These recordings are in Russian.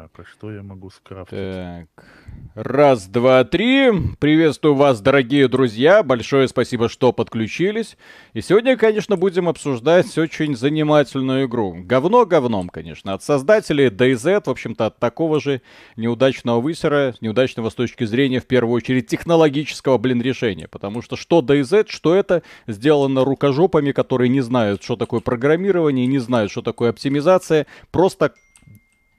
Так, а что я могу скрафтить? Так. Раз, два, три. Приветствую вас, дорогие друзья. Большое спасибо, что подключились. И сегодня, конечно, будем обсуждать очень занимательную игру. Говно говном, конечно. От создателей DayZ, в общем-то, от такого же неудачного высера, неудачного с точки зрения, в первую очередь, технологического, блин, решения. Потому что что DayZ, что это, сделано рукожопами, которые не знают, что такое программирование, не знают, что такое оптимизация. Просто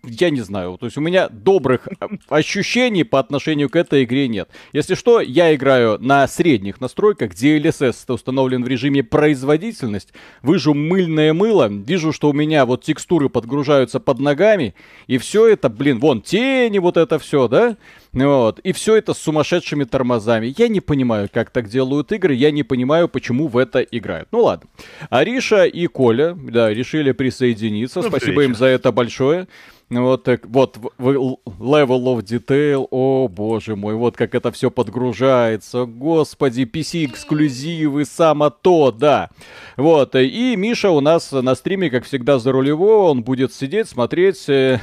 я не знаю, то есть у меня добрых ощущений по отношению к этой игре нет. Если что, я играю на средних настройках, где LSS установлен в режиме производительность, выжу мыльное мыло, вижу, что у меня вот текстуры подгружаются под ногами, и все это, блин, вон тени, вот это все, да? Вот. И все это с сумасшедшими тормозами. Я не понимаю, как так делают игры, я не понимаю, почему в это играют. Ну ладно. Ариша и Коля, да, решили присоединиться. Добрый Спасибо им за это большое. Вот так, вот, level of detail, о боже мой, вот как это все подгружается, господи, PC эксклюзивы, само то, да. Вот, и Миша у нас на стриме, как всегда, за рулевого, он будет сидеть, смотреть э,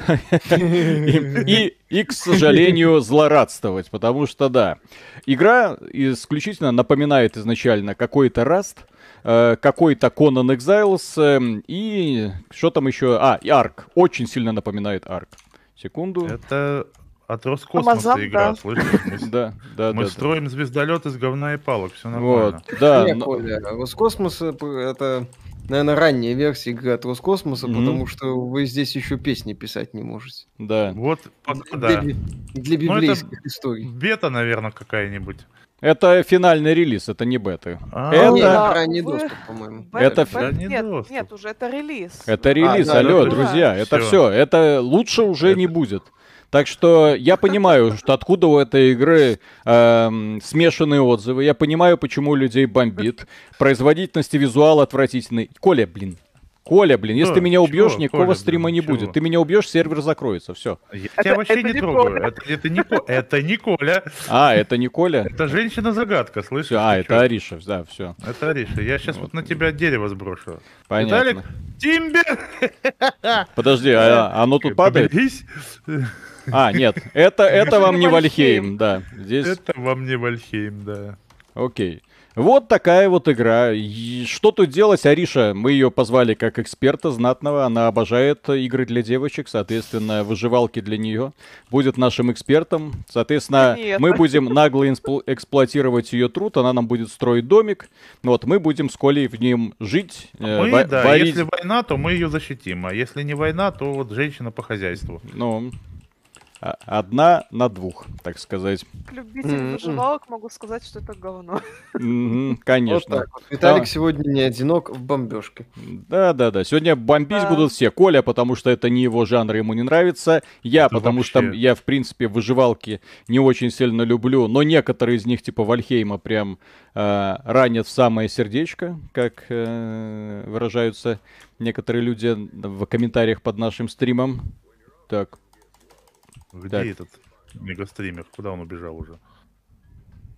и, и, к сожалению, злорадствовать, потому что, да, игра исключительно напоминает изначально какой-то раст, Э, какой-то Conan Exiles э, и что там еще? А, и Арк. Очень сильно напоминает Арк. Секунду. Это от Роскосмоса Амазон, игра, да. слышишь? Мы, да, да, мы да, строим да. звездолет из говна и палок, все нормально. Вот, да. Не, но... Коля, Роскосмос это, наверное, ранняя версия игры от Роскосмоса, mm-hmm. потому что вы здесь еще песни писать не можете. Да. Вот, для, да. Для, для библейских ну, историй. Бета, наверное, какая-нибудь. Это финальный релиз, это не беты. А, это нет, ранний доступ, по-моему. Это нет, доступ. нет, уже это релиз. Это релиз, а, алло, да, друзья, да. это все. Это лучше уже это... не будет. Так что я понимаю, что откуда у этой игры э, смешанные отзывы. Я понимаю, почему людей бомбит. Производительность и визуал отвратительный. Коля, блин, Коля, блин, если ты меня убьешь, чего? никакого Коля, стрима блин, не чего? будет. Ты меня убьешь, сервер закроется, все. Я это, тебя вообще это не, не трогаю. Это, это, не, это не Коля. А, это не Коля? Это женщина-загадка, слышишь? А, это что? Ариша, да, все. Это Ариша. Я сейчас вот, вот на тебя дерево сброшу. Понятно. Виталик, Тимбер! Подожди, а оно тут падает? А, нет, это, это вам не Вальхейм, да. Здесь... Это вам не Вальхейм, да. Окей. Вот такая вот игра. И что тут делать, Ариша? Мы ее позвали как эксперта знатного. Она обожает игры для девочек, соответственно, выживалки для нее. Будет нашим экспертом. Соответственно, Нет. мы будем нагло эксплуатировать ее труд. Она нам будет строить домик. Вот, мы будем с Колей в нем жить. Э, мы, да, варить. если война, то мы ее защитим. А если не война, то вот женщина по хозяйству. Ну, а, одна на двух, так сказать. К любителям выживалок могу сказать, что это говно. конечно. Вот вот. Виталик да. сегодня не одинок в бомбежке. Да, да, да. Сегодня бомбить да. будут все. Коля, потому что это не его жанр, ему не нравится. Я, это потому вообще... что я, в принципе, выживалки не очень сильно люблю. Но некоторые из них, типа Вальхейма, прям э, ранят в самое сердечко, как э, выражаются некоторые люди в комментариях под нашим стримом. Так, где так. этот мегастример? Куда он убежал уже?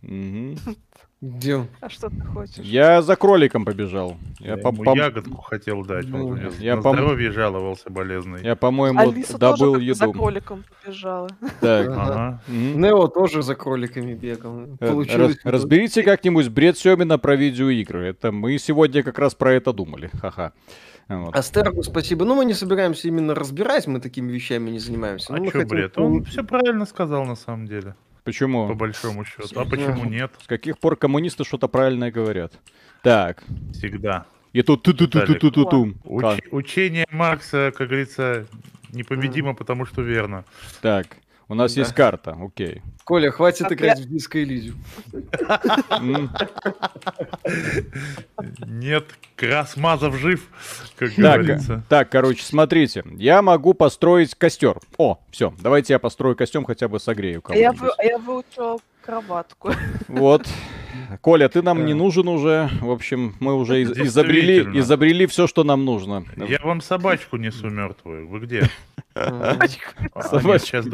Угу. Где он? А что ты хочешь? Я за кроликом побежал. Я, я по ему ягодку хотел дать. Ну, он я на по... здоровье жаловался болезный. Я, по-моему, Алиса добыл тоже еду. за кроликом побежала. Так. Ага. Нео тоже за кроликами бегал. Э, Получилось. Раз, разберите как-нибудь бред Семина про видеоигры. Это мы сегодня как раз про это думали. Ха-ха. Вот. Астерку спасибо. Ну, мы не собираемся именно разбирать, мы такими вещами не занимаемся. А ну, что, хотим... бред? Он все правильно сказал на самом деле. Почему? По большому счету. А почему нет? С каких пор коммунисты что-то правильное говорят? Так. Всегда. И тут ту ту ту ту ту ту ту Учение Маркса, как говорится, непобедимо, потому что верно. Так. У нас да. есть карта, окей. Коля, хватит а играть я... в диско Элизиум. Нет, Красмазов жив, как говорится. Так, короче, смотрите. Я могу построить костер. О, все, давайте я построю костюм, хотя бы согрею Я, я выучил кроватку. Вот. Коля, ты нам не нужен уже. В общем, мы уже изобрели, изобрели все, что нам нужно. Я вам собачку несу мертвую. Вы где? Ага. А, Собачка. сейчас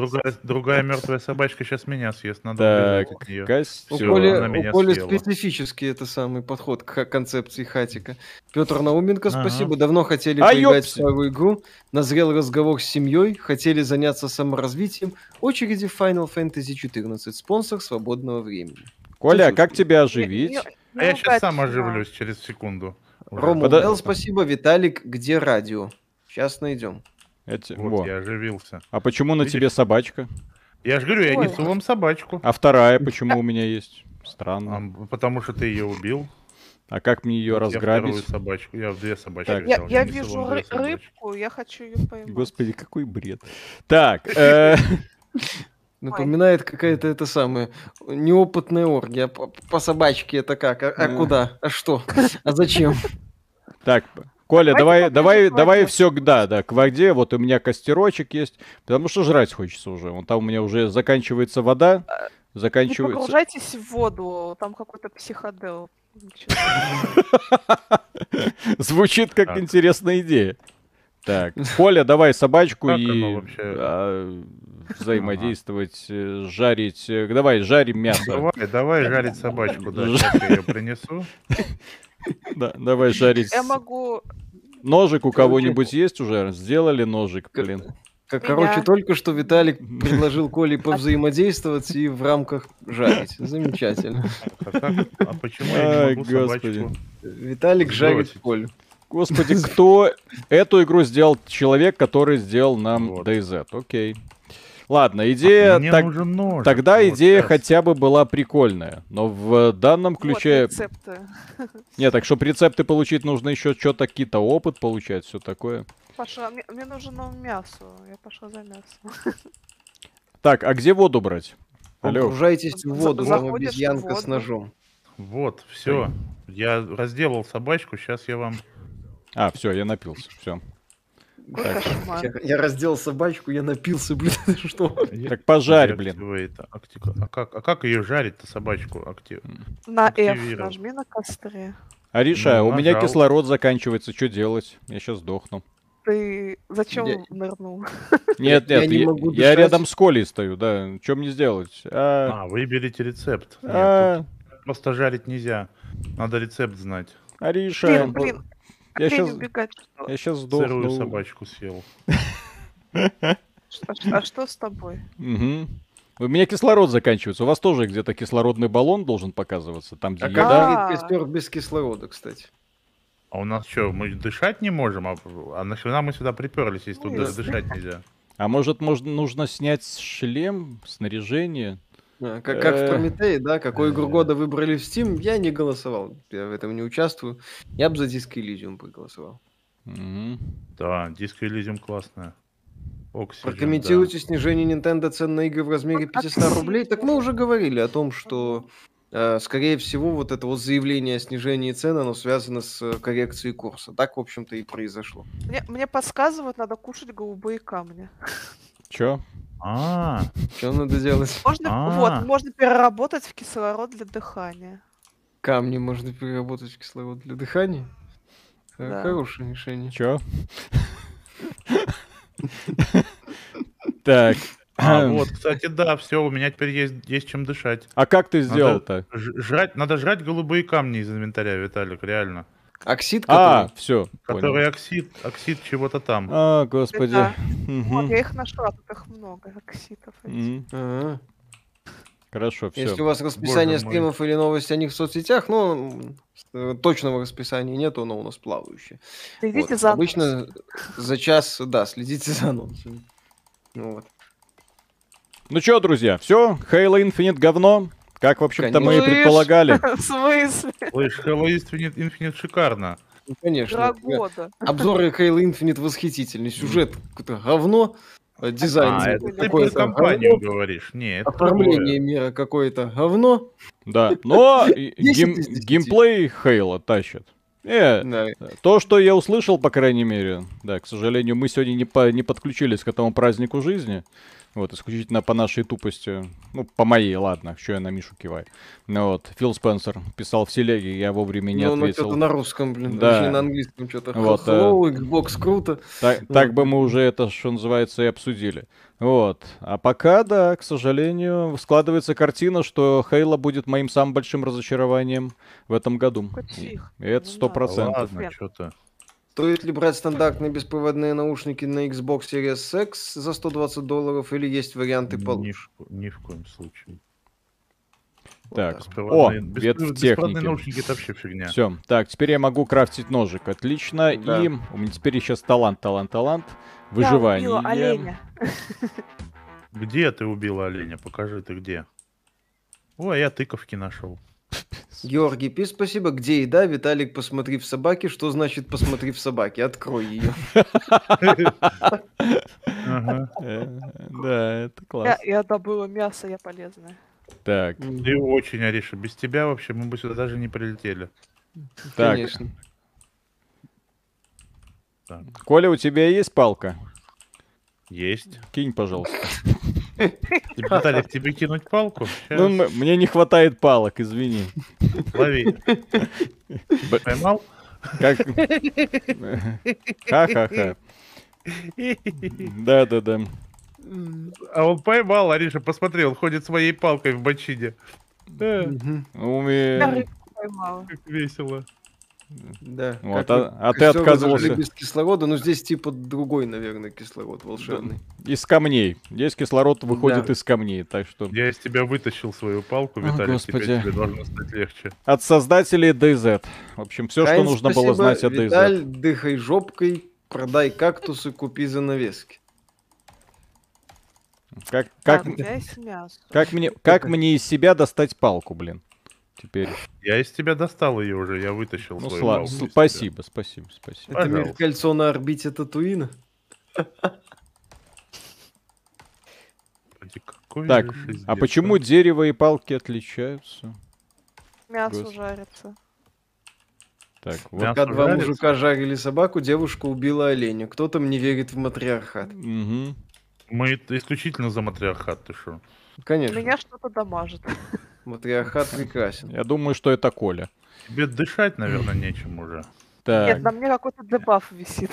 другая, мертвая собачка сейчас меня съест. Надо Так. Кась, У Коли, специфический это самый подход к концепции хатика. Петр Науменко, спасибо. Давно хотели А, поиграть в старую игру. Назрел разговор с семьей. Хотели заняться саморазвитием. Очереди в Final Fantasy 14. Спонсор свободного времени. Коля, а как тебя Не- оживить? не- А я не сейчас сам оживлюсь через секунду. Рома Эл, спасибо. Виталик, где радио? Сейчас найдем. Эти- Вот, во. я оживился. А почему на Видишь? тебе собачка? Я же говорю, я Ой. несу вам собачку. А вторая почему у меня есть? Странно. А, потому что ты ее убил. А как мне ее Вот Я разграбить? вторую собачку. Я две собачки Так. Я, взял. я несу вижу ры- собачки. рыбку, я хочу ее поймать. Господи, какой бред. Так, э, Напоминает какая-то это самая неопытная оргия. По, по собачке это как? А, а куда? А что? А зачем? так, Коля, давай, давай, давай все, да, да, к воде. Вот у меня костерочек есть, потому что жрать хочется уже. Вон там у меня уже заканчивается вода, Не заканчивается. погружайтесь в воду, там какой-то психодел. Ничего. Звучит как Так. интересная идея. Так, Коля, давай собачку Как и вообще? а, взаимодействовать, э, жарить. э, Давай, жарим мясо. Давай, давай жарить собачку, да, Ж- сейчас я ее принесу. Да, давай жарить. Я могу... Ножик у кого-нибудь есть уже? Сделали ножик, блин. Как, Меня. короче, только что Виталик предложил Коле повзаимодействовать и в рамках жарить. Замечательно. А, как- а почему я не могу господи. собачку? Виталик жарит. Колю. Господи, кто эту игру сделал? Человек, который сделал нам Вот. DayZ. Окей. Ладно, идея... Мне так- нужен нож. Тогда Вот идея щас. хотя бы была прикольная. Но в данном Вот, ключе... рецепты. Нет, так чтобы рецепты получить, нужно еще что-то, какие-то опыт получать, все такое. Паша, мне, мне нужно мясо. Я пошла за мясом. Так, а где воду брать? Алло. Погружайтесь в воду, вам обезьянка с воду. ножом. Вот, все. Я разделал собачку, сейчас я вам... А, все, я напился. Все. Я, я раздел собачку, я напился, блин, что? Так пожарь, блин. А как, а как ее жарить-то собачку? Актив... На F нажми на костре. Ариша, Ну, у меня кислород заканчивается, что делать? Я сейчас сдохну. Ты зачем Я- нырнул? Нет, Я нет, не я, могу я рядом с Колей стою, да. Что мне сделать? А, А, выберите рецепт. Нет, а, тут просто жарить нельзя. Надо рецепт знать. Ариша, Блин, блин, я сейчас, убегать. что? я сейчас Сырую сдохну. собачку съел. А что с тобой? У меня кислород заканчивается. У вас тоже где-то кислородный баллон должен показываться, там где А еда. как костер без кислорода, кстати? А у нас что, мы дышать не можем? А, а нахрена мы сюда приперлись, если тут Ну, дышать нельзя? А может, можно, нужно снять шлем, снаряжение? А, Как, как Э. в Прометее, да? Какую игру Э. года выбрали в Steam, я не голосовал. Я в этом не участвую. Я бы за Disco Elysium проголосовал. Мгм. Да, Disco Elysium классная. Oxygen, Прокомментируйте снижение Nintendo цен на игры в размере Вот 500 рублей. Так мы уже говорили о том, что, э, скорее всего, вот это вот заявление о снижении цен, оно связано с э, коррекцией курса. Так, в общем-то, и произошло. Мне, мне подсказывают, надо кушать голубые камни. Чё? А, Что надо делать? Можно, А. вот, можно переработать в кислород для дыхания. Камни можно переработать в кислород для дыхания? Э, Да. Хорошее решение. Чё? Так. а вот, кстати, да, все, у меня теперь есть, есть чем дышать. А как ты сделал-то? Ж- жрать, надо жрать голубые камни из инвентаря, Виталик, реально. Оксид, А, который... все. Который оксид, оксид чего-то там. А, господи. Да. Мгм. Вот, я их нашла, тут их много. Мгм. Ага. Хорошо, Если у все. вас расписание Боже мой. стримов или новости о них в соцсетях, ну, точного расписания нет, оно у нас плавающее. Следите Вот. за Обычно за час, да, следите за анонсами. Ну вот. Ну что, друзья, все, Halo Infinite говно, как, в общем-то, мы и предполагали. В смысле? Слышь, Halo Infinite, Infinite шикарно. Ну, конечно. Два Э, года. Обзоры Halo Infinite восхитительный. Сюжет какое-то говно. э, Дизайн А, это ты про какое-то кампанию говно. говоришь. Не, это Оформление мира какое-то говно. Да, но и- 10 гейм- из 10. геймплей Halo тащит. Э, Да. то, что я услышал, по крайней мере, да, к сожалению, мы сегодня не, по- не подключились к этому празднику жизни, Вот, исключительно по нашей тупости. Ну, по моей, ладно, что я на Мишу киваю. Ну вот, Фил Спенсер писал в телеге, я вовремя не Ну, ну, ответил. что-то на русском, блин, Да. даже на английском что-то. Вот, Вот, Xbox круто. Так, так бы мы уже это, что называется, и обсудили. Вот. А пока, да, к сожалению, складывается картина, что Хейла будет моим самым большим разочарованием в этом году. И это Не сто процентов. Ладно, что-то. Стоит ли брать стандартные беспроводные наушники на Xbox Series X за 120 долларов или есть варианты Ни, получше? в- ни в коем случае. Так, Беспроводные- о, беспро- вет в беспроводные технике. наушники это вообще фигня. Все, так, теперь я могу крафтить ножик. Отлично. Да. И у меня теперь сейчас талант, талант, талант. Я Выживание. убила оленя. Где ты убила оленя? Покажи ты где. О, я тыковки нашел. Георгий Пи, спасибо. Где еда? Виталик, посмотри в собаке. Что значит посмотри в собаке? Открой ее. Э, Да, это Я, класс. я добыла мясо, я полезная. Так, Ты очень, Ариша, без тебя вообще мы бы сюда даже не прилетели. так. Конечно. Коля, у тебя есть палка? есть. Кинь, пожалуйста. Виталик, тебе кинуть палку? Ну, мне не хватает палок, извини. Лови. Поймал? Как... Ха-ха-ха. Да-да-да. А он поймал, Ариша, посмотри, он ходит своей палкой в бочине. Да, Мгм. У Я меня... рыбку поймала. как весело. Да. Вот, Как а- а ты отказывался. без кислорода, но здесь типа другой, наверное, кислород волшебный. Из камней. Здесь кислород выходит Да. из камней, так что... Я из тебя вытащил свою палку, О, Виталик, господи. теперь тебе должно стать легче. От создателей DayZ. В общем, все, что Хайн, нужно спасибо. было знать о DayZ. Виталь, дыхай жопкой, продай кактусы, купи занавески. Как, как, мясо. как, мне, как мне из себя достать палку, блин? Теперь. Я из тебя достал ее уже, я вытащил Ну, свою сла- спасибо, спасибо, спасибо. Это Пожалуйста. кольцо на орбите Татуина. Господи, какой Так, а почему дерево и палки отличаются? Мясо Гос- жарится. Так, вот. Мясо Пока два жарится? мужика жарили собаку, девушка убила оленя. Кто-то мне верит в матриархат. Мгм. Мы исключительно за матриархат, ты что? Конечно, Меня что-то дамажит. матриархат прекрасен. Я думаю, что это Коля. Тебе дышать, наверное, нечем уже. Так, Нет, на мне какой-то дебаф висит.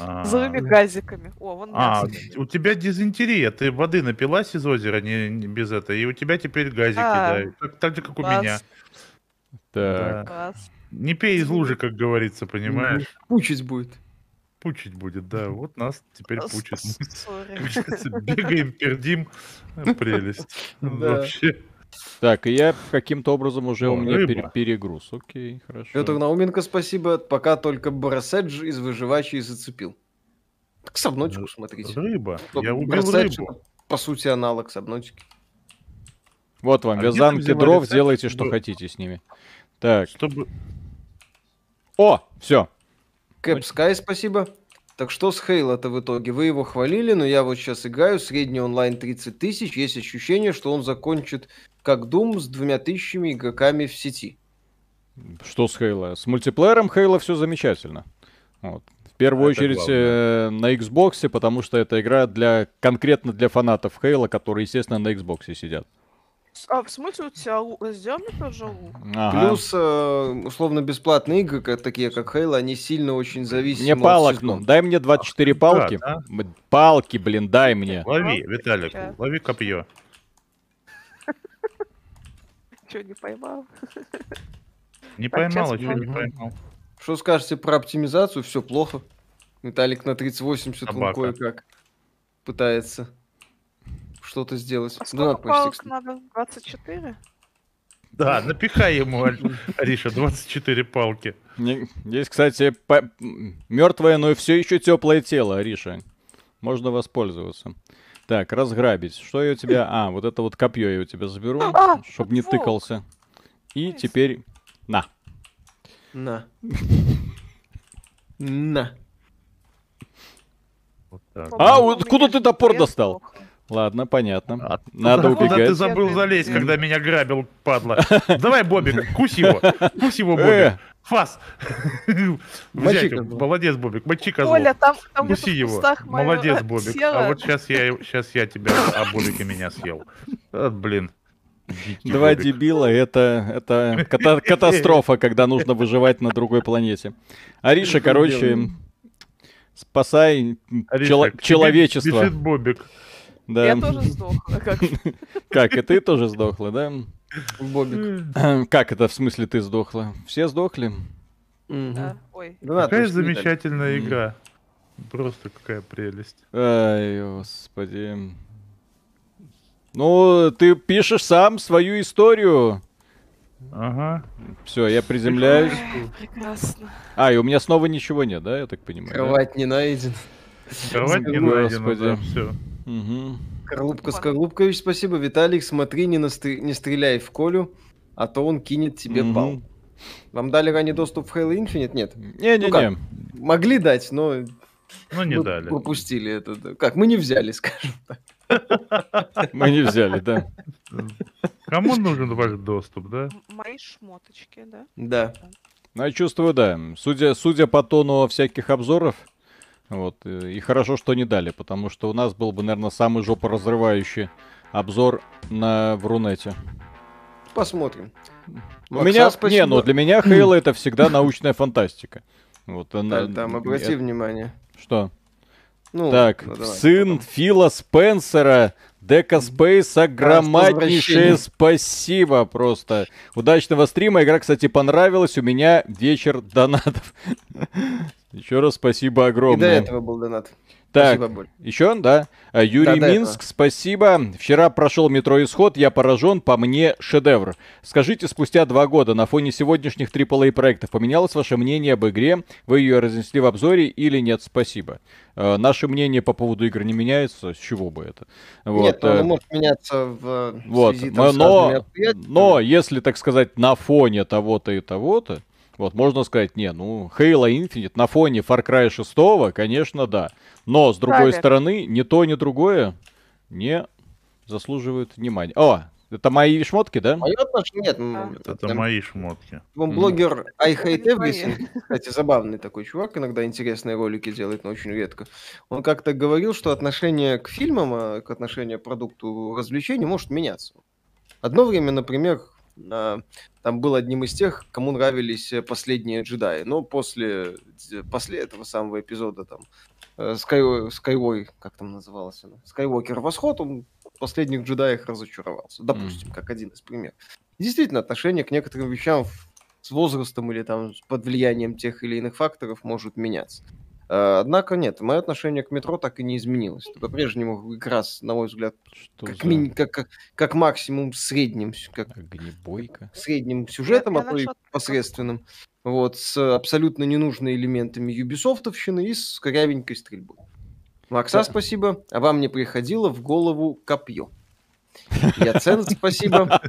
А, Злыми газиками. О, вон А, у тебя дизентерия, ты воды напилась из озера не, не без этого, и у тебя теперь газики, А. да, так, так же, как у Класс, меня. так. класс. Не пей из лужи, как говорится, понимаешь? Пучить будет. Пучить будет, да, вот нас теперь пучит. Бегаем, пердим, А, прелесть. Вообще. Так, и я каким-то образом уже О, у меня пере- перегруз. Окей, хорошо. Петр Науменко, спасибо. Пока только Бараседж из выживачей зацепил. Так сабнотику смотрите. Рыба. Стоп, Я убил рыбу. По сути, аналог сабнотики. Вот вам А вязанки дров, делайте, что хотите с ними. Так, Чтобы... о, все. Кэп Скай, спасибо. Так что с Хейла-то в итоге? Вы его хвалили, но я вот сейчас играю, средний онлайн 30 тысяч, есть ощущение, что он закончит как Doom с двумя тысячами игроками в сети. Что с Хейла? С мультиплеером Хейла все замечательно. Вот. В первую Это очередь главное. э, на Xbox, потому что это игра для конкретно для фанатов Хейла, которые, естественно, на Xbox сидят. А в смысле у тебя лук? Сделай мне тоже лук. Ага. Плюс, э, условно, бесплатные игры, как, такие как Хейла, они сильно очень зависимы Мне от палок, ну, дай мне 24 палки. да. М, Палки, блин, дай мне. Лови, Виталик, сейчас. лови копье. Че, не поймал? Не поймал, щас а что не поймал? Что скажете про оптимизацию? Все плохо. Металлик на 3080 он кое-как пытается что-то сделать. А Да, сколько почти, палок надо? 24? Да, напихай ему, Ариша, 24 палки. Здесь, кстати, мертвое, но все еще теплое тело, Ариша. Можно воспользоваться. Так, разграбить. Что я у тебя... А, вот это вот копье я у тебя заберу, А, чтобы не тыкался. И теперь... На. На. На. Вот так. А, вот у откуда ты топор достал? плохо. Ладно, понятно. А Надо Куда убегать. ты забыл залезть, когда меня грабил, падла? Давай, Бобик, кусь его, кусь его, Э, Бобик. Фас! Мочи Взять, молодец, Бобик, мочи козла. Оля, там, там Куси его. Молодец, Бобик. тело. А вот сейчас я, сейчас я тебя, а Бобик и меня съел. А, блин. Дикий Два Бобик. дебила это, это ката- катастрофа, когда нужно выживать на другой планете. Ариша, короче, спасай Ариша, тебе человечество. Бежит Бобик. Да. Я тоже сдохла. Как... Как, и ты тоже сдохла, да? Бобик. Как это в смысле ты сдохла? Все сдохли? Да. Ой. Да Какая замечательная игра. Просто какая прелесть. Ай, господи. Ну, ты пишешь сам свою историю. Ага. Все, я приземляюсь. Прекрасно. А, и у меня снова ничего нет, да, я так понимаю? да? Кровать не найден. Кровать не Господи. найдена, да, все. Коробка Вот. Скорлупкович, спасибо. Виталик, смотри, не, насты- не стреляй в Колю, а то он кинет тебе Мгм. бал. Вам дали ранее доступ в Halo Infinite? Нет. Не-не-не. Ну как? Могли дать, но Ну, не мы дали. пропустили это. Как, мы не взяли, скажем так. Мы не взяли, да. Кому нужен ваш доступ, да? Мои шмоточки, да? Да. Ну, я чувствую, да. Судя, судя по тону всяких обзоров, вот, э, и хорошо, что не дали, потому что у нас был бы, наверное, самый жопоразрывающий обзор на в Рунете. Посмотрим. У меня, не, спасибо. ну для меня Хейла это всегда научная фантастика. Вот она. Да, там, обрати э, внимание. Что? Ну, Так, ну, давай, сын потом. Фила Спенсера, Дека Спейса, громаднейшее спасибо просто. Удачного стрима. Игра, кстати, понравилась. У меня вечер донатов. Еще раз спасибо И до огромное. этого был донат. Так, Спасибо, еще, да? А, Юрий Да, Минск, спасибо. Вчера прошел метро Исход, я поражен, по мне шедевр. Скажите, спустя два года на фоне сегодняшних AAA проектов поменялось ваше мнение об игре? Вы ее разнесли в обзоре или нет? Спасибо. Э, наше мнение по поводу игр не меняется, с чего бы это? Вот, Нет, ну, э, оно может меняться в в вот, связи но, там, но, обстоятельствами. но если, так сказать, на фоне того-то и того-то, вот можно сказать, не, ну, Halo Infinite на фоне Far Cry 6, конечно, да. Но, с другой Правильно. стороны, ни то, ни другое не заслуживают внимания. О, это мои шмотки, да? Мое отношение... Нет, Да. Это там мои шмотки. Вон блогер I Hate Это. Everything, кстати, забавный такой чувак, иногда интересные ролики делает, но очень редко. Он как-то говорил, что отношение к фильмам, а, к отношению к продукту развлечений может меняться. Одно время, например, там был одним из тех, кому нравились э, последние джедаи, но после, после этого самого эпизода там э, Sky, Skyway, как там называлась она, Skywalker Восход, он в последних джедаях разочаровался, допустим, как один из примеров. Действительно, отношение к некоторым вещам с возрастом или там под влиянием тех или иных факторов может меняться. Э, Однако нет, мое отношение к метро так и не изменилось. Это по-прежнему как раз, на мой взгляд, Что как, за мини- как, как, как максимум средним, как огнебойка? средним сюжетом, я а то и посредственным. Вот, с абсолютно ненужными элементами юбисофтовщины и с корявенькой стрельбой. Макса, Да. спасибо. А вам не приходило в голову копье. Яцен, спасибо.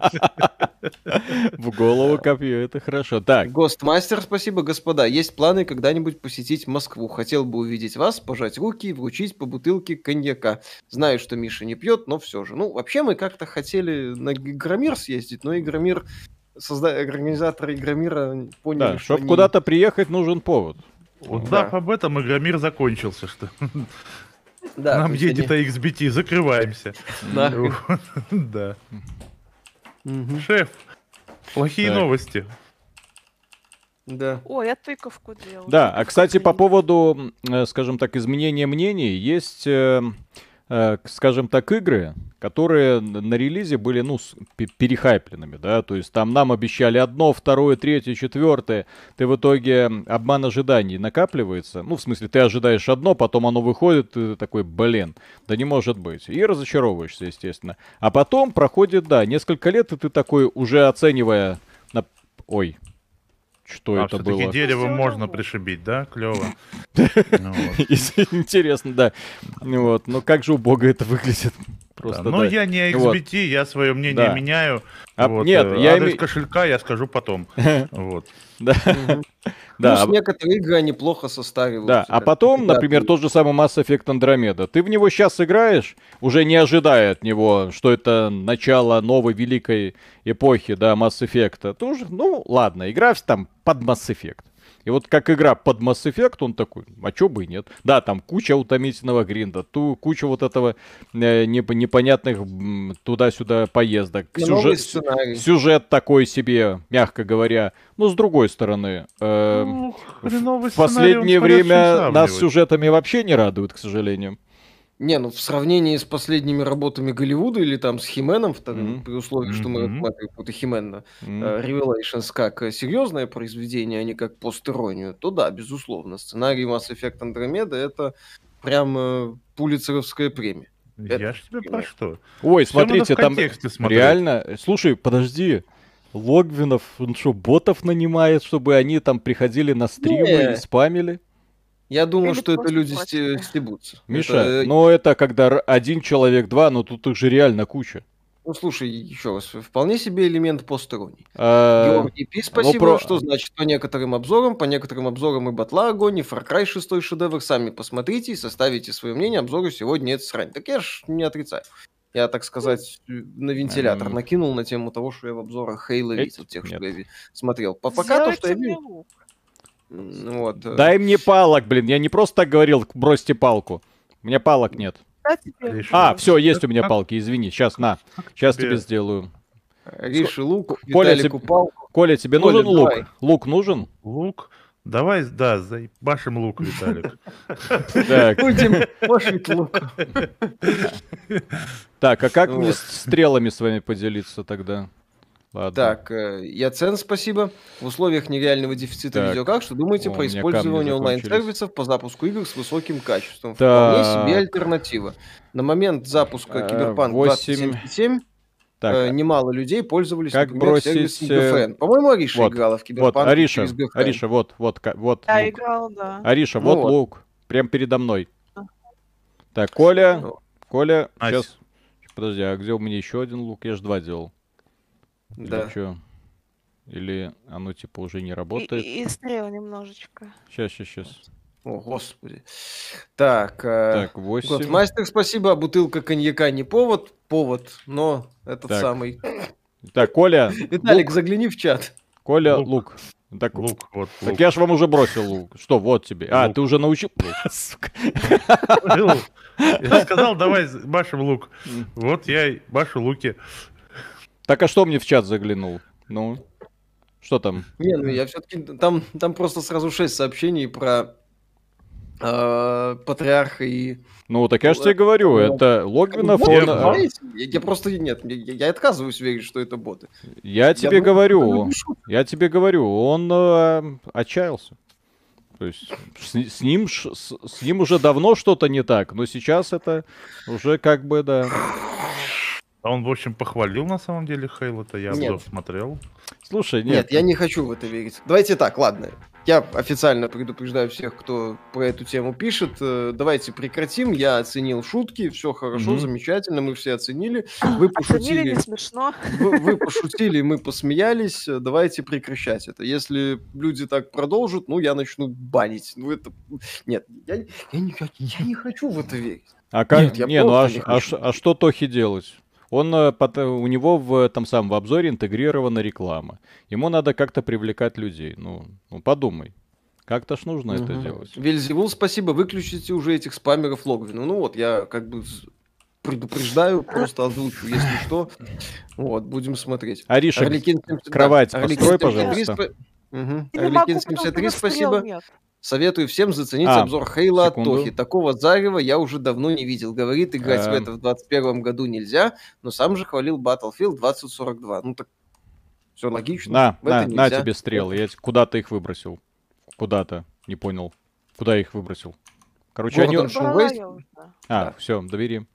В голову копье, это хорошо. Так, Гостмастер, спасибо, господа. Есть планы когда-нибудь посетить Москву. Хотел бы увидеть вас, пожать руки и вручить по бутылке коньяка. Знаю, что Миша не пьет, но все же. Ну, вообще мы как-то хотели на Игромир съездить, но Игромир, созда... организаторы Игромира поняли, да, что чтобы они- куда-то приехать, нужен повод. Узнав об этом, Игромир закончился, что Да, нам едет они- AXBT, закрываемся. Да. Мгм. Шеф, плохие новости. Да. О, я тыковку делала. Да, а кстати, по поводу, э, скажем так, изменения мнений, есть, э, скажем так, игры, которые на релизе были, ну, перехайпленными, да, то есть там нам обещали одно, второе, третье, четвертое, ты в итоге обман ожиданий накапливается, ну, в смысле, ты ожидаешь одно, потом оно выходит, ты такой, блин, да не может быть, и разочаровываешься, естественно. А потом проходит, да, несколько лет, и ты такой, уже оценивая, на... ой, что А это было? дерево можно пришибить, да? Клево. Ну вот. Интересно, да. Ну Вот, но как же убого это выглядит? Просто, Да, Но я не Вот. XBT, я свое мнение Да. меняю. А, Вот, нет, э, я име- кошелька я скажу потом. Вот. Да. Да, Плюс а- некоторые игры, они плохо состариваются. Да, а потом, например, тот же самый Mass Effect Andromeda. Ты в него сейчас играешь, уже не ожидая от него, что это начало новой великой эпохи, да, Mass Effect. Тоже, ну, ладно, игра там под Mass Effect. И вот как игра под Mass Effect, он такой, а чё бы и нет. Да, там куча утомительного гринда, ту, куча вот этого э, неп- непонятных м, туда-сюда поездок. Новый Сюжет, сюжет такой себе, мягко говоря. Но с другой стороны, э, Ну, в последнее время нас сюжетами вообще не радует, к сожалению. Не, ну в сравнении с последними работами Голливуда или там с Хименом, Мгм. при условии, что мы рассматриваем какой-то Химен на М. э, Revelations как э, серьезное произведение, а не как постеронию, то да, безусловно, сценарий Mass Effect Andromeda это прям э, пулицеровская премия. Я ж тебе про что? Ой, надо смотрите, там смотреть. реально... Слушай, подожди. Логвинов, он что, ботов нанимает, чтобы они там приходили на стримы Не. и спамили? Я думаю, Или что это люди стебутся. Миша, Это, э, ну это когда один человек, два, но тут их же реально куча. ну слушай, еще раз, вполне себе элемент постеронии. А, Георгий Пи, спасибо, про- что значит по некоторым обзорам, по некоторым обзорам и Батла Огонь, и Far Cry 6 шедевр, сами посмотрите и составите свое мнение, обзоры сегодня это срань. Так я ж не отрицаю. Я, так сказать, на вентилятор накинул на тему того, что я в обзорах Хейла видел, тех, нет. что я смотрел. По- Пока то, что я Сделайте мне видел, лук. м, вот. э, Дай мне палок, блин. Я не просто так говорил, бросьте палку. У меня палок нет. Лишь- А, все, есть у меня палки, извини. Сейчас, на. Сейчас тебе? сделаю. Риши лук, Коля, тебе- палку. Коля, тебе Коля, нужен лук? давай. Лук нужен? Лук? Давай, да, заебашим лук, Виталик. Так, Будем пошить лук. так, а как мне стрелами с вами поделиться тогда? Ладно. Так, э, Яцен, спасибо. В условиях нереального дефицита Так. видеокарт, что думаете О, про использование онлайн-сервисов по запуску игр с высоким качеством? Так. Вполне себе альтернатива. На момент запуска Э, Киберпанк восемь. 2077 Так, э, немало людей пользовались, как например, бросить, сервисом э, GFN. По-моему, Ариша вот, играла в вот, Киберпанк Ариша, через GFN. Ариша, вот, вот, вот Я лук. играл, да. Ариша, Ну вот вот. лук. Прям передо мной. Так, Коля, Ну, Коля, Ась. сейчас. Подожди, а где у меня еще один лук? Я же два делал. Или Да. чё? Или оно типа уже не работает? и, и стрел немножечко. Сейчас, сейчас, сейчас. О, господи. Так, э, Так, 8. Годмастер, спасибо. А бутылка коньяка не повод? Повод, но этот Так. самый. Так, Коля, Виталик, лук. загляни в чат. Коля, Лук. лук. Так, Лук, вот, так лук. я ж вам уже бросил лук. Что, вот тебе. А, Лук. ты уже научил? Сука. Я сказал, давай башим лук. Вот я и башу луки. Так, а что мне в чат заглянул? Ну, что там? Не, ну я все-таки там, там просто сразу шесть сообщений про э, патриарха и. Ну, так я же Ну, тебе говорю, это- Логвинов, он... а, я, я просто нет, я, я отказываюсь верить, что это боты. Я тебе Я говорю, шучу. я тебе говорю, он э, отчаялся. То есть с, с ним с, с ним уже давно что-то не так, но сейчас это уже как бы да. А он, в общем, похвалил на самом деле Хейла-то, я Нет. обзор смотрел. Слушай, Нет. нет, я не хочу в это верить. Давайте так, ладно. Я официально предупреждаю всех, кто про эту тему пишет. э, Давайте прекратим. Я оценил шутки, все хорошо, Мгм. замечательно, мы все оценили. Вы Оценили пошутили. не смешно. Вы, вы пошутили, мы посмеялись. Давайте прекращать это. Если люди так продолжат, ну, я начну банить. Ну, это... Нет, я, я, не, я, не хочу в это верить. а как, нет, я не, ну а, не а а что Тохи делать? Он, э, у него в там самом в обзоре интегрирована реклама. Ему надо как-то привлекать людей. Ну, ну подумай. Как-то ж нужно это Мгм. делать. Вельзевул, спасибо, выключите уже этих спамеров Логвину. Ну вот, я как бы предупреждаю, просто озвучу, если что. Вот, будем смотреть. Ариша, Орликин 70 кровать да, Орликин построй, 73 пожалуйста. могу, Орликин потому что 73, у меня стрел спасибо. нет. Советую всем заценить А, обзор Хейла от. Тохи. Такого зарева я уже давно не видел. Говорит, играть в Эм. это в 21 году нельзя, но сам же хвалил Battlefield 2042. Ну так, все логично. на, В на, на тебе стрелы. Я куда-то их выбросил. Куда-то, не понял. Куда я их выбросил? Короче, они... Гордон Шоу Брала Вейст? я уже. А, Да. все, добери.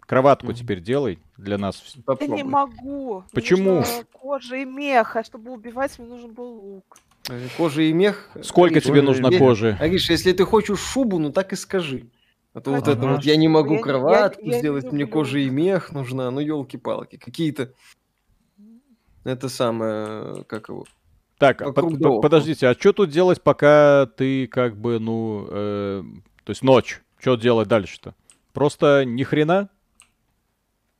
Кроватку Мгм. теперь делай для нас. Я не могу. Мне Почему? нужна кожа и мех, а чтобы убивать, мне нужен был лук. Э, Кожа и мех. Сколько Ариша, тебе э, нужно мех- кожи? Ариша, если ты хочешь шубу, ну так и скажи. А то вот Ага. это вот я не могу Я- я- кроватку я не сделать, мне люблю. кожа и мех нужна, ну елки-палки, какие-то это самое, как его, Так, а под- под- подождите, а что тут делать, пока ты как бы, ну, э, то есть ночь, что делать дальше-то? Просто ни хрена?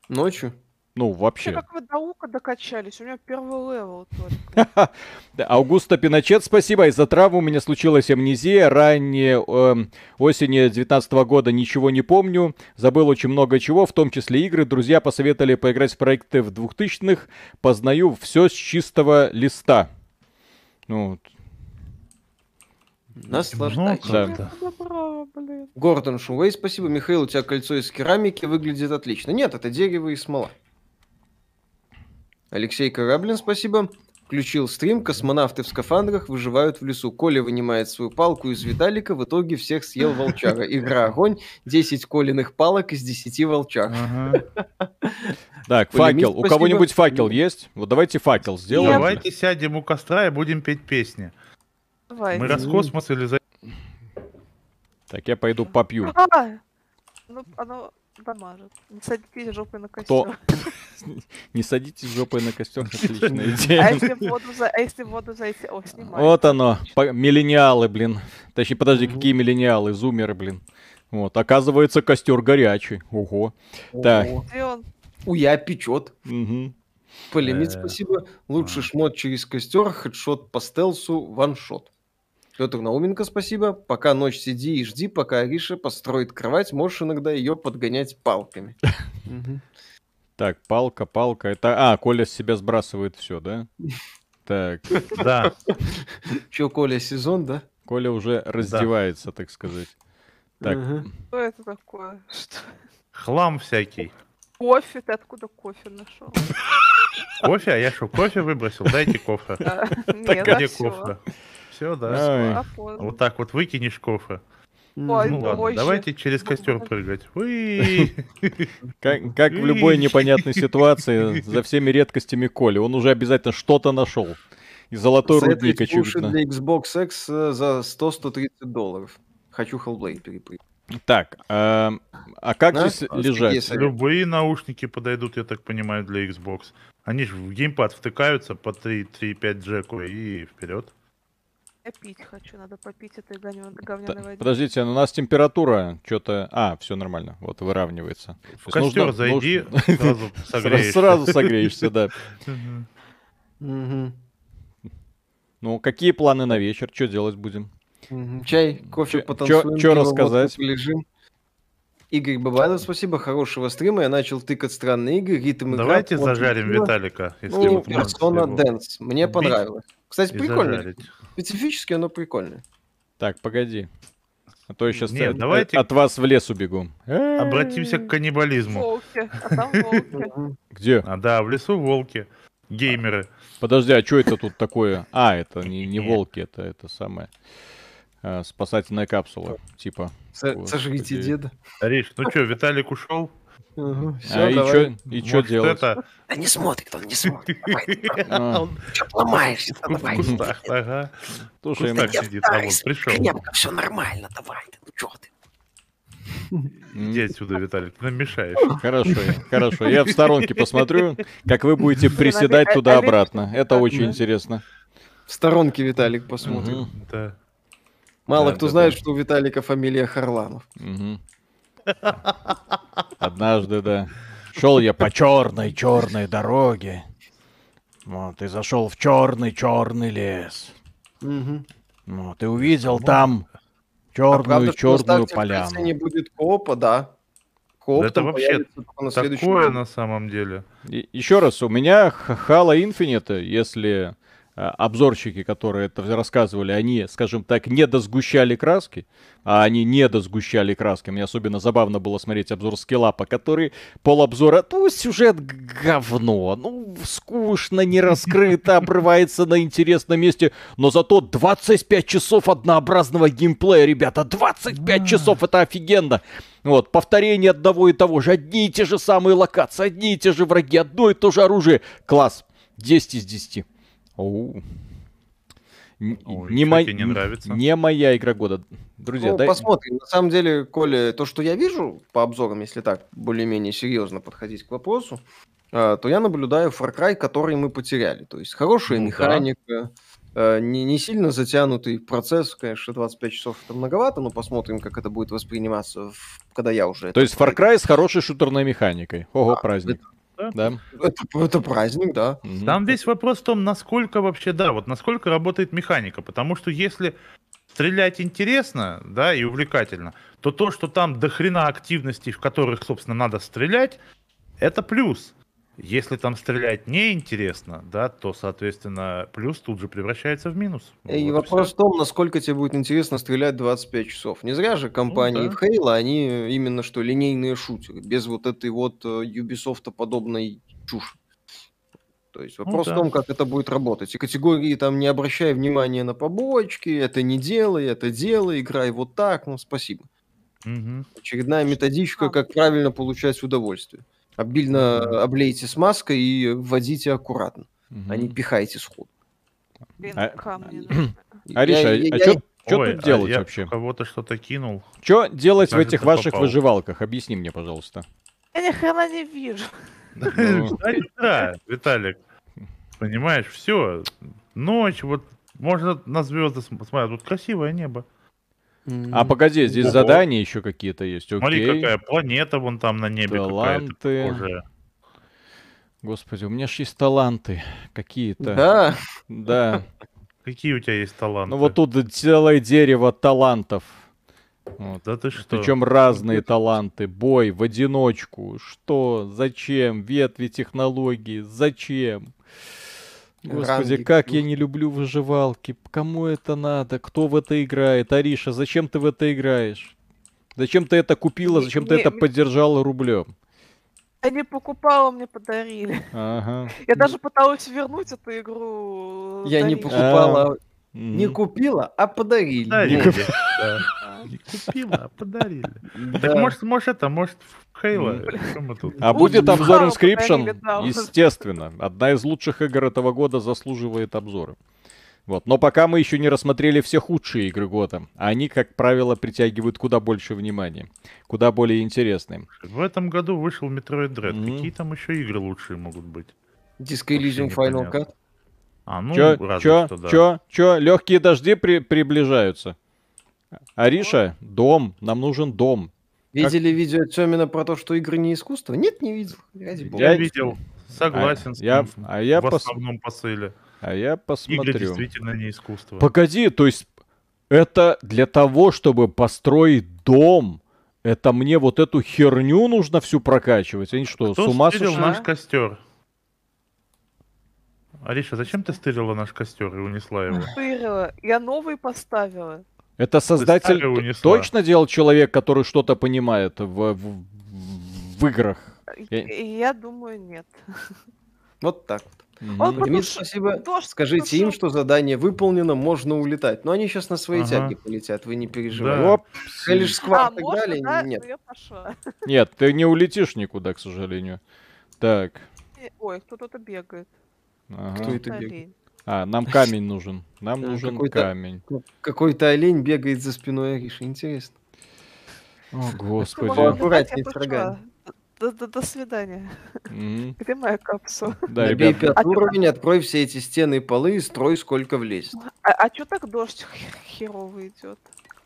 Ночью? Ну, Вообще, вообще. как вы до лука докачались? У меня первый level только. Да, Аугуста Пиночет, спасибо. Из-за травмы у меня случилась амнезия. Ранее эм, осени 19 года ничего не помню. Забыл очень много чего, в том числе игры. Друзья посоветовали поиграть в проекты в 2000-х. Познаю все с чистого листа. Ну, вот. Наслаждайтесь. Да. Гордон Шувей, спасибо. Михаил, у тебя кольцо из керамики выглядит отлично. Нет, это дерево и смола. Алексей Кораблин, спасибо. Включил стрим, космонавты в скафандрах выживают в лесу. Коля вынимает свою палку из Виталика, в итоге всех съел волчара. Игра огонь, 10 Колиных палок из 10 волчар. Ага. Так, факел. У кого-нибудь факел есть? Вот давайте факел сделаем. Давайте сядем у костра и будем петь песни. Давай. Мы раз космос или за... Так, я пойду попью. А! Ну, оно дамажит. Не садитесь жопой на костер. Не садитесь жопой на костер, отличная А идея. если в воду, за... а если в воду зайти? О, снимай. Вот оно, миллениалы, блин. Точнее, подожди, какие миллениалы, зумеры, блин. Вот, оказывается, костер горячий. Ого. Так. Уя печет. Мгм. Полемит, спасибо. Лучший шмот через костер, хедшот по стелсу, ваншот. Петр Науменко, спасибо. Пока ночь сиди и жди, пока Ариша построит кровать, можешь иногда ее подгонять палками. Так, палка, палка. Это. А, Коля с себя сбрасывает все, да? Так, Да. Че, Коля, сезон, да? Коля уже раздевается, так сказать. Так. Что это такое? Что? Хлам всякий. Кофе? Ты откуда кофе нашел? Кофе? А я что, кофе выбросил? Дайте кофе. Нет, где а кофе? Все, да. Вот так вот выкинешь кофе. Ой, Ну ладно, давайте через костер прыгать. Как, как в любой непонятной ситуации, за всеми редкостями Коли, он уже обязательно что-то нашел. И золотой Советую рудник, очевидно. для Xbox X э, за 100-130 долларов. Хочу Hellblade перепрыгнуть. Так, а, а как Да? здесь А, лежать? Любые наушники подойдут, я так понимаю, для Xbox. Они же в геймпад втыкаются по 3-5 джеку и вперед. Я пить хочу, надо попить этой говняной воды. Подождите, у нас температура что-то... А, все нормально, вот выравнивается. В костер нужно- зайди, нужно- сразу Сра- согреешься. Сразу согреешься, да. Ну, какие планы на вечер? Что делать будем? Чай, кофе, потанцуем. пиво, рассказать? Полежим. Игорь Бабайлов, спасибо, хорошего стрима. Я начал тыкать странные игры, ритм игра. Давайте смотрим зажарим фильмы. Виталика, если Ну, можно Persona Dance. Мне убить понравилось. Кстати, прикольно. зажарить. Специфически оно прикольное. Так, погоди. А то я сейчас Нет, от, давайте- от вас в лес убегу. Обратимся к каннибализму. Волки, а там волки. Мгм. Где? А да, в лесу волки, геймеры. Подожди, а что это тут такое? А, это не, не волки, это это самое. а, спасательная капсула, типа. Со- Господи. Сожрите деда. Риш, ну что, Виталик ушел? Ага, а и давай. что и Может, делать? это Да не смотрит он, не смотрит. А, Что ломаешься? в кустах, ага. Слушай, я сидит, а вот пришел. Крепко, все нормально, давай. Ну что ты? Иди отсюда, Виталик, ты нам мешаешь. хорошо, хорошо. Я в сторонке посмотрю, как вы будете приседать а- а- туда-обратно. Это так, очень интересно. В сторонке Виталик посмотрит. Мгм, Да. Мало Да, кто да, знает, да. что у Виталика фамилия Харламов. мгм. Однажды, да. Шел я по черной, черной дороге. Вот, и зашел в черный, черный лес. Мгм. Вот, и увидел там А черную, правда, что на черную старте в поляну. не будет коопа, да. Кооп Да это там вообще на Такое году. на самом деле. И- Еще раз, у меня Halo Infinite, если а, обзорщики, которые это рассказывали, они, скажем так, не досгущали краски, а они не досгущали краски. Мне особенно забавно было смотреть обзор скиллапа, который полобзора, ну, сюжет говно, ну, скучно, не раскрыто, обрывается на интересном месте, но зато 25 часов однообразного геймплея, ребята, 25 часов, это офигенно. Вот, повторение одного и того же, одни и те же самые локации, одни и те же враги, одно и то же оружие. Класс, 10 из 10. Оу. Ой, не, мо- не нравится? не моя игра года. Друзья, Ну, дай- посмотрим. На самом деле, Коля, то, что я вижу по обзорам, если так более-менее серьезно подходить к вопросу, а, то я наблюдаю Far Cry, который мы потеряли. То есть хорошая Ну да. механика, Э, Не, не сильно затянутый процесс, конечно, 25 часов это многовато, но посмотрим, как это будет восприниматься, в- когда я уже... То есть Far. Cry с хорошей шутерной механикой. Ого, Да, праздник. это- Да. Это, это праздник, да. Там весь вопрос в том, насколько вообще, да, вот насколько работает механика. Потому что если стрелять интересно, да, и увлекательно, то то, что там до хрена активностей, в которых, собственно, надо стрелять, это плюс. Если там стрелять неинтересно, да, то, соответственно, плюс тут же превращается в минус. И Вот вопрос всё. в том, насколько тебе будет интересно стрелять 25 часов. Не зря же компании да. в Halo, они именно что линейные шутеры, без вот этой вот э, Ubisoft подобной чуши. То есть вопрос да. в том, как это будет работать. И категории там не обращай внимания на побочки, это не делай, это делай, играй вот так, ну спасибо. Мгм. Очередная методичка, как правильно получать удовольствие. Обильно облейте смазкой и вводите аккуратно, а не пихайте сходу. Блин, А- камни. Ариша, Я- а я- Ой, тут а делать я вообще? в кого-то что-то кинул. Что делать в этих ваших попал. выживалках? Объясни мне, пожалуйста. Я ни хрена не вижу. Ну. Да, Виталик. Понимаешь, все. Ночь, вот можно на звезды смотреть. Тут красивое небо. А погоди, здесь Ого. задания еще какие-то есть. Смотри, Окей. какая планета вон там на небе Таланты. какая-то. Господи, у меня ж есть таланты какие-то. Да, Да. Какие у тебя есть таланты? Ну вот тут целое дерево талантов. Вот. Да ты что? Причем разные таланты. Бой в одиночку. Что? Зачем? Ветви технологии. Зачем? Господи, Ранги. как я не люблю выживалки. Кому это надо? Кто в это играет? Ариша, зачем ты в это играешь? Зачем ты это купила? Не- Зачем ты не- это поддержала рублем? Я не покупала, мне подарили. Ага. Я даже пыталась вернуть эту игру. я не дарить. покупала, не купила, а подарили. Да. Не купила, а подарили. Так может, может это, может в Хейла. А будет обзор Inscription? Естественно. Одна из лучших игр этого года заслуживает обзора. Вот. Но пока мы еще не рассмотрели все худшие игры года. А они, как правило, притягивают куда больше внимания. Куда более интересные. В этом году вышел Metroid Dread. Какие там еще игры лучшие могут быть? Disco Elysium Final. Cut. А, ну, чё, разве чё, что, да. чё, чё, легкие дожди при- приближаются. Ариша, дом, нам нужен дом. Видели видео Тёмина про то, что игры не искусство? Нет, не видел. Ради бога. Я видел. Согласен с я- ним а я в пос- основном посыле. А я Игры посмотрю. действительно не искусство. Погоди, то есть это для того, чтобы построить дом, это мне вот эту херню нужно всю прокачивать? Они что, Кто с ума сошли? наш костер? Ариша, зачем ты стырила наш костер и унесла его? Стырила. Я новый поставила. Это создатель точно делал человек, который что-то понимает в, в- в играх? Я- Я думаю, нет. Вот так. Мгм. Он Демид, спасибо. дождь Скажите им, пошел. что задание выполнено, можно улетать. Но они сейчас на своей Ага. тяге полетят, вы не переживайте. Да. Оп. Лишь А, и можно, далее, да? нет. Ну. Нет, ты не улетишь никуда, к сожалению. Так. Э, Ой, кто-то бегает. Ага. Кто это бегает? А, нам камень нужен. Нам Да, нужен какой-то- камень. Ну, Какой-то олень бегает за спиной Ариши. Интересно. О, господи. Поаккуратнее летать, с рогами. До, до- до свидания. Мгм. Где моя капсула? Да, Набей ребят. пятый А уровень, открой все эти стены и полы и строй сколько влезет. А, а чё так дождь хе- херово идет?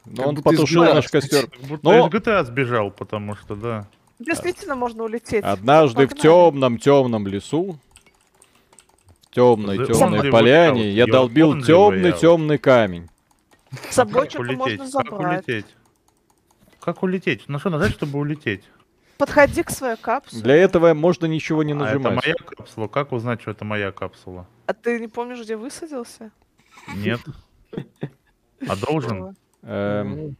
Но Как он потушил наш костер. Будто Но- из GTA сбежал, потому что, да. Действительно можно улететь. Однажды в Погнали. темном темном лесу, в темной темной only поляне, out. я долбил темный темный камень. С собой Как что-то улететь? можно Как забрать. улететь? Как улететь? На что нажать, чтобы улететь? Подходи к своей капсуле. Для этого можно ничего не А это нажимать. моя капсула. Как узнать, что это моя капсула? А ты не помнишь, где высадился? Нет. А должен? Эм,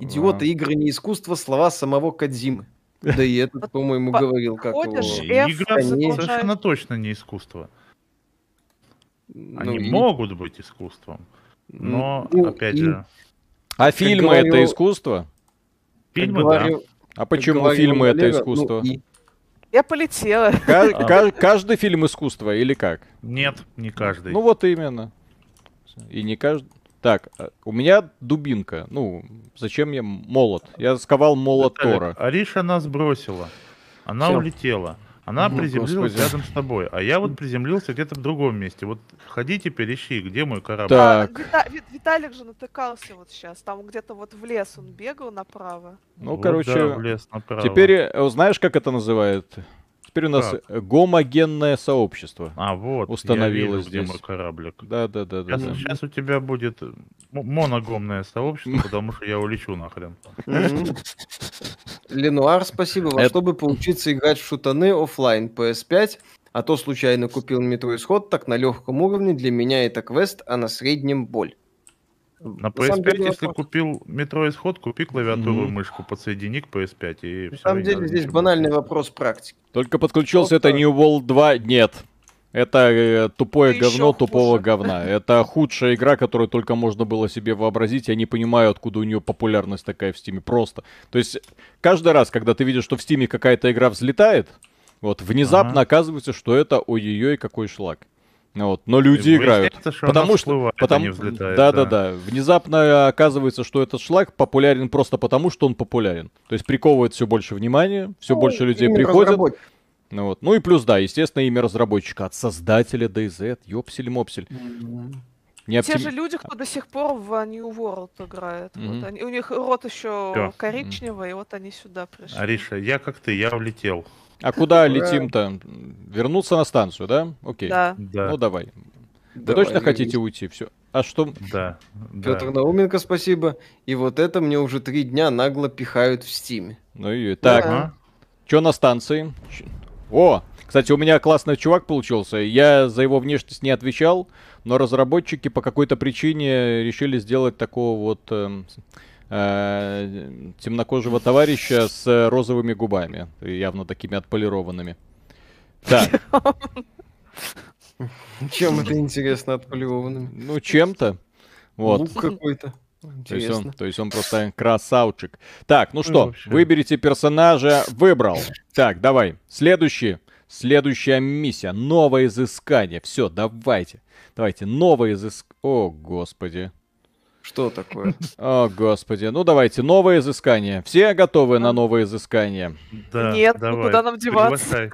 Идиоты, игры не искусство, слова самого Кадзимы. Да и этот, по-моему, По- говорил, как его... Игра совершенно точно не искусство. Ну, Они и- могут быть искусством. Но, ну, опять и же, А фильмы это говорил- искусство? фильмы, да. говорил- А почему говорил фильмы это ну, искусство? и- Я полетела. Ка- А. ка- Каждый фильм искусство или как? Нет, не каждый. Ну вот именно. И не каждый. Так, а, у меня дубинка. Ну, зачем мне молот? Я сковал молот Тора. Ариша нас бросила. Она Всё. улетела. Она О, приземлилась господи. рядом с тобой, а я вот приземлился где-то в другом месте. Вот ходи теперь ищи, где мой корабль. Так. А, Вита- Ви- Виталик же натыкался вот сейчас. Там где-то вот в лес он бегал направо. Ну, Вот, короче, да, в лес направо. Теперь, э, знаешь, как это называют? Теперь у нас Как? э, гомогенное сообщество. А, вот, установилось я вижу, где здесь. мой кораблик. Да, да, да, да. Сейчас, да. у тебя будет м- моногомное сообщество, потому что я улечу нахрен. Ленуар, спасибо. Во Это- чтобы поучиться играть в шутаны оффлайн PS5, а то случайно купил метро исход, так на легком уровне для меня это квест, а на среднем боль. На самом PS5, деле, если вопрос- купил метро исход, купи клавиатуру и Мгм. мышку, подсоедини к PS5 и На все. самом деле здесь банальный вопрос практики. Только подключился это Просто- New World 2. Нет. Это э, тупое ещё говно тупого хуже. говна. Это худшая игра, которую только можно было себе вообразить. Я не понимаю, откуда у нее популярность такая в Стиме. Просто. То есть, каждый раз, когда ты видишь, что в Стиме какая-то игра взлетает, вот, внезапно Ага. оказывается, что это ой-ой-ой, какой шлак. Вот. Но люди играют. Потому что, потому, не взлетает. да, да, да. Внезапно оказывается, что этот шлак популярен просто потому, что он популярен. То есть приковывает все больше внимания, все больше людей разработчик. Ну, вот. ну и плюс, да, естественно, имя разработчика от создателя DayZ, ёпсель-мопсель. Мгм. Не Те оптим- же люди, кто до сих пор в New World играет. Вот Мгм. они- у них рот еще Всё. коричневый, и вот они сюда пришли. Ариша, я как ты, я улетел. А куда летим-то? Вернуться на станцию, да? Окей. Да. Да, Ну давай. Вы Давай, точно хотите вернись. уйти? Все. А что? да, да. Петр Науменко, спасибо. И вот это мне уже три дня нагло пихают в стиме. Ну и так, Ага. что на станции? О, кстати, у меня классный чувак получился. Я за его внешность не отвечал, но разработчики по какой-то причине решили сделать такого вот эм, э, темнокожего товарища с розовыми губами, явно такими отполированными. Так, Чем это интересно отполированным? ну чем-то. Вот. Лук какой-то. То есть, он, то есть он просто красавчик. Так, ну что, вообще. выберите персонажа. Выбрал. Так, давай. Следующий. Следующая миссия. Новое изыскание. Все, давайте. Давайте, новое изыскание. О, господи. Что такое? О, господи. Ну, давайте, новое изыскание. Все готовы на новое изыскание? Да, Нет, ну давай. куда нам деваться? Приглашай,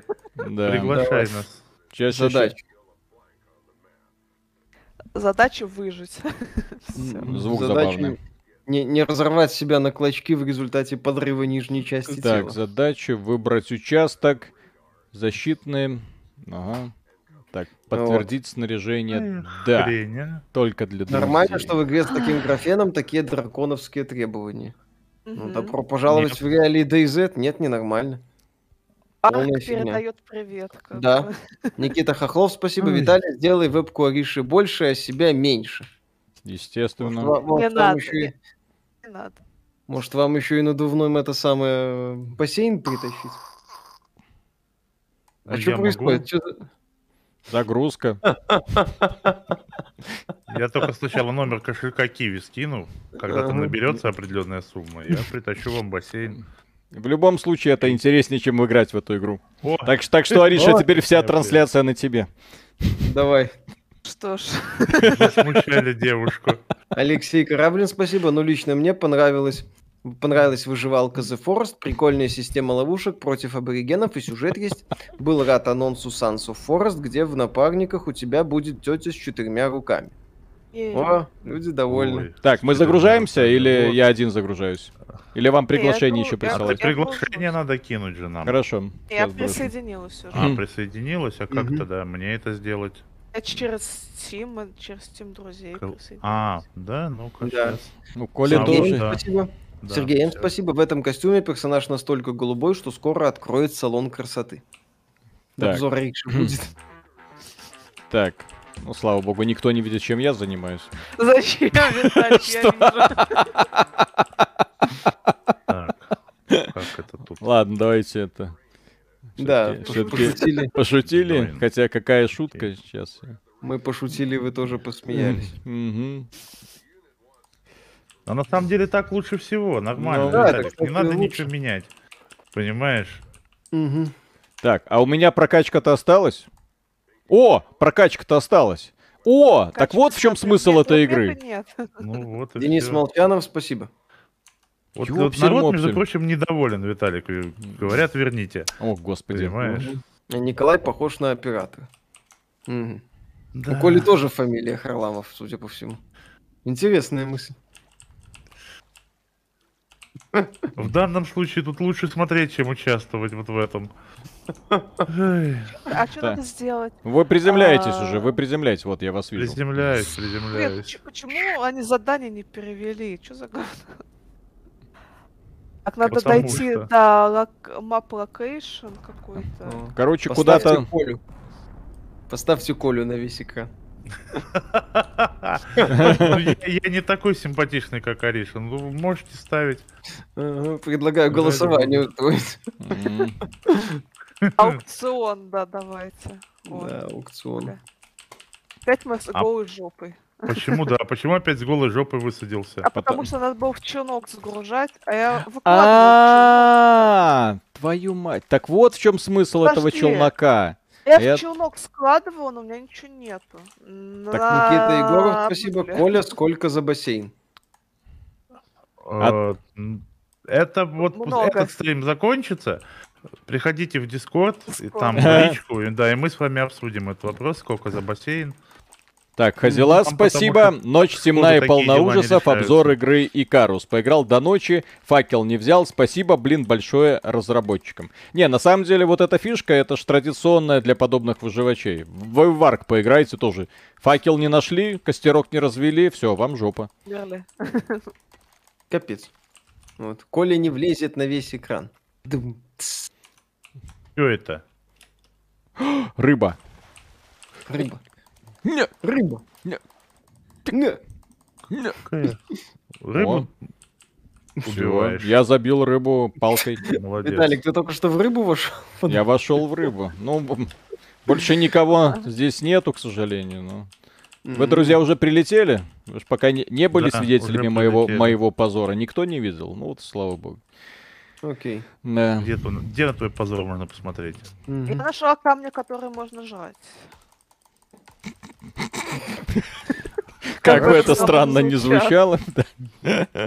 Да. приглашай Давай. нас. Щас. Задача. Задача выжить. Звук забавный. Не, не разорвать себя на клочки в результате подрыва нижней части Так, тела. задача выбрать участок. Защитный. Ага. Так, подтвердить снаряжение. Эх, Да, хрень, а. только для Нормально, друзей. что в игре с таким графеном такие драконовские требования. Ну, добро пожаловать Нет. в реалии DayZ. Нет, ненормально. Арк передает привет. как Да. бы. Никита Хохлов, спасибо. Ой. Виталий, сделай вебку Ариши больше, а себя меньше. Естественно. Может, вам- Не может, надо, еще и- не- Не надо. может, вам еще и надувным это самое бассейн притащить? А что я происходит? могу. Чё за- Загрузка. Я только сначала номер кошелька Киви скину. Когда там наберется определенная сумма, я притащу вам бассейн. В любом случае, это интереснее, чем играть в эту игру. О, Так, так что, Ариша, О, теперь вся трансляция на тебе. Давай. Что ж. вы смущали девушку. Алексей Кораблин, спасибо. Ну, лично мне понравилось. Понравилась выживалка The Forest, прикольная система ловушек против аборигенов и сюжет есть. Был рад анонсу Sons of Forest, где в напарниках у тебя будет тетя с четырьмя руками. О, люди довольны. Ой, Так, мы загружаемся или я один загружаюсь? Или вам приглашение еще А присылать? я- приглашение надо кинуть же нам. Хорошо. Я присоединилась уже. А, присоединилась? А как тогда мне это сделать? Я через Steam, и через Steam друзей Кол- присоединилась. А, да, ну-ка, Да. сейчас. Ну, Коля Сам тоже. да. спасибо. Да, Сергей, М, всё. спасибо. В этом костюме персонаж настолько голубой, что скоро откроет салон красоты. Так. Обзор Рикши будет. Так. Ну, слава богу, никто не видит, чем я занимаюсь. Зачем, Виталик, я Что? вижу. Так, как это тут? Ладно, давайте это. Да, пошутили. Пошутили? Хотя какая шутка сейчас. Мы пошутили, вы тоже посмеялись. Мгм. А на самом деле так лучше всего, нормально. Ну, да, не надо ничего менять. Понимаешь? Так, а у меня прокачка-то осталась? О, прокачка-то осталась. О, так Качка вот в чем нет, смысл вот этой это игры. Нет. Ну вот и Денис всё. Молчанов, спасибо. Вот, Ёпсель вот народ, между прочим, недоволен, Виталик. Говорят, верните. О, господи. Понимаешь? Николай похож на оператора. Мгм. Да. У Коли тоже фамилия Харламов, судя по всему. Интересная мысль. В данном случае тут лучше смотреть, чем участвовать вот в этом. А что надо сделать? Вы приземляетесь уже, А. вы приземляетесь, вот я вас вижу. Приземляюсь, приземляюсь. почему они задание не перевели? Что за говно? Так надо Потому дойти что. до лок- map location какой-то. Короче, куда-то... Поставьте Колю на экран. Ну, Я не такой симпатичный, как Аришин. Ну, можете ставить. Ага, Предлагаю голосование устроить. Аукцион, да, давайте. О, Да, аукцион. бля. Опять мы с А- голой жопой. Почему, да? Почему опять с голой жопой высадился? А Потом- потому что надо было в челнок загружать, а я выкладывала А, твою мать. Так вот в чем смысл этого челнока. Я я- в челнок складывала, но у меня ничего нету. Так, Никита Егоров, спасибо. Коля, сколько за бассейн? Э, Это вот этот стрим закончится. Приходите в Дискорд, и там в личку, и, да, и мы с вами обсудим этот вопрос, сколько за бассейн. Так, Хазила, там потому спасибо. что, Ночь темная и полна ужасов. Обзор игры Икарус. Поиграл до ночи, факел не взял. Спасибо, блин, большое разработчикам. Не, на самом деле, вот эта фишка, это ж традиционная для подобных выживачей. Вы в Варк поиграете тоже. Факел не нашли, костерок не развели, все, вам жопа. Капец. Вот. Коля не влезет на весь экран. Дум, тс, Что это? Рыба. Рыба. Не, Рыба. Не. Не. не. Всё, убиваешь. я забил рыбу палкой. Молодец. Виталик, ты только что в рыбу вошел? Я вошел в рыбу. Ну, больше никого здесь нету, к сожалению. но- Вы, друзья, уже прилетели? Вы ж пока не, не были Да, свидетелями моего, моего позора. Никто не видел. Ну вот, слава богу. Окей. Да. Где, tu- где на твой позор можно посмотреть? Мгм. Я нашла камни, которые можно жрать. Как бы это странно не звучало.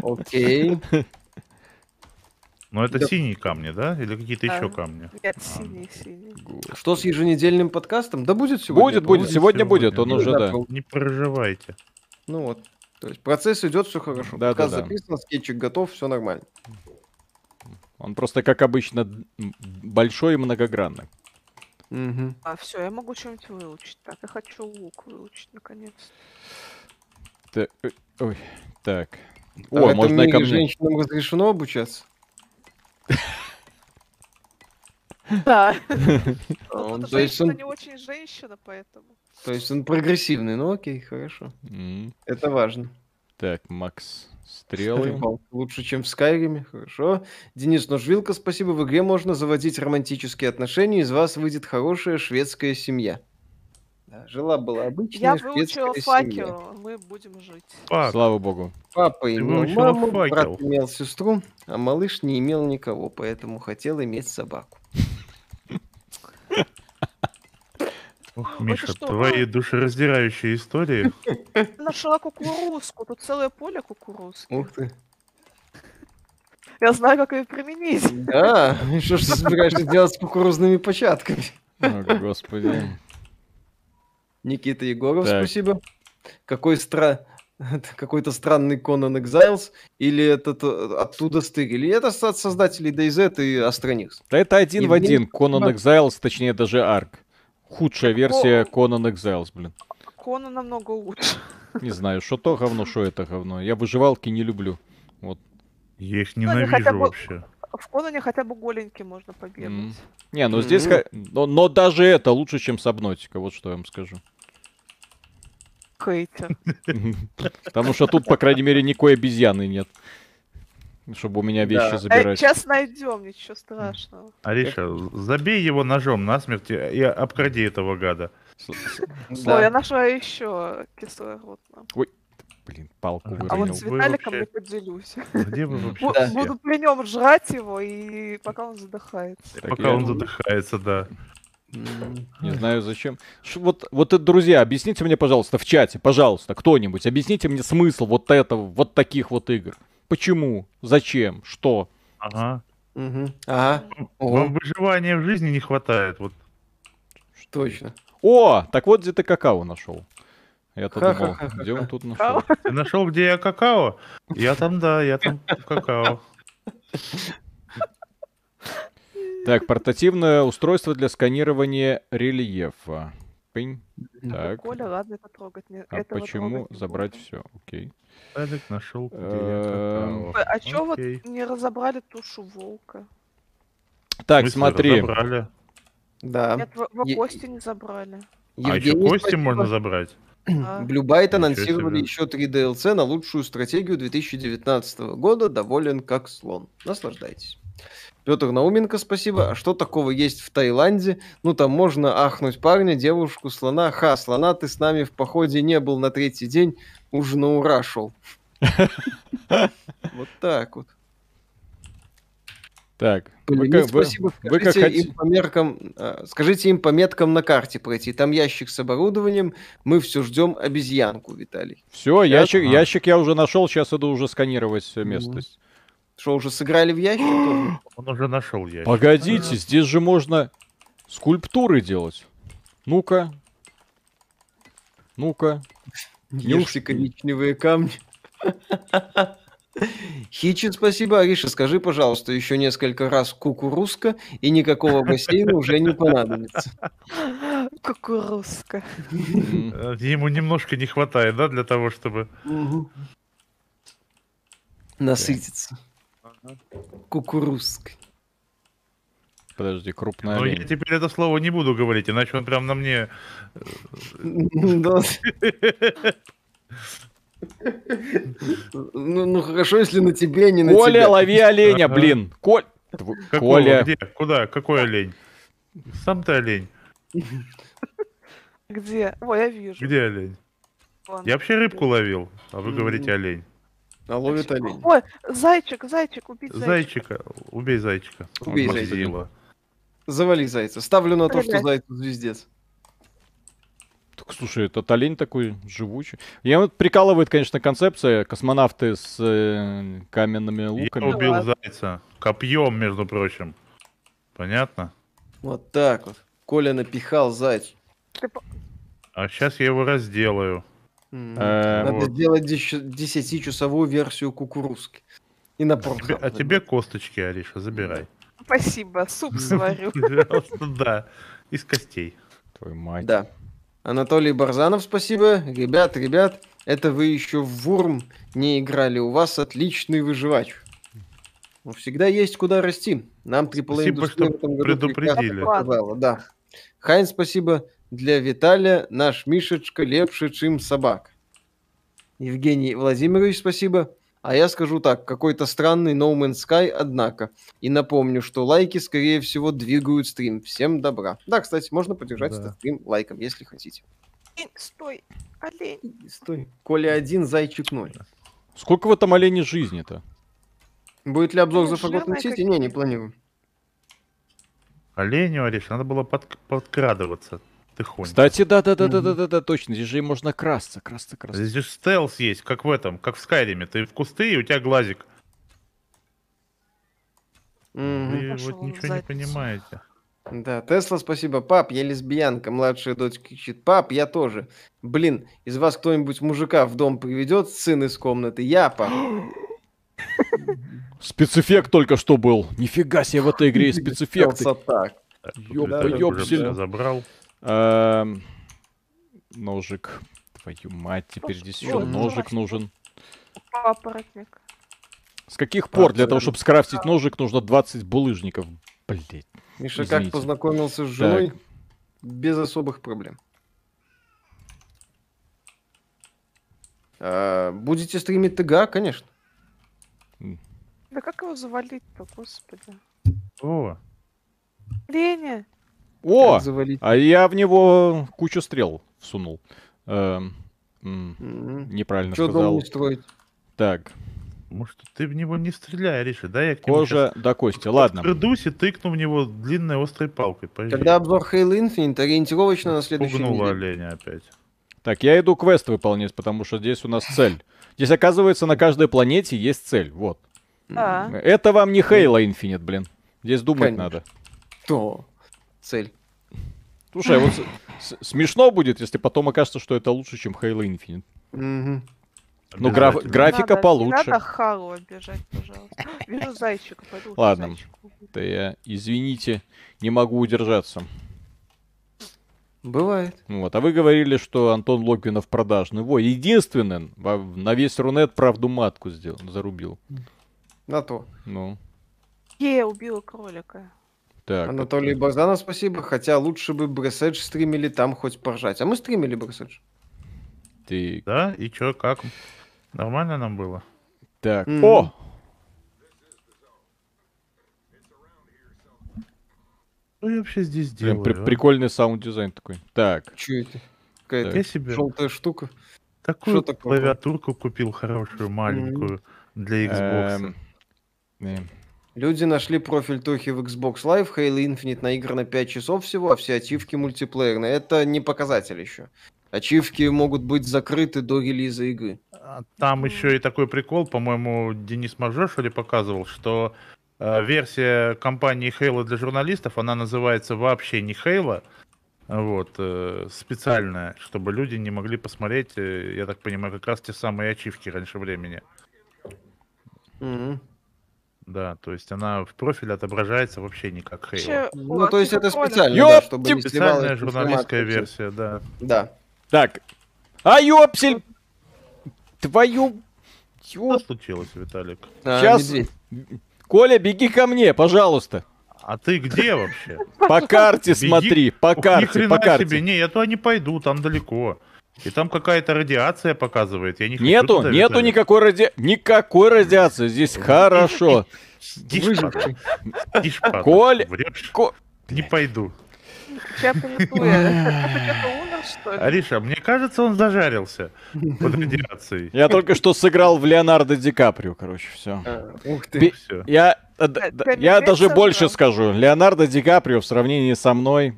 Окей. Ну, это Да. синие камни, да? Или какие-то Да. еще камни? Нет, синий, синий. Что с еженедельным подкастом? Да будет сегодня. Будет, будет, сегодня сегодня. будет, он Ну, уже, да. Не переживайте. Ну вот. То есть процесс идет, все хорошо. Да, Подкаст да, да. записан, скетчик готов, все нормально. Он просто, как обычно, большой и многогранный. Мгм. А, все, я могу что-нибудь выучить. Так, я хочу лук выучить, наконец. Та- э, Ой, так. А О, можно и ко мне. женщинам разрешено обучаться? Да. А он- то, есть женщина он, не очень женщина, поэтому. то есть он прогрессивный. Ну окей, хорошо. Это важно. Так, Макс, стрелы. Лучше, чем в Скайриме, хорошо. Денис Ножвилка, спасибо. В игре можно заводить романтические отношения, из вас выйдет хорошая шведская семья. Да, Жила-была обычная Я шведская выучила семья. факел, мы будем жить. Фак. Слава богу. Папа имел маму, факел. брат имел сестру, а малыш не имел никого, поэтому хотел иметь собаку. Ох, Ой, Миша, что? твои душераздирающие истории. Нашла кукурузку, тут целое поле кукурузки. Ух ты. Я знаю, как ее применить. Да, что ж ты собираешься делать с кукурузными початками? О, господи. Никита Егоров, Так. спасибо. Какой стра... это Какой-то странный Conan Exiles, или этот э, оттуда стырили. Это со- от создателей DayZ и Астроникс. Да это один в Евгений один. Conan. Exiles, точнее даже Арк. Худшая версия Conan Exiles, блин. Кона намного лучше. Не знаю, что то говно, что это говно. Я выживалки не люблю. Вот. Я их Ну, ненавижу бы- вообще. В Конане хотя бы голенький можно побегать. Не, ну здесь... Мгм. ха- Но, но даже это лучше, чем Сабнотика, вот что я вам скажу. Хейтер. Потому что тут, по крайней мере, никакой обезьяны нет. Чтобы у меня вещи Да. Э, забирать. Сейчас найдем, ничего страшного. Ариша, забей его ножом насмерть и и обкради этого гада. Ой, я нашла еще кислород. нам. Блин, палку А А выронил. вот с Виталиком не поделюсь. Где вы вообще? Буду при нем жрать его, и пока он задыхается. Пока я он задыхается, да. Не знаю зачем. Вот, вот это, друзья, объясните мне, пожалуйста, в чате, пожалуйста, кто-нибудь, объясните мне смысл вот этого, вот таких вот игр. Почему? Зачем? Что? Ага. мгм. Ага. Вам выживания в жизни не хватает. Вот Точно. О, так вот где ты какао нашел. Я-то думал, Ха-ха-ха-ха-ха. где он тут нашел? Ты нашел, где я какао? Я там, да, я там какао. Так, портативное устройство для сканирования рельефа. Пынь. Так. Коля, ладно, это трогать. Не, А этого почему трогать не забрать буду. все? Окей. Алик нашел, где я какао. Ой, А чё вот не разобрали тушу волка? Так, смотри. разобрали? Да. Нет, в, в Е- кости не забрали. А еще кости спасибо. можно забрать. А, Блюбайт анонсировали еще 3 DLC на лучшую стратегию 2019 года. Доволен как слон. Наслаждайтесь. Петр Науменко, спасибо. А что такого есть в Таиланде? Ну, там можно ахнуть парня, девушку, слона. Ха, слона, ты с нами в походе не был на третий день, уже на ура шел. Вот так вот. Так. Вы как, ну, вы- спасибо. вы как Скажите им по меркам, а, скажите им по меткам на карте пройти. Там ящик с оборудованием. Мы все ждем обезьянку, Виталий. Все, ящик, ящик я уже нашел, сейчас иду уже сканировать э, Мгм. местность. Что, уже сыграли в ящик? тоже? Он уже нашел я. Погодите, здесь же можно скульптуры делать. Ну-ка. Ну-ка. Ешьте коричневые камни. Хичи, спасибо. Ариша, скажи, пожалуйста, еще несколько раз кукурузка, и никакого бассейна уже не понадобится. Кукурузка. Э, Ему немножко не хватает, да, для того, чтобы... Насытиться. Кукурузкой. Подожди, крупная Но я олень. теперь это слово не буду говорить, иначе он прям на мне... Да. Ну, ну хорошо, если на тебе, а не на Коля, тебя. лови оленя, блин. Коль... Тв- Какого? Коля. Где? Куда? Какой олень? Сам ты олень. Где? Ой, я вижу. Где олень? Вон. Я вообще рыбку ловил, а вы говорите олень. А ловит олень. Ой, зайчик, зайчик, убить зайчика. Зайчика. Убей зайчика. Убей Он зайчика. Завали зайца. Ставлю на то, что зайцу звездец. Так, слушай, этот олень такой живучий. Я вот прикалывает, конечно, концепция космонавты с э, каменными Я луками. убил зайца. Копьем, между прочим. Понятно? Вот так вот. Коля напихал по- А сейчас я его разделаю. Э, Надо вот. сделать деся- десятичасовую версию кукурузки. И на порнхаб а тебе косточки, Ариша, забирай. Спасибо, суп сварю. Пожалуйста, да. Из костей. Твою мать. Да. Анатолий Барзанов, спасибо. Ребят, ребят, это вы еще в Вурм не играли. У вас отличный выживач. Ну, всегда есть куда расти. Нам AAA Спасибо, что в этом году предупредили. Да. Хайн, спасибо. Для Виталия наш Мишечка лепше, чем собак. Евгений Владимирович, спасибо. А я скажу так, какой-то странный No Man's Sky, однако. И напомню, что лайки, скорее всего, двигают стрим. Всем добра. Да, кстати, можно поддержать Да. этот стрим лайком, если хотите. Стой, олень. Стой. Коля один, зайчик ноль. Сколько в этом олене жизни-то? Будет ли обзор Ну, за Forgotten City? Не, не планирую. Оленю, Ариша, надо было под- подкрадываться. Тихонько. Кстати, да-да-да-да-да-да, точно. Здесь же и можно красться, красться, красться. Здесь стелс есть, как в этом, как в Скайриме. Ты в кусты, и у тебя глазик. Вы Пошёл вот ничего не понимаете. Да, Тесла, спасибо. Пап, я лесбиянка. Младшая дочь кричит. Пап, я тоже. Блин, из вас кто-нибудь мужика в дом приведет, сын из комнаты? Я, пап. Спецэффект только что был. Нифига себе в этой игре есть спецэффекты. Так, тут Ёп, Виталик ёп, уже сильно. всё забрал. Эм, Ножик. Твою мать, теперь здесь еще ножик ну, нужен. Папоротник. С каких пор для того, чтобы скрафтить ножик, нужно 20 булыжников? Блять. Миша как познакомился с женой? Без особых проблем. А, будете стримить ТГА, конечно. Да как его завалить-то, господи? О, Леня! О! А я в него кучу стрел всунул. Эм, м, неправильно Чё дом сказал. не строить? Так, может, ты в него не стреляй, Ариша, да? Я кожа до кости. Ладно. Придусь и тыкну в него длинной острой палкой. Подожди. Когда обзор Halo Infinite ориентировочно на следующей Пугнула неделе. оленя опять. Так, я иду квест выполнять, потому что здесь у нас цель. Здесь, оказывается, на каждой планете есть цель. Вот. А, Это вам не Halo Infinite, блин. Здесь думать Конечно. надо. Что? Цель. Слушай, а вот смешно будет, если потом окажется, что это лучше, чем Halo Infinite. Мгм. Ну, граф- графика Надо- Не получше. надо Хару обижать, пожалуйста. Вижу зайчика, пойду Ладно. зайчика убью. Да я, извините, не могу удержаться. Бывает. Ну Вот, а вы говорили, что Антон Логвинов продажный. Во, единственный во- на весь Рунет правду матку сделал, зарубил. На то. Ну, Е, убила кролика. Так. Анатолий это- Богданов, спасибо. Хотя лучше бы Breathedge стримили там хоть поржать. А мы стримили Breathedge. Ты... Да, и чё, как? Нормально нам было? Так. Мгм. О! Что я вообще здесь Прям делаю? при- а? прикольный саунд-дизайн такой. Так. Че это? Я Какая-то себе желтая штука. такую что такое? клавиатурку купил хорошую, маленькую, для Xbox. эм, э, Люди нашли профиль Тохи в Xbox Live, Halo Infinite наиграно 5 часов всего, а все ачивки мультиплеерные. Это не показатель еще. Ачивки могут быть закрыты до релиза игры. А Там еще и такой прикол, по-моему, Денис Мажор, что ли, показывал, что э, версия компании Halo для журналистов, она называется вообще не Halo, вот, э, специальная, чтобы люди не могли посмотреть, э, я так понимаю, как раз те самые ачивки раньше времени. Мгм. Да, то есть она в профиле отображается вообще не как. Вообще, Ну, о, то есть это специально, Ёп, да, чтобы типа не Специальная журналистская версия, да. Да. Так. А ёпсель! Твою... Что случилось, Виталик? А, Щас- медведь. Коля, беги ко мне, пожалуйста. А ты где вообще? По карте Беги. смотри, по Ух, карте, хрена по карте. себе, не, я туда не пойду, там далеко. И там какая-то радиация показывает. Я не хочу Нету, туда, нету никакой ради... Никакой радиации, здесь хорошо. Выживший. Коль- Не пойду. Ариша, мне кажется, он зажарился под радиацией. Я только что сыграл в Леонардо Ди Каприо, короче, все. А, Ух ты. Я, э, Э, я даже больше скажу. Леонардо Ди Каприо в сравнении со мной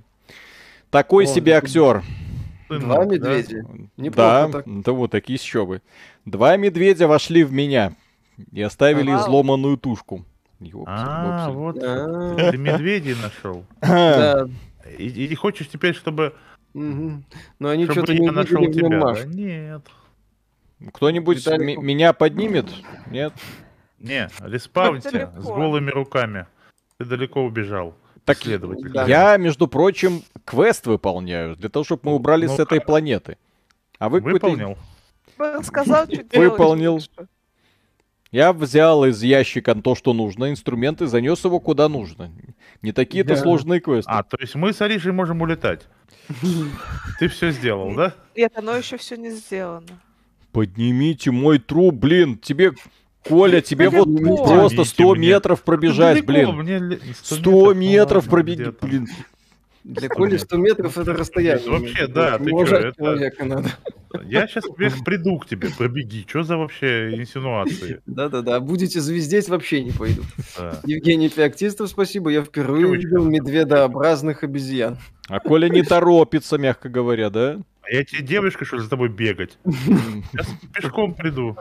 такой себе это актер. Два медведя. Да, Неплохо так. да вот такие еще бы. Два медведя вошли в меня и оставили Вау. изломанную тушку. Ёпсель, А, мопсель. вот. А, Ты медведей нашел. Да. И, и хочешь теперь, чтобы, Мгм. Но они чтобы что-то не я нашел увидели в нем тебя? Да Нет. Кто-нибудь м- меня поднимет? Нет? Не, респаунься далеко. с голыми руками. Ты далеко убежал. Так Следователь. да. Я, между прочим, квест выполняю для того, чтобы мы убрали Ну, с этой как? планеты. А вы какой-то- Выполнил. Рассказал, что. Выполнил. Я взял из ящика то, что нужно, инструменты, занес его куда нужно. Не такие-то Да. сложные квесты. А, то есть мы с Аришей можем улетать. Ты все сделал, да? Нет, оно еще все не сделано. Поднимите мой труп, блин, тебе, Коля, тебе Да вот понял. просто 100 Поднимите мне. метров пробежать, Далеко, блин. мне ле- 100 метров где-то. блин. Для Коли 100 метров это расстояние. Вообще, да, ты чё, Уважать это- человека надо. Я сейчас приду к тебе, пробеги. Что за вообще инсинуации? Да-да-да, будете звездеть, вообще не пойду. Да. Евгений Феоктистов, спасибо. Я впервые Девочка. увидел медведообразных обезьян. А Коля не торопится, мягко говоря, да? Я тебе девушка, что ли, за тобой бегать? Сейчас пешком приду.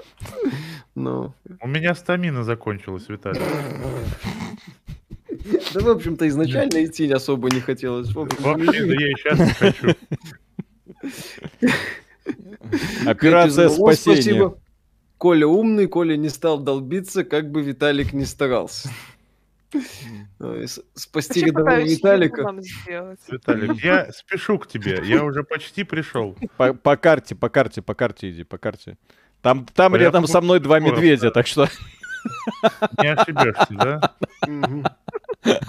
Ну, У меня стамина закончилась, Виталий. да, в общем-то, изначально идти особо не хотелось. Вообще, да я и сейчас не хочу. Операция Зло, спасения. спасибо. Коля умный, Коля не стал долбиться, как бы Виталик не старался. С- Спасти рядового Виталика. Виталик, я спешу к тебе. Я уже почти пришел. По, по карте, по карте, по карте иди, по карте. Там, там Порядок рядом со мной два скоро, медведя, да. так что... Не ошибешься, да?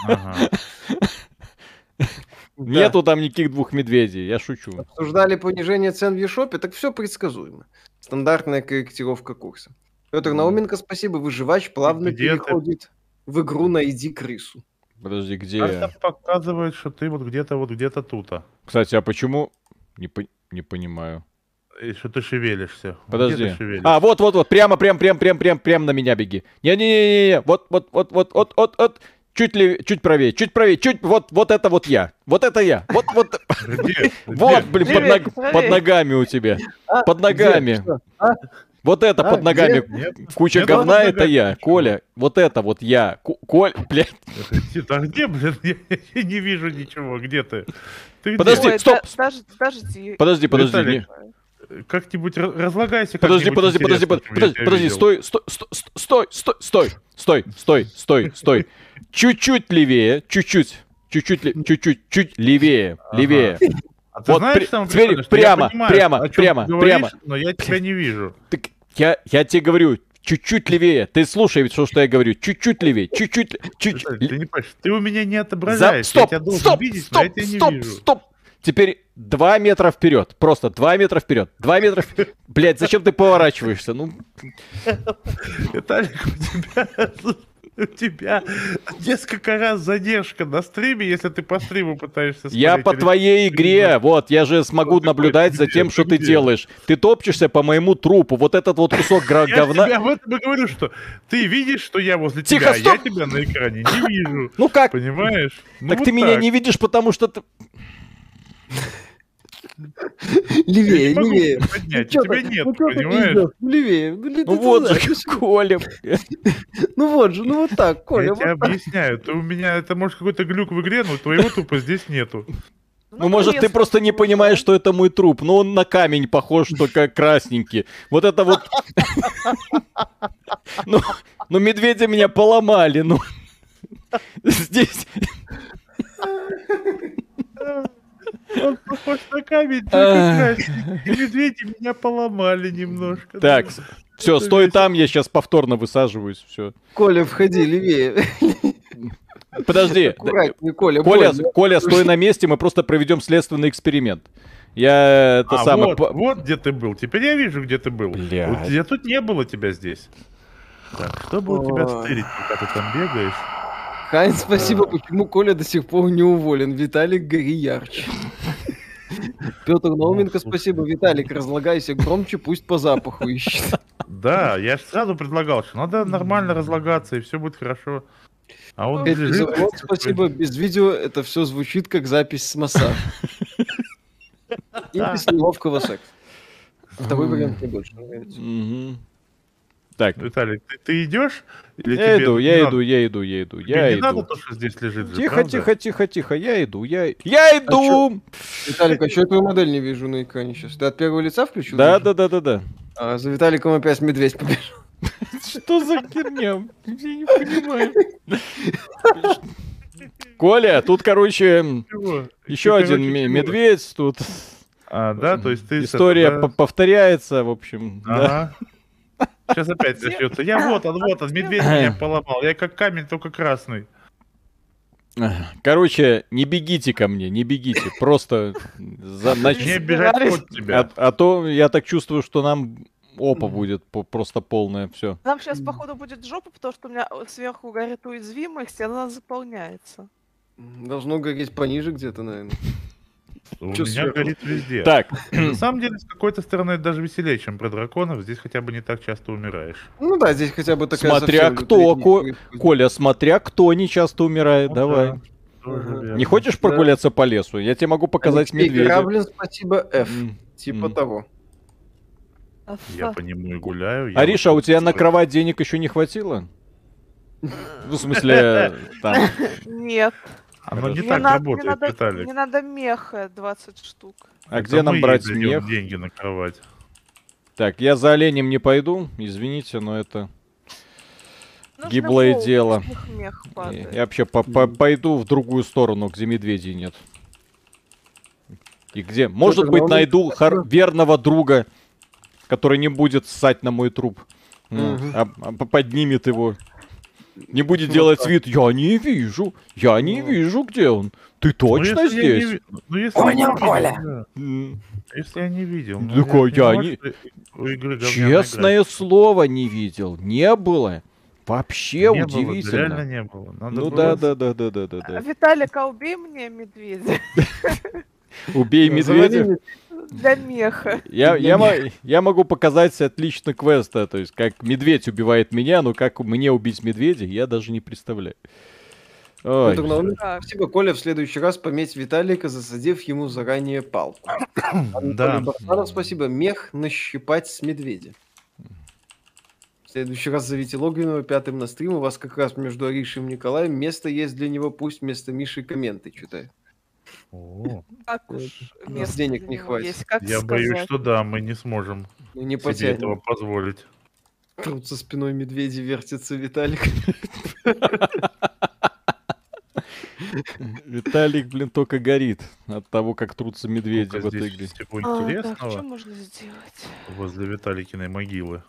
Ага. Да. Нету там никаких двух медведей, я шучу. Обсуждали понижение цен в Ешопе, так все предсказуемо. Стандартная корректировка курса. Петр Науменко, спасибо. Выживач плавно Где ты? В игру «Найди крысу». Подожди, где я? показывает, что ты вот где-то вот где-то тут. Кстати, а почему... Не, по- не понимаю. И что ты шевелишься. Где Подожди. ты шевелишься? А, вот, вот, вот, прямо, прям, прям, прям, прям, прям на меня беги. Не-не-не-не, вот, вот, вот, вот, вот, вот, вот. Чуть ли, чуть правее, чуть правее, чуть, вот, вот это вот я. Вот это я. Вот, вот, Где? вот, Где? блин, под ногами у тебя. А, Под ногами. Где? Вот это А, под ногами Нет, куча нет, говна, это я. ничего. Коля, вот это вот я. Коль, блядь. А где, блин? Я не вижу ничего. Где ты? Ты где? Подожди, Ой, стоп. подожди. Подожди, подожди. Как-нибудь раз- разлагайся. Подожди, как-нибудь подожди, подожди, подожди, подожди, стой, стой, стой, стой, стой, стой, стой, стой, стой, чуть-чуть левее, чуть-чуть, чуть-чуть, чуть-чуть, чуть левее, Ага. левее. А ты Вот знаешь, при- самое теперь прикольное, что я прямо, понимаю, прямо, о чём прямо, ты говоришь, прямо. Но я тебя не вижу. Так я, я тебе говорю, чуть-чуть левее. Ты слушай, что, что я говорю, чуть-чуть левее, чуть-чуть, ле- чуть. Виталий, Ты не ты у меня не За... отображаешь. Стоп, я тебя стоп, видеть, стоп, но я тебя не стоп, вижу. стоп. Теперь два метра вперед. Просто два метра вперед. Два метра вперед. Блять, зачем ты поворачиваешься? Ну, Виталик, у тебя, у тебя несколько раз задержка на стриме, если ты по стриму пытаешься Я смотреть. по Или- твоей игре, вот, я же смогу наблюдать за тем, что Ты делаешь. Ты топчешься по моему трупу. Вот этот вот кусок Я говна. тебе об этом и говорю, что ты видишь, что я возле Тихо, тебя, а я стоп! тебя на экране не вижу. Ну как? Понимаешь? Ну Так вот ты меня не видишь, потому что ты... Левее, левее. поднять, Ну тебя нет, ну понимаешь? Ну, левее. Ну, ли- Ну вот знаешь, же, Коля. Ну вот же, ну вот так, Коля. Я вот тебе так. объясняю, ты у меня, это может какой-то глюк в игре, но твоего тупо здесь нету. Ну, может, ты просто не понимаешь, что это мой труп. Но он на камень похож, только красненький. Вот это вот... Ну, ну, медведя меня поломали, ну. Здесь... Он похож на камень, медведи меня поломали немножко. Так, да. все, стой там, я сейчас повторно высаживаюсь, все. Коля, входи, левее. Подожди, Коля. Коля. Коля, стой на месте, мы просто проведем следственный эксперимент. Я это А, самое... вот, вот где ты был. Теперь я вижу, где ты был. Блядь. Я тут не было тебя здесь. Так, чтобы у тебя стырить, пока ты там бегаешь. Хайн, спасибо. Почему Коля до сих пор не уволен? Виталик, гори ярче. Петр Науменко, спасибо. Виталик, разлагайся громче, пусть по запаху ищет. Да, я же сразу предлагал, что надо нормально разлагаться, и все будет хорошо. А он Опять лежит. Безуглов, такой, спасибо. Без видео это все звучит как запись с массажа. И без неловкого секса. Второй вариант мне больше нравится. Так, Виталик, ты, ты идешь? Или я тебе иду, я надо? иду, я иду, я иду, Тебе я не надо иду. то, что здесь лежит же, Тихо, правда? тихо, тихо, тихо, я иду, я... Я иду! Виталик, а что я твою модель не вижу на экране сейчас? Ты от первого лица включил? Да, да, да, да, да. А, за Виталиком опять медведь побежал. Что за херня? Я не понимаю. Коля, тут, короче, еще один медведь, тут А, да, то есть ты... история повторяется, в общем. да. Сейчас опять начнется. Я вот он, вот он, медведь меня поломал. Я как камень, только красный. Короче, не бегите ко мне, не бегите, просто за- нач- Не бежать от тебя. А, а то я так чувствую, что нам опа будет по- просто полная, все. Нам сейчас, походу, будет жопа, потому что у меня сверху горит уязвимость, и она заполняется. Должно гореть пониже где-то, наверное. У Чё меня сверху? горит везде. Так, На самом деле, с какой-то стороны, это даже веселее, чем про драконов. Здесь хотя бы не так часто умираешь. Ну да, здесь хотя бы такая Смотря кто, Ко-. Коля, смотря кто не часто умирает, Ну давай. да, тоже. Не хочешь прогуляться по лесу? Я тебе могу показать Алексей медведя. Граблин, спасибо, F. М. Типа М. того. Я по нему и гуляю. Ариша, а у тебя на кровать денег еще не хватило? В смысле, там. Нет. Оно не Мне так надо- работает, мне надо, Виталик. мне надо меха 20 штук. А Это где нам брать мех? деньги на кровать. Так, я за оленем не пойду, извините, но это... Нужно Гиблое волк, дело. мех Я падает. я вообще по- по- пойду в другую сторону, где медведей нет. И где? Может быть, нормально. найду хор- верного друга, который не будет ссать на мой труп. Ну, Мгм. а- а поднимет его. Не будет делать вид, я не вижу, я не вижу, где он. Ты точно Ну, если я не здесь? Ну, если Понял, Коля. да. Если я не видел. ну, Такой, я не- игры Честное слово, не видел. Не было. Вообще. Не было, удивительно. реально не было. Надо ну было да, да, да, да, да, да, да. Виталик, а убей мне медведя Убей медведя. Для меха. Я, я, мо- я могу показать отлично квеста, то есть как медведь убивает меня, но как мне убить медведя, я даже не представляю. Ой, Петр Науменко, Так. Спасибо, Коля. В следующий раз пометь Виталика, засадив ему заранее палку. Да. Бахтаров, спасибо. Мех нащипать с медведя. В следующий раз зовите Логвинова пятым на стрим. У вас как раз между Аришей и Николаем место есть для него. Пусть вместо Миши комменты читает. Так уж места денег не хватит. есть. Как Я сказать? боюсь, что да, мы не сможем Ну, не себе этого позволить. Тут со спиной медведи вертится Виталик. Виталик, блин, только горит от того, как трутся медведи в этой игре. всего А, так, интересного что можно сделать? возле Виталикиной могилы.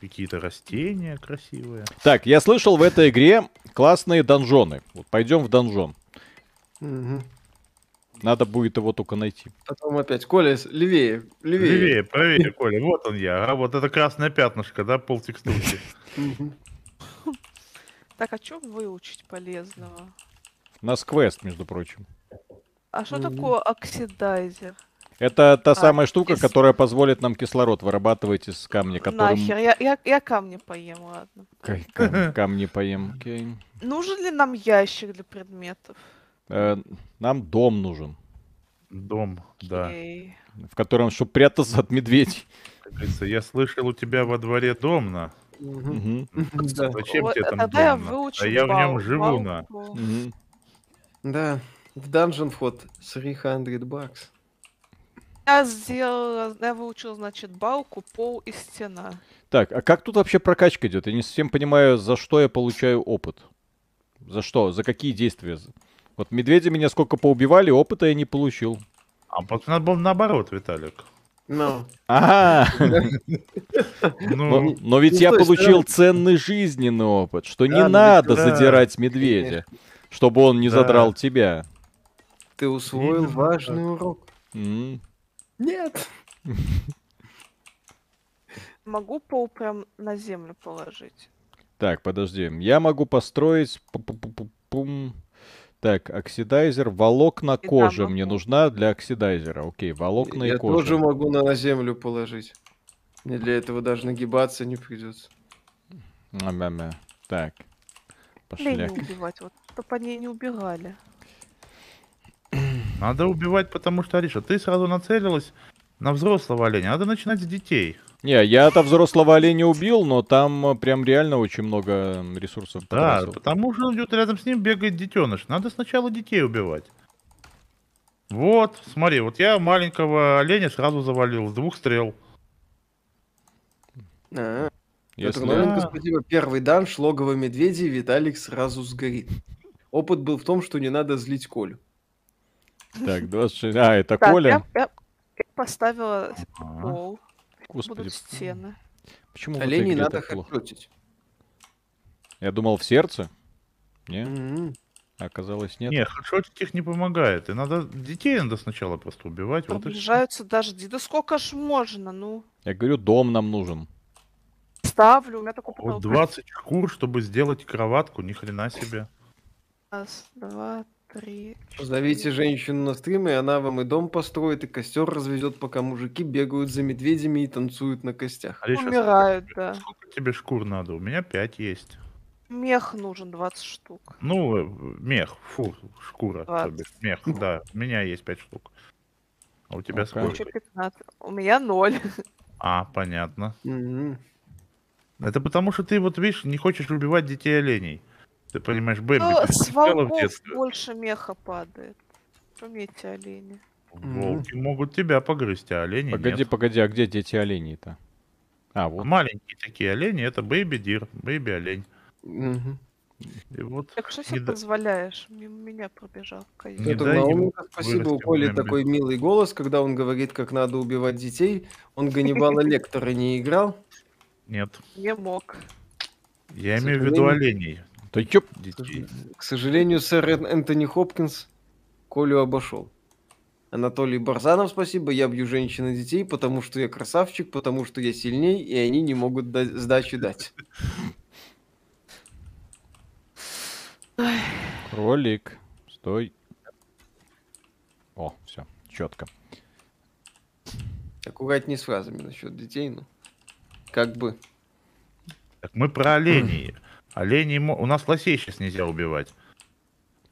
Какие-то растения красивые. Так, я слышал в этой игре классные донжоны. Вот пойдем в донжон. Надо будет его только найти. Потом опять. Коля, левее, левее. Левее, правее, Коля. Вот он я. А вот это красное пятнышко, да, пол текстурки. Мгм. Так, а что выучить полезного? У нас квест, между прочим. А что такое оксидайзер? Это та А, самая штука, кис- которая позволит нам кислород вырабатывать из камня, которым... Нахер, я, я, я камни поем, ладно. Кай- кам- Камни поем. окей. Нужен ли нам ящик для предметов? Э, Нам дом нужен, Дом, да. Окей. в котором, чтобы прятаться от медведей. Как говорится, я слышал, у тебя во дворе дом на. Да. Зачем Вот, тебе там тогда я дом на? выучу А я в нем живу на. Да. В данжен вход 300 бакс. Я сделала, я выучила, значит, балку, пол и стена. Так, а как тут вообще прокачка идет? Я не совсем понимаю, за что я получаю опыт. За что? За какие действия? Вот медведи меня сколько поубивали, опыта я не получил. А вот надо было наоборот, Виталик. Но. Ага, но, Ну, но ведь не я получил стороны. ценный жизненный опыт, что не ну надо задирать медведя, чтобы он не задрал тебя. Ты усвоил важный урок. Нет. Могу пол прям на землю положить. Так, подожди. Я могу построить... Так, оксидайзер, волокна И кожи там мне могу. нужна для оксидайзера. Окей, волокна Я и кожа. тоже могу на землю положить. Мне для этого даже нагибаться не придется. Мя-мя-мя. Так, Лень пошляк. убивать, вот, чтоб они не убегали. надо убивать, потому что, Ариша, ты сразу нацелилась на взрослого оленя. Надо начинать с детей. Не, я-то взрослого оленя убил, но там э, прям реально очень много ресурсов Да, потому что идет рядом с ним бегает детеныш. Надо сначала детей убивать. Вот, смотри, вот я маленького оленя сразу завалил с двух стрел. А, Если... Да. спасибо. Первый данж, логово медведей, Виталик сразу сгорит. Опыт был в том, что не надо злить Колю. Так, 26... А, это Коля? я, поставила пол. Господи, Будут стены. почему в этой Оленей игре надо хэдшотить. Я думал, в сердце? Не, Мгм. оказалось нет. Не, хедшотить их не помогает. И надо детей надо сначала просто убивать. Вот. Приближаются дожди. Да сколько ж можно, ну. Я говорю, дом нам нужен. Ставлю, у меня такой Вот потолок. 20 шкур, чтобы сделать кроватку, ни хрена себе. Раз, два, три, Зовите женщину на стрим, и она вам и дом построит, и костер разведет, пока мужики бегают за медведями и танцуют на костях. Ариша, Умирают, сколько, да. сколько тебе шкур надо? У меня 5 есть. Мех нужен 20 штук. Ну, э, мех, фу, шкура, то Двадцать. бишь, мех, да, у меня есть 5 штук. А у тебя Ну-ка. сколько? Еще 15. У меня ноль. А, понятно. Мгм. Это потому, что ты вот, видишь, не хочешь убивать детей оленей. Ты понимаешь, Бэмби, Ну, с волков больше меха падает. Помните, олени. Волки могут тебя погрызть, а олени Погоди, нет. погоди, а где дети оленей-то? А, вот. Маленькие такие олени, это baby deer, baby олень. Мгм. И вот Так что не себе позволяешь? Мимо меня пробежал. Не ему Науменко, спасибо. У Коли такой милый голос, когда он говорит, как надо убивать детей. Он Ганнибала Лектора не играл. нет. Не мог. Я имею в виду оленей, Да чё? К сожалению, сэр Эн- Энтони Хопкинс Колю обошел. Анатолий Барзанов, спасибо. Я бью женщин и детей, потому что я красавчик, потому что я сильней, и они не могут дать- сдачи дать. Кролик. Стой. О, все, четко. Аккуратнее с фразами насчет детей, ну. Как бы. Так мы про оленей. Оленей мо- у нас лосей сейчас нельзя убивать.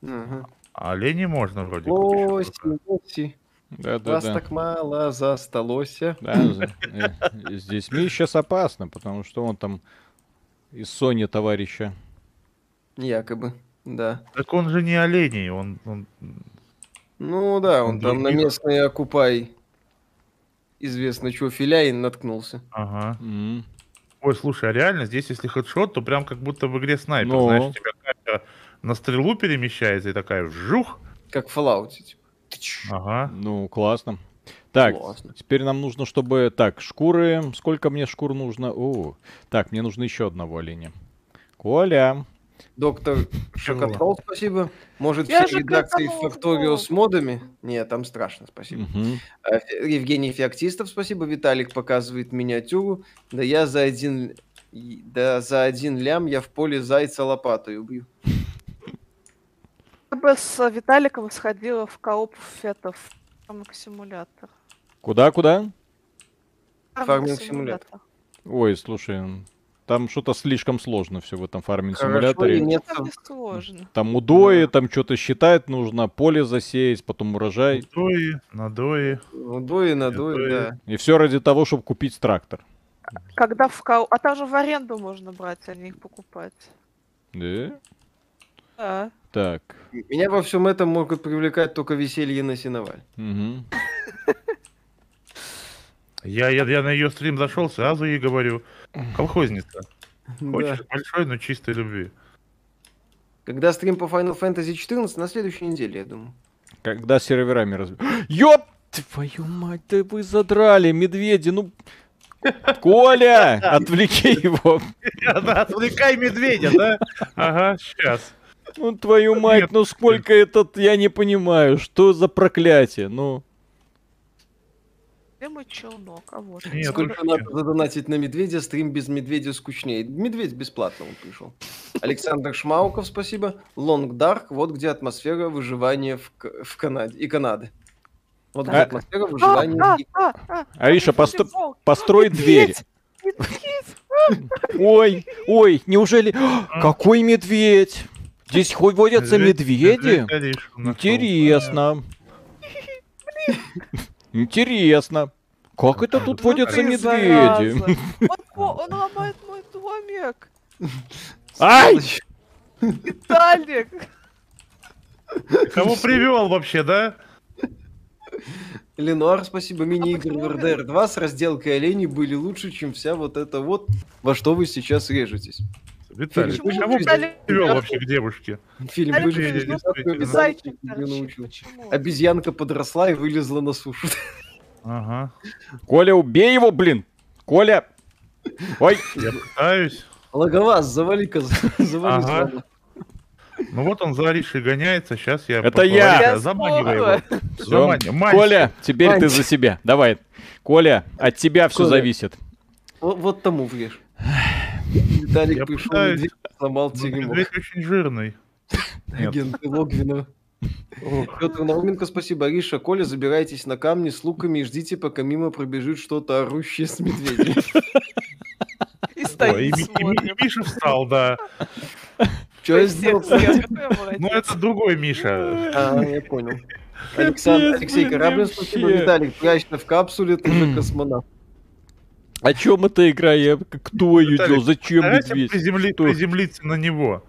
Ага. Оленей можно вроде Лоси, лоси. Да, да, Вас да. так мало засталося. Да, за- э, с детьми сейчас опасно, потому что он там из Sony товарища. Якобы, да. Так он же не оленей, он, он- Ну да, он Он там на местный окупай известно что филяин наткнулся. Ага. М. Ой, слушай, а реально здесь, если хедшот, то прям как будто в игре снайпер. Ну. Знаешь, у тебя камера на стрелу перемещается и такая вжух. Как в Fallout. Типа. Ага. Ну, классно. Так, Классно. теперь нам нужно, чтобы... Так, шкуры... Сколько мне шкур нужно? О, так, мне нужно еще одного оленя. Коля. Доктор Шокотрол, спасибо. Может, Я все редакции в с модами? Нет, там страшно, спасибо. Фе- Евгений Феоктистов, спасибо. Виталик показывает миниатюру. Да я за один... Да за один лям я в поле зайца лопатой убью. Я бы с Виталиком сходила в кооп фетов. Фарминг симулятор. Куда, куда? Фарминг симулятор. Ой, слушай, там что-то слишком сложно все в этом фарминг Хорошо, и симуляторе. нет Там сложно. Там удои, там что-то считать нужно, поле засеять, потом урожай. Надои, надои. Надуи, Надуи. да. И все ради того, чтобы купить трактор. Когда в кооп... А там же в аренду можно брать, а не их покупать. Да? Да. Так. Меня во всем этом могут привлекать только веселье на сеноваль. мгм. Я, я, я на ее стрим зашел, сразу ей говорю. Колхозница. Да. Хочешь большой, но чистой любви. Когда стрим по Final Fantasy 14 на следующей неделе, я думаю. Когда серверами раз... Ёп! Твою мать, да вы задрали, медведи, ну... Коля, отвлеки его. Да, Отвлекай медведя, да? Ага, сейчас. Ну, твою мать, ну сколько этот, я не понимаю, что за проклятие, ну... Где мой челнок? А вот. Нет, Сколько ну, надо задонатить на медведя, стрим без медведя скучнее. Медведь бесплатно он пришел. Александр Шмауков, спасибо. Лонг Дарк, вот где атмосфера выживания в, в Канаде и Канады. Вот где А- атмосфера А, выживания а, и- а, а, Ариша, там постро- построй дверь. Ой, ой, неужели... Какой медведь? Здесь хоть водятся медведи? нашел. Интересно. Как это тут водятся Ты, медведи? Он, он ломает мой домик. Ай! Виталик. Кого привел вообще, да? Ленуар, спасибо. Мини-игры почему в RDR 2 с разделкой оленей были лучше, чем вся вот это вот, во что вы сейчас режетесь. Виталий, Почему кого Виталий привел вообще к девушке? Фильм Виталик, «Выжить Медведя, без всякого действительно. Виталик Зайчик тебя торчит. научил». Обезьянка подросла и вылезла на сушу. Ага. Коля, убей его, блин! Коля! Ой, Я пытаюсь. Логоваз, завали-ка, завали Ага. Ну вот он за Аришей гоняется, сейчас я... Это я. Заманивай его. сдохла. всё. Замани- Мань. Коля, теперь ты за себя. Давай. Коля, от тебя все Коля. зависит. Вот, вот тому врежь. Виталик Я пришел, пытаюсь. медведь сломал Ну, теремок. Очень жирный. Агенты Логвинова. Петр Науменко, спасибо. Ариша, Коля, забирайтесь на камни с луками и ждите, пока мимо пробежит что-то орущее с медведем. И и, стоит, и и Миша встал, да. Что я сделал? Ну это другой Миша. А, я понял. Александр, Алексей блин, Кораблин, спасибо. Виталик, прячься в капсуле, ты же космонавт. О чем эта игра? Я... Кто ее делал? Зачем медведь? приземли- Что? приземлиться на него.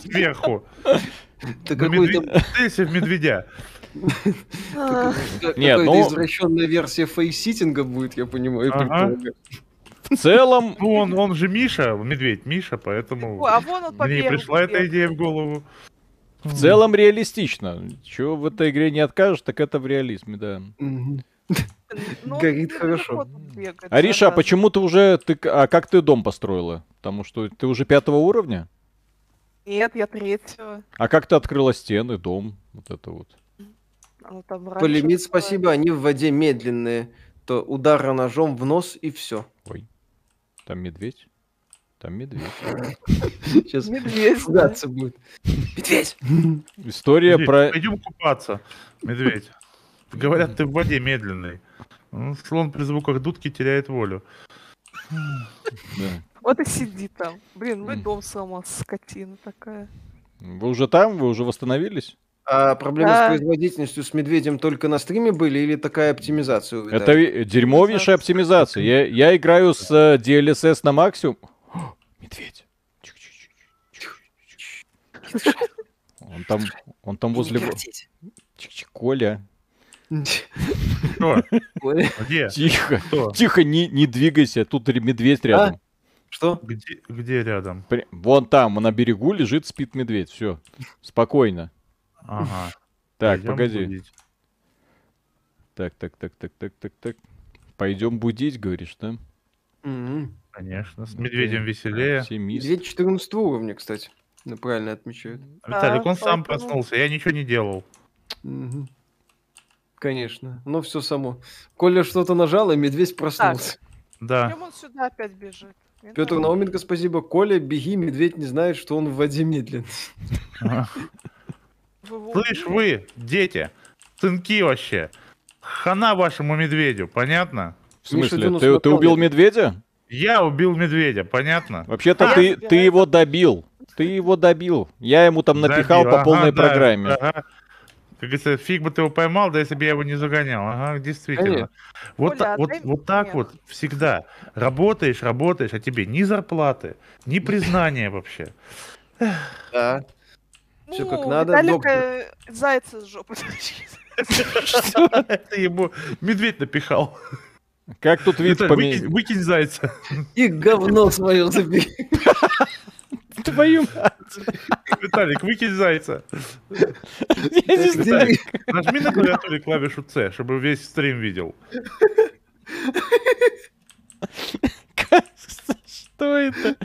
Сверху. Ты какой-то медведя. Целься в медведя. Как- Нет, какая-то ну- извращенная версия фейситинга будет, я понимаю. В целом, Ну, он, он же Миша, медведь Миша, поэтому а вон он мне пришла эта идея в голову. в целом реалистично. Чего в этой игре не откажешь, так это в реализме, да. Мгм. Ну, Горит хорошо. Ариша, а почему ты уже... Ты... А как ты дом построила? Потому что ты уже пятого уровня? Нет, я третьего. А как ты открыла стены, дом? Вот это вот. Раньше Полимит, было. спасибо, они в воде медленные. То удара ножом в нос и все. Ой. Там медведь. Там медведь. Сейчас Медведь. да. ругаться будет. Медведь! История про... Пойдем купаться, медведь. Говорят, ты в воде медленный. Ну, слон при звуках дудки теряет волю. да. Вот и сиди там. Блин, мой М. дом сломался, скотина такая. Вы уже там? Вы уже восстановились? А проблемы Да. с производительностью с медведем только на стриме были или такая оптимизация у Это дерьмовейшая оптимизация. Я, я играю с э, DLSS на максимум. О, медведь. Он там, он там возле... Коля. Что? Где? Тихо. Кто? Тихо, не, не двигайся. Тут медведь рядом. Что? Где, где рядом? При- Вон там, на берегу лежит, спит медведь. Все. Спокойно. Ага. Так, Пойдем погоди. будить. Так, так, так, так, так, так, так. Пойдем будить, говоришь, да? Конечно. С медведем веселее. Оптимист. Медведь 14 уровня, кстати. Ну, правильно отмечают. Виталик, он сам поэтому- проснулся, я ничего не делал. Мгм. Конечно. Но все само. Коля что-то нажал, и медведь проснулся. Да. Чем он сюда опять бежит? Не Петр знаю. Науменко, спасибо. Коля, беги, медведь не знает, что он в воде его Слышь вы, дети, сынки вообще. Хана вашему медведю, понятно? В смысле, Дунов ты, ты убил медведя? Я убил медведя, понятно? Вообще-то А, ты, я ты его добил. Ты его добил. Я ему там напихал Забил. по полной Ага, да, программе. ага. Как говорится, фиг бы ты его поймал, да если бы я его не загонял. Ага, действительно. Конечно. Вот, Коля, та- вот, вот так вот всегда. Работаешь, работаешь, а тебе ни зарплаты, ни признания вообще. Да. Как Ну, надо, Виталика доктор. зайца с жопы. Это ему медведь напихал. Как тут вид поменять? выкинь, выкинь зайца. И говно свое забери. Твою Виталик, выкинь зайца. Я не знаю. Нажми на клавиатуре клавишу C, чтобы весь стрим видел. Что это?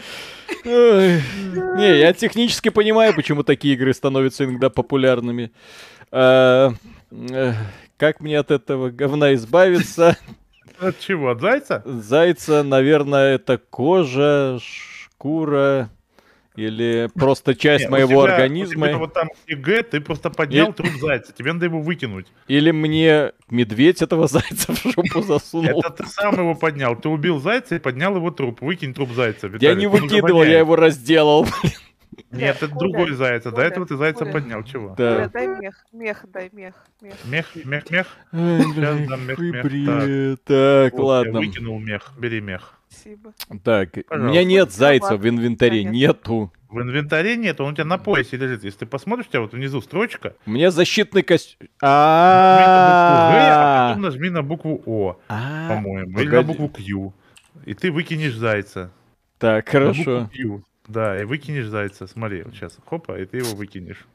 Ой. Не, я технически понимаю, почему такие игры становятся иногда популярными. А, э, Как мне от этого говна избавиться? От чего? От зайца? Зайца, наверное, это кожа, шкура или просто часть Не, у моего тебя- у организма. тебя вот там Г, ты просто поднял И- труп зайца. Тебе надо его выкинуть. Или мне медведь этого зайца в жопу засунул. Это ты сам его поднял. Ты убил зайца и поднял его труп. Выкинь труп зайца. Я не выкидывал, я его разделал. Нет, это другой заяц. До этого ты зайца поднял. Чего? Да. Дай мех, мех, дай мех, мех. Мех, мех, Сейчас дам мех, мех. Так, Вот, я ладно. выкинул мех. Бери мех. Спасибо. Так, у Пожалуйста. меня нет зайца в инвентаре, нету. В инвентаре нет, он у тебя на поясе лежит. Если ты посмотришь, у тебя вот внизу строчка. У меня защитный костюм. а потом нажми на букву О, по-моему. Или на букву Q. И ты выкинешь зайца. Так, хорошо. Да, и выкинешь зайца. Смотри, вот сейчас. Хопа, и ты его выкинешь.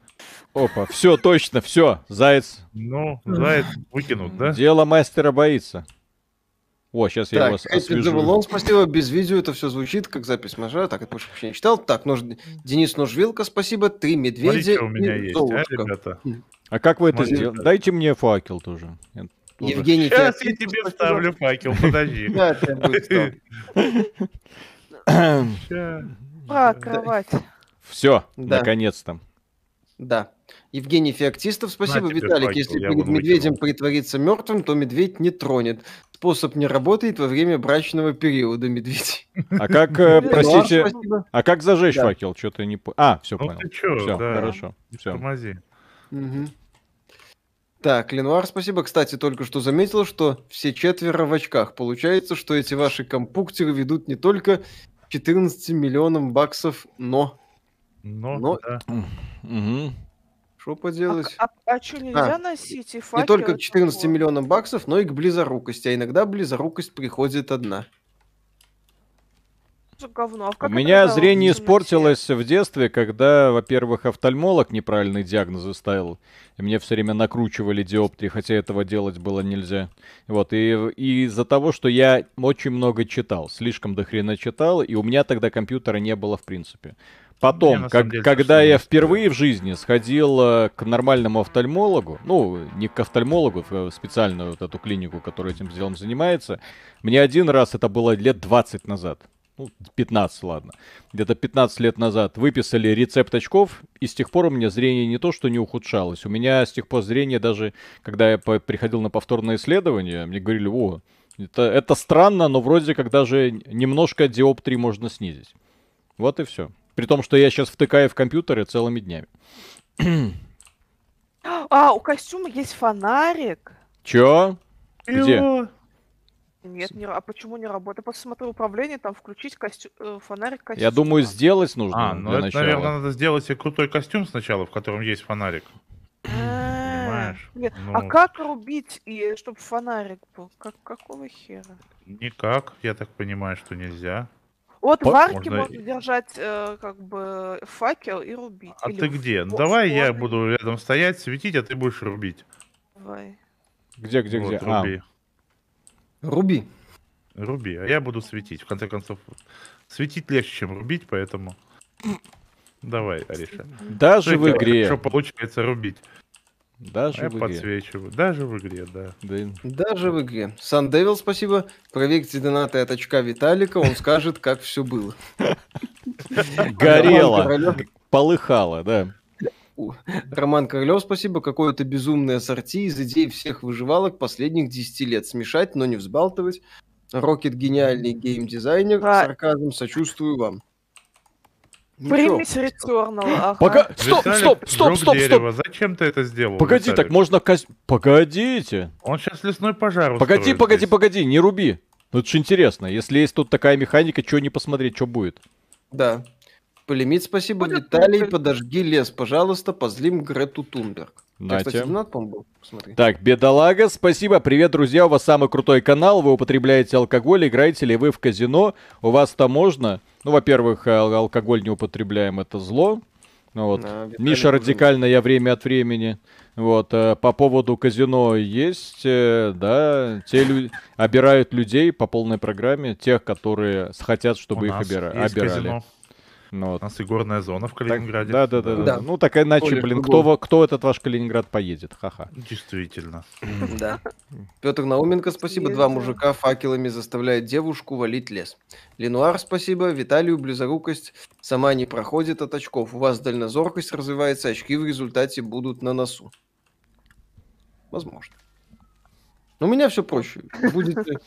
Опа, все, точно, все, заяц. Ну, заяц выкинут, да? Дело мастера боится. О, сейчас я его Так, ос- Хэппи освежу. Джавелон, спасибо. Без видео это все звучит, как запись мажа. Так, это больше вообще не читал. Так, нож... Денис Ножвилка, спасибо. Три Смотри, медведя что у меня есть, а, ребята? А как вы это сделали? Дайте мне факел тоже. Я тоже- Евгений Сейчас я тебе спасибо. вставлю факел, подожди. Да. А, кровать. Все, наконец-то. Да. Евгений Феоктистов, спасибо. На Виталик, факел, если перед медведем выкинул. притвориться мертвым, то медведь не тронет. Способ не работает во время брачного периода медведей. А как, э, Блин, простите, а как зажечь факел? Что-то не... по- А, все Ну понял. Все, хорошо. Все. Тормози. Так, Ленуар, спасибо. Кстати, только что заметил, что все четверо в очках. Получается, что эти ваши компуктеры ведут не только 14 миллионам баксов, но... Ну, Но- да. Что А, поделать? а, что, нельзя носить и Не факел? только Это к 14 такое? миллионам баксов, но и к близорукости. А иногда близорукость приходит одна. Говно? А У меня зрение испортилось в детстве, когда, во-первых, офтальмолог неправильный диагноз ставил, и мне все время накручивали диоптрии, хотя этого делать было нельзя. Вот, и, и из-за того, что я очень много читал, слишком до хрена читал, и у меня тогда компьютера не было в принципе. Потом, на как- деле когда я впервые в жизни сходил э, к нормальному офтальмологу, ну, не к офтальмологу, в специальную вот эту клинику, которая этим делом занимается, мне один раз, это было лет 20 назад, ну, 15, ладно, где-то 15 лет назад выписали рецепт очков, и с тех пор у меня зрение не то, что не ухудшалось, у меня с тех пор зрение даже, когда я приходил на повторное исследование, мне говорили, о, это, это странно, но вроде как даже немножко диоптрии можно снизить. Вот и все. При том, что я сейчас втыкаю в компьютеры целыми днями. А, у костюма есть фонарик. Чё? Где? Нет, не, а почему не работает? Я просто смотрю управление, там включить костю... э, фонарик костюма. Я думаю, сделать нужно А, ну для это, начала. наверное, надо сделать себе крутой костюм сначала, в котором есть фонарик. А, Понимаешь? нет, А Ну. как рубить, и чтобы фонарик был? Как, какого хера? Никак, я так понимаю, что нельзя. Вот По- в арке можно можно, держать э, как бы факел и рубить. А Или ты в- где? в- Ну, давай в я буду рядом стоять, светить, а ты будешь рубить. Давай. Где, где, Вот, где? А, руби. Руби. Руби, а я буду светить. В конце концов, светить легче, чем рубить, поэтому... Давай, Ариша. даже в Смотри, как игре. хорошо получается рубить. А Даже я в игре. подсвечиваю. Даже в игре, да. Да. Даже в игре. Сан Девил, спасибо. Проверьте донаты от очка Виталика, он скажет, как все было. Горело, полыхало, да. Роман Королев, спасибо. Какое-то безумное ассорти из идей всех выживалок последних 10 лет. Смешать, но не взбалтывать. Рокет гениальный геймдизайнер. Сарказм, сочувствую вам. Примесь Returnal, ага. Пока... Стоп, Виталик стоп, стоп, стоп, стоп. Зачем ты это сделал? Погоди, Виталик? так можно кос... Погодите. Он сейчас лесной пожар Погоди, погоди, здесь. погоди, не руби. Ну это же интересно. Если есть тут такая механика, что не посмотреть, что будет. Да. Полимит, спасибо. Виталий, подожги лес, пожалуйста, позлим Грету Тунберг. Так, кстати, донат, был. Посмотри. Так, бедолага, спасибо. Привет, друзья, у вас самый крутой канал. Вы употребляете алкоголь, играете ли вы в казино? У вас там можно? Ну, во-первых, ал- алкоголь не употребляем, это зло. Ну Вот. Да, Миша радикально, я время от времени. Вот, э, по поводу казино есть, э, да, те люди обирают людей по полной программе, тех, которые хотят, чтобы У их нас обира- есть обирали. казино. Ну, У вот. нас и горная зона в Так, Калининграде. да, да, да, да, Да. Ну так иначе, Поле блин, кто, во- кто этот ваш Калининград поедет? Ха-ха. Действительно. Да. Петр Науменко, спасибо. Два мужика факелами заставляют девушку валить лес. Ленуар, спасибо. Виталию близорукость сама не проходит от очков. У вас дальнозоркость развивается, очки в результате будут на носу. Возможно. Но у меня все проще. Будете,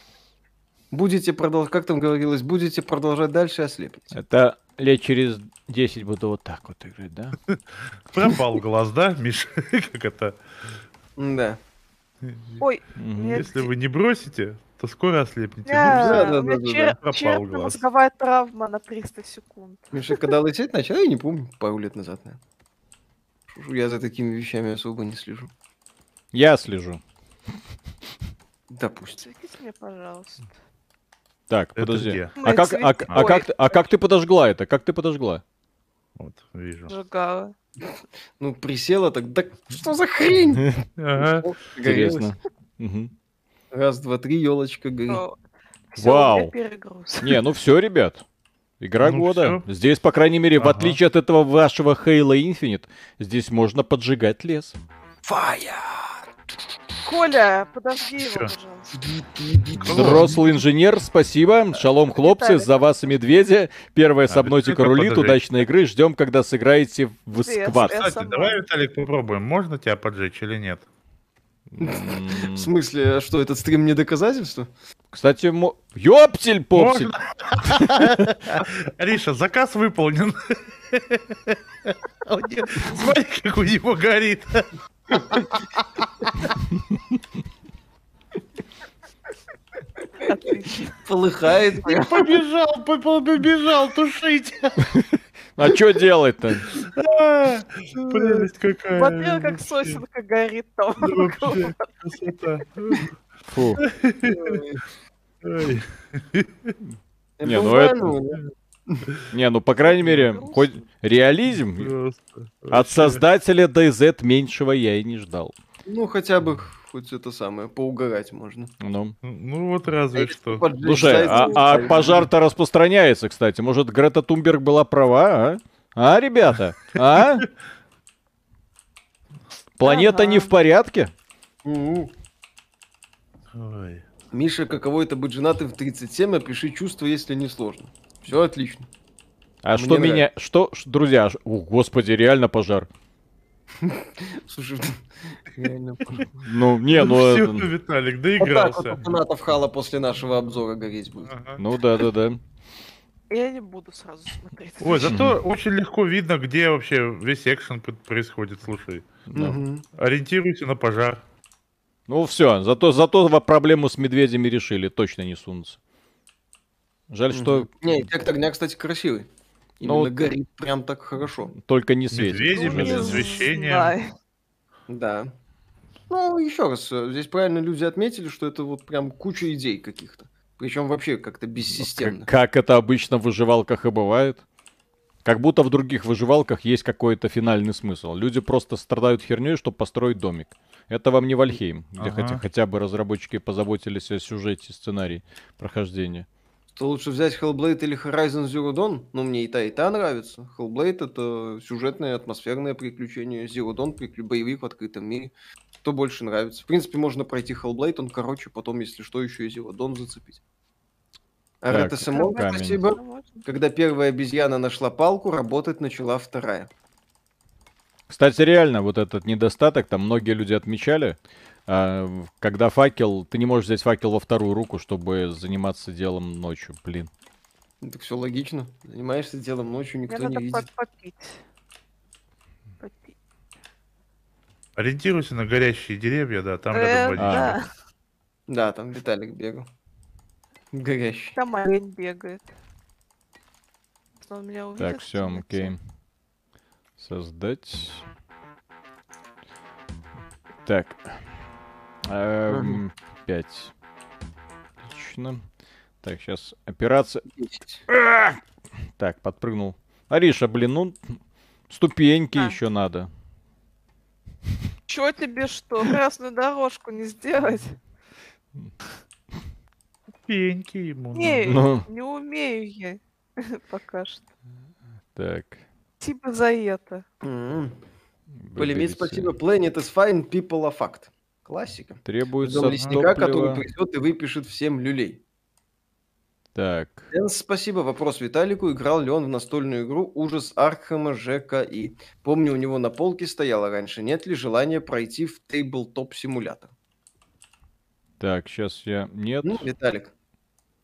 будете продолжать, как там говорилось, будете продолжать дальше, ослепнете. Это лет через 10 буду вот так вот играть, да? Пропал глаз, да, Миша? Как это? Да. Ой. Если вы не бросите, то скоро ослепнете. да, да, да, да. Пропал глаз. черепно-мозговая травма на 300 секунд. Миша, когда лететь начал, я не помню, пару лет назад, наверное. Я за такими вещами особо не слежу. Я слежу. Допустим. Светите мне, пожалуйста. Так, Это подожди. где? А как, а, а как, а как ты подожгла это? Как ты подожгла? Вот, вижу. Сжигала. Ну, присела так, да что за хрень? Ага. Интересно. Раз, два, три, елочка горит. Вау. Не, ну все, ребят. Игра Ну года. всё. Здесь, по крайней мере, в Ага. отличие от этого вашего Halo Infinite, здесь можно поджигать лес. Фая! Коля, подожди его, пожалуйста. Взрослый инженер, спасибо. Шалом, хлопцы, Виталик. за вас и медведя. Первая А, сабнотика Виталика рулит. Удачной игры. Ждем, когда сыграете в сквад. Кстати, давай, Виталик, попробуем. Можно тебя поджечь или нет? В смысле, а что, этот стрим не доказательство? Кстати, мо- ёптель попсель. Ариша, заказ выполнен. Смотри, как у него горит. Полыхает. Побежал, по- побежал тушить. А что делать-то? А, Прелесть какая. Смотрел, как сосенка горит там. Красота. Фу. Ой. Не, ну это- Не, ну по крайней мере, хоть реализм от создателя DZ меньшего я и не ждал. Ну, хотя бы хоть это самое, поугарать можно. Ну. Ну вот разве что. Поджечь Слушай, а, а пожар-то распространяется, кстати. Может, Грета Тумберг была права, а? А, ребята? А? Планета Ага. не в порядке? Ой. Миша, каково это быть женатым в 37, опиши чувства, если не сложно. Все отлично. А Мне что меня... Что, ш- друзья, ш- о, господи, реально пожар. Слушай, реально. Ну, не, ну... всё, это- Виталик, Вот вот доигрался. у фанатов Хала после нашего обзора гореть будет. Ну да, да, да. Я не буду сразу смотреть. Ой, зато очень легко видно, где вообще весь экшен происходит, слушай. Ориентируйся на пожар. Ну все, зато, зато проблему с медведями решили, точно не сунутся. Жаль, что Мгм. Не, эффект огня, кстати, красивый. Ну, Именно вот- горит прям так хорошо. только не светит. Медведи, Ну, сожалению. освещение. знаю. Да. Ну, еще раз, э, здесь правильно люди отметили, что это вот прям куча идей каких-то. Причем вообще как-то бессистемно. Как, как это обычно в выживалках и бывает. Как будто в других выживалках есть какой-то финальный смысл. Люди просто страдают херней, чтобы построить домик. Это вам не Вальхейм, где Ага. хотя, хотя бы разработчики позаботились о сюжете, сценарии прохождения. То лучше взять Hellblade или Horizon Zero Dawn. Ну, мне и та, и та нравится. Hellblade — это сюжетное, атмосферное приключение. Zero Dawn — боевик в открытом мире. Что больше нравится? В принципе, можно пройти Hellblade, он короче, потом, если что, еще и Zero Dawn зацепить. А Так, спасибо. Когда первая обезьяна нашла палку, работать начала вторая. Кстати, реально, вот этот недостаток, там многие люди отмечали, когда факел, ты не можешь взять факел во вторую руку, чтобы заниматься делом ночью, блин. Ну, Так все логично. Занимаешься делом ночью, Мне никто надо не видит. под- попить. Попить. Ориентируйся на горящие деревья, да, там Э, рядом водичка. да. Да, там Виталик бегал. Горящий. Там олень бегает. Он меня увидит. Так, все, окей. Создать. Так. Эм, Пять. Отлично. Так, сейчас операция. Десять. Так, подпрыгнул. Ариша, блин, ну ступеньки А. еще надо. Чё тебе что, красную дорожку не сделать? Пеньки ему. Не, Ну. не умею я пока что. Так. Спасибо за это. М. Полимит, выберите. спасибо. Planet is fine, people are fucked. Классика. Требуется Дом лесника, который топливо. придет и выпишет всем люлей. Так. Энс, спасибо. Вопрос Виталику. Играл ли он в настольную игру «Ужас Аркхема ЖКИ»? Помню, у него на полке стояло раньше. Нет ли желания пройти в тейблтоп симулятор? Так, сейчас я... Нет. Ну, Виталик,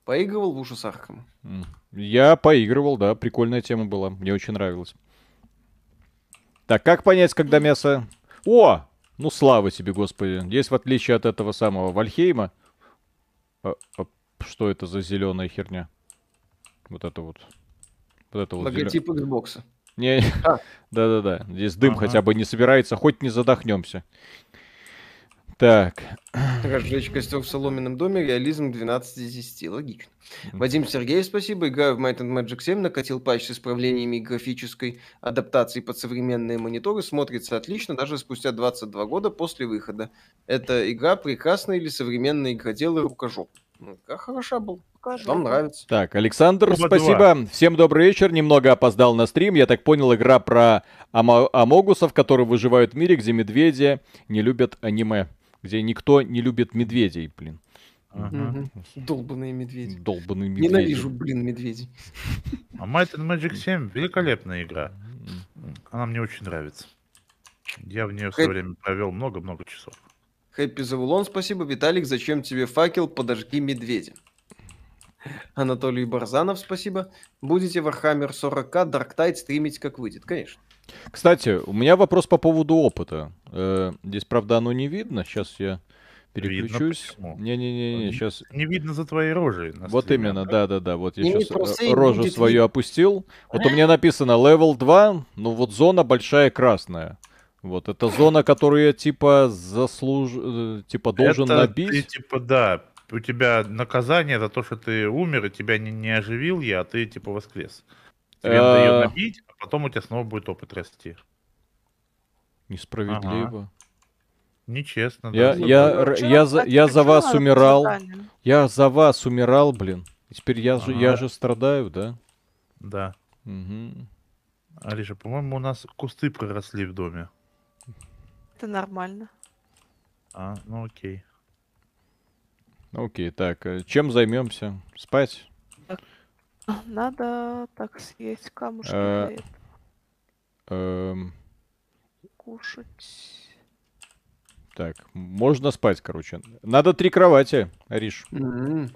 поигрывал в «Ужас Аркхема»? М. Я поигрывал, да, прикольная тема была, мне очень нравилось. Так, как понять, когда мясо... О! Ну, слава тебе, господи. Есть, в отличие от этого самого Вальхейма... А- а что это за зеленая херня? Вот это вот. Вот это вот. зелё- Логотип Xbox. Не, А. да-да-да. Здесь дым Ага. хотя бы не собирается, хоть не задохнемся. Так. Разжечь костер в соломенном доме, реализм 12 из 10. Логично. Вадим Сергеев, спасибо. Играю в Might and Magic 7, накатил патч с исправлениями графической адаптацией под современные мониторы. Смотрится отлично, даже спустя 22 года после выхода. Эта игра прекрасная или современные игроделы рукожоп? Ну, игра хороша была. Покажи. Вам нравится. Так, Александр, Оба спасибо. Всем добрый вечер. Немного опоздал на стрим. Я так понял, игра про амогусов, которые выживают в мире, где медведи не любят аниме. Где никто не любит медведей, блин. Ага. Мгм. Долбаные медведи. Долбаные медведи. Ненавижу, блин, медведей. А Might and Magic 7 великолепная игра. Она мне очень нравится. Я в нее в свое время провел много-много часов. Хэппи Завулон, спасибо. Виталик, зачем тебе факел? Подожги медведя. Анатолий Барзанов, спасибо. Будете Warhammer 40к Dark Tide стримить как выйдет? Конечно. Кстати, у меня вопрос по поводу опыта. Э, Здесь, правда, оно не видно. Сейчас я переключусь. Не-не-не, Не- сейчас Не видно за твоей рожей. Вот стриме, именно, да? да-да-да. Вот я сейчас и рожу свою видно. опустил. Вот у меня написано level 2, ну вот зона большая красная. Вот это зона, которую я типа заслуж... э, типа должен Это набить. Ты, типа, да, у тебя наказание за то, что ты умер, и тебя не, не оживил я, а ты типа воскрес. Тебе надо ее А. набить, а потом у тебя снова будет опыт расти. Несправедливо. Нечестно, Я, да. я, р- чё, я, за, я за почему вас умирал. Я за вас умирал, блин. И Теперь я же, я Ага. же страдаю, да? Да. Мгм. Алиша, по-моему, у нас кусты проросли в доме. Это нормально. А, ну окей. Окей, так, э, чем займемся? Спать? Надо так съесть камушки Э, для этого, Эм, кушать. так, можно спать, короче. Надо три кровати, Ариш. М,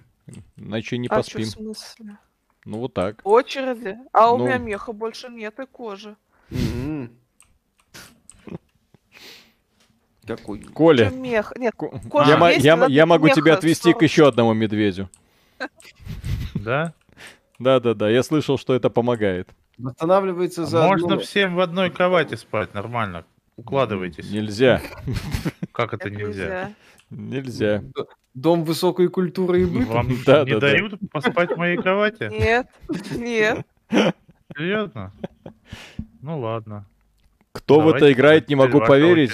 Иначе не а чё в поспим. смысле? Ну вот так. Очереди. А у Ну. меня меха больше нет и кожи. Мгм. Какой? Коля, Чё мех? Нет, ко- кожа я, мо- есть, я надо я могу меха тебя отвести к 40. еще одному медведю. Да? Да-да-да, я слышал, что это помогает. Восстанавливается А за Можно одну- всем в одной кровати спать нормально. Укладывайтесь. Нельзя. Как это нельзя? Нельзя. Дом высокой культуры и быта. Вам Да, не да, да. дают поспать в моей кровати? Нет, нет. Серьезно? Ну ладно. Кто в это Давайте играет, не могу поверить.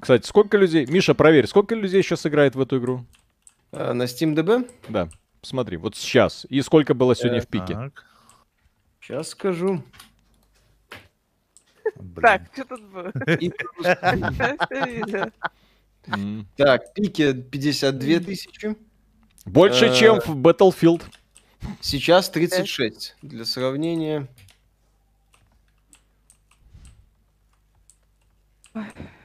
Кстати, сколько людей... Миша, проверь, сколько людей сейчас играет в эту игру? А, На SteamDB? Да, смотри, вот сейчас. И сколько было сегодня в пике? Так. Сейчас скажу. Блин. Так, что тут было? Так, пике 52 тысячи. Больше, Э, чем в Battlefield. Сейчас 36. Для сравнения.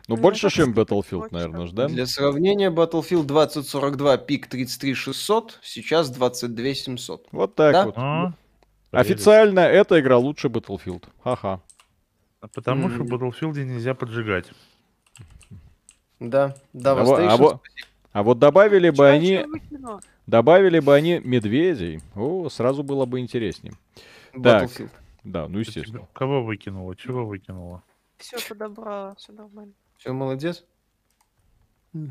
Ну, Блин, больше, чем Battlefield, наверное, ж, да? Для сравнения, Battlefield 2042, пик 33 600, сейчас 22 700. Вот так Да? вот. А, Официально эта игра лучше Battlefield. Ха-ха. А Потому что в. Battlefield нельзя поджигать. Да, да, А во- а во- А вот добавили бы они, добавили бы они медведей, о, сразу было бы интереснее. так. Battlefield. Да, ну естественно. Кого выкинула? Чего выкинула? Все подобрала, все нормально. Все, молодец.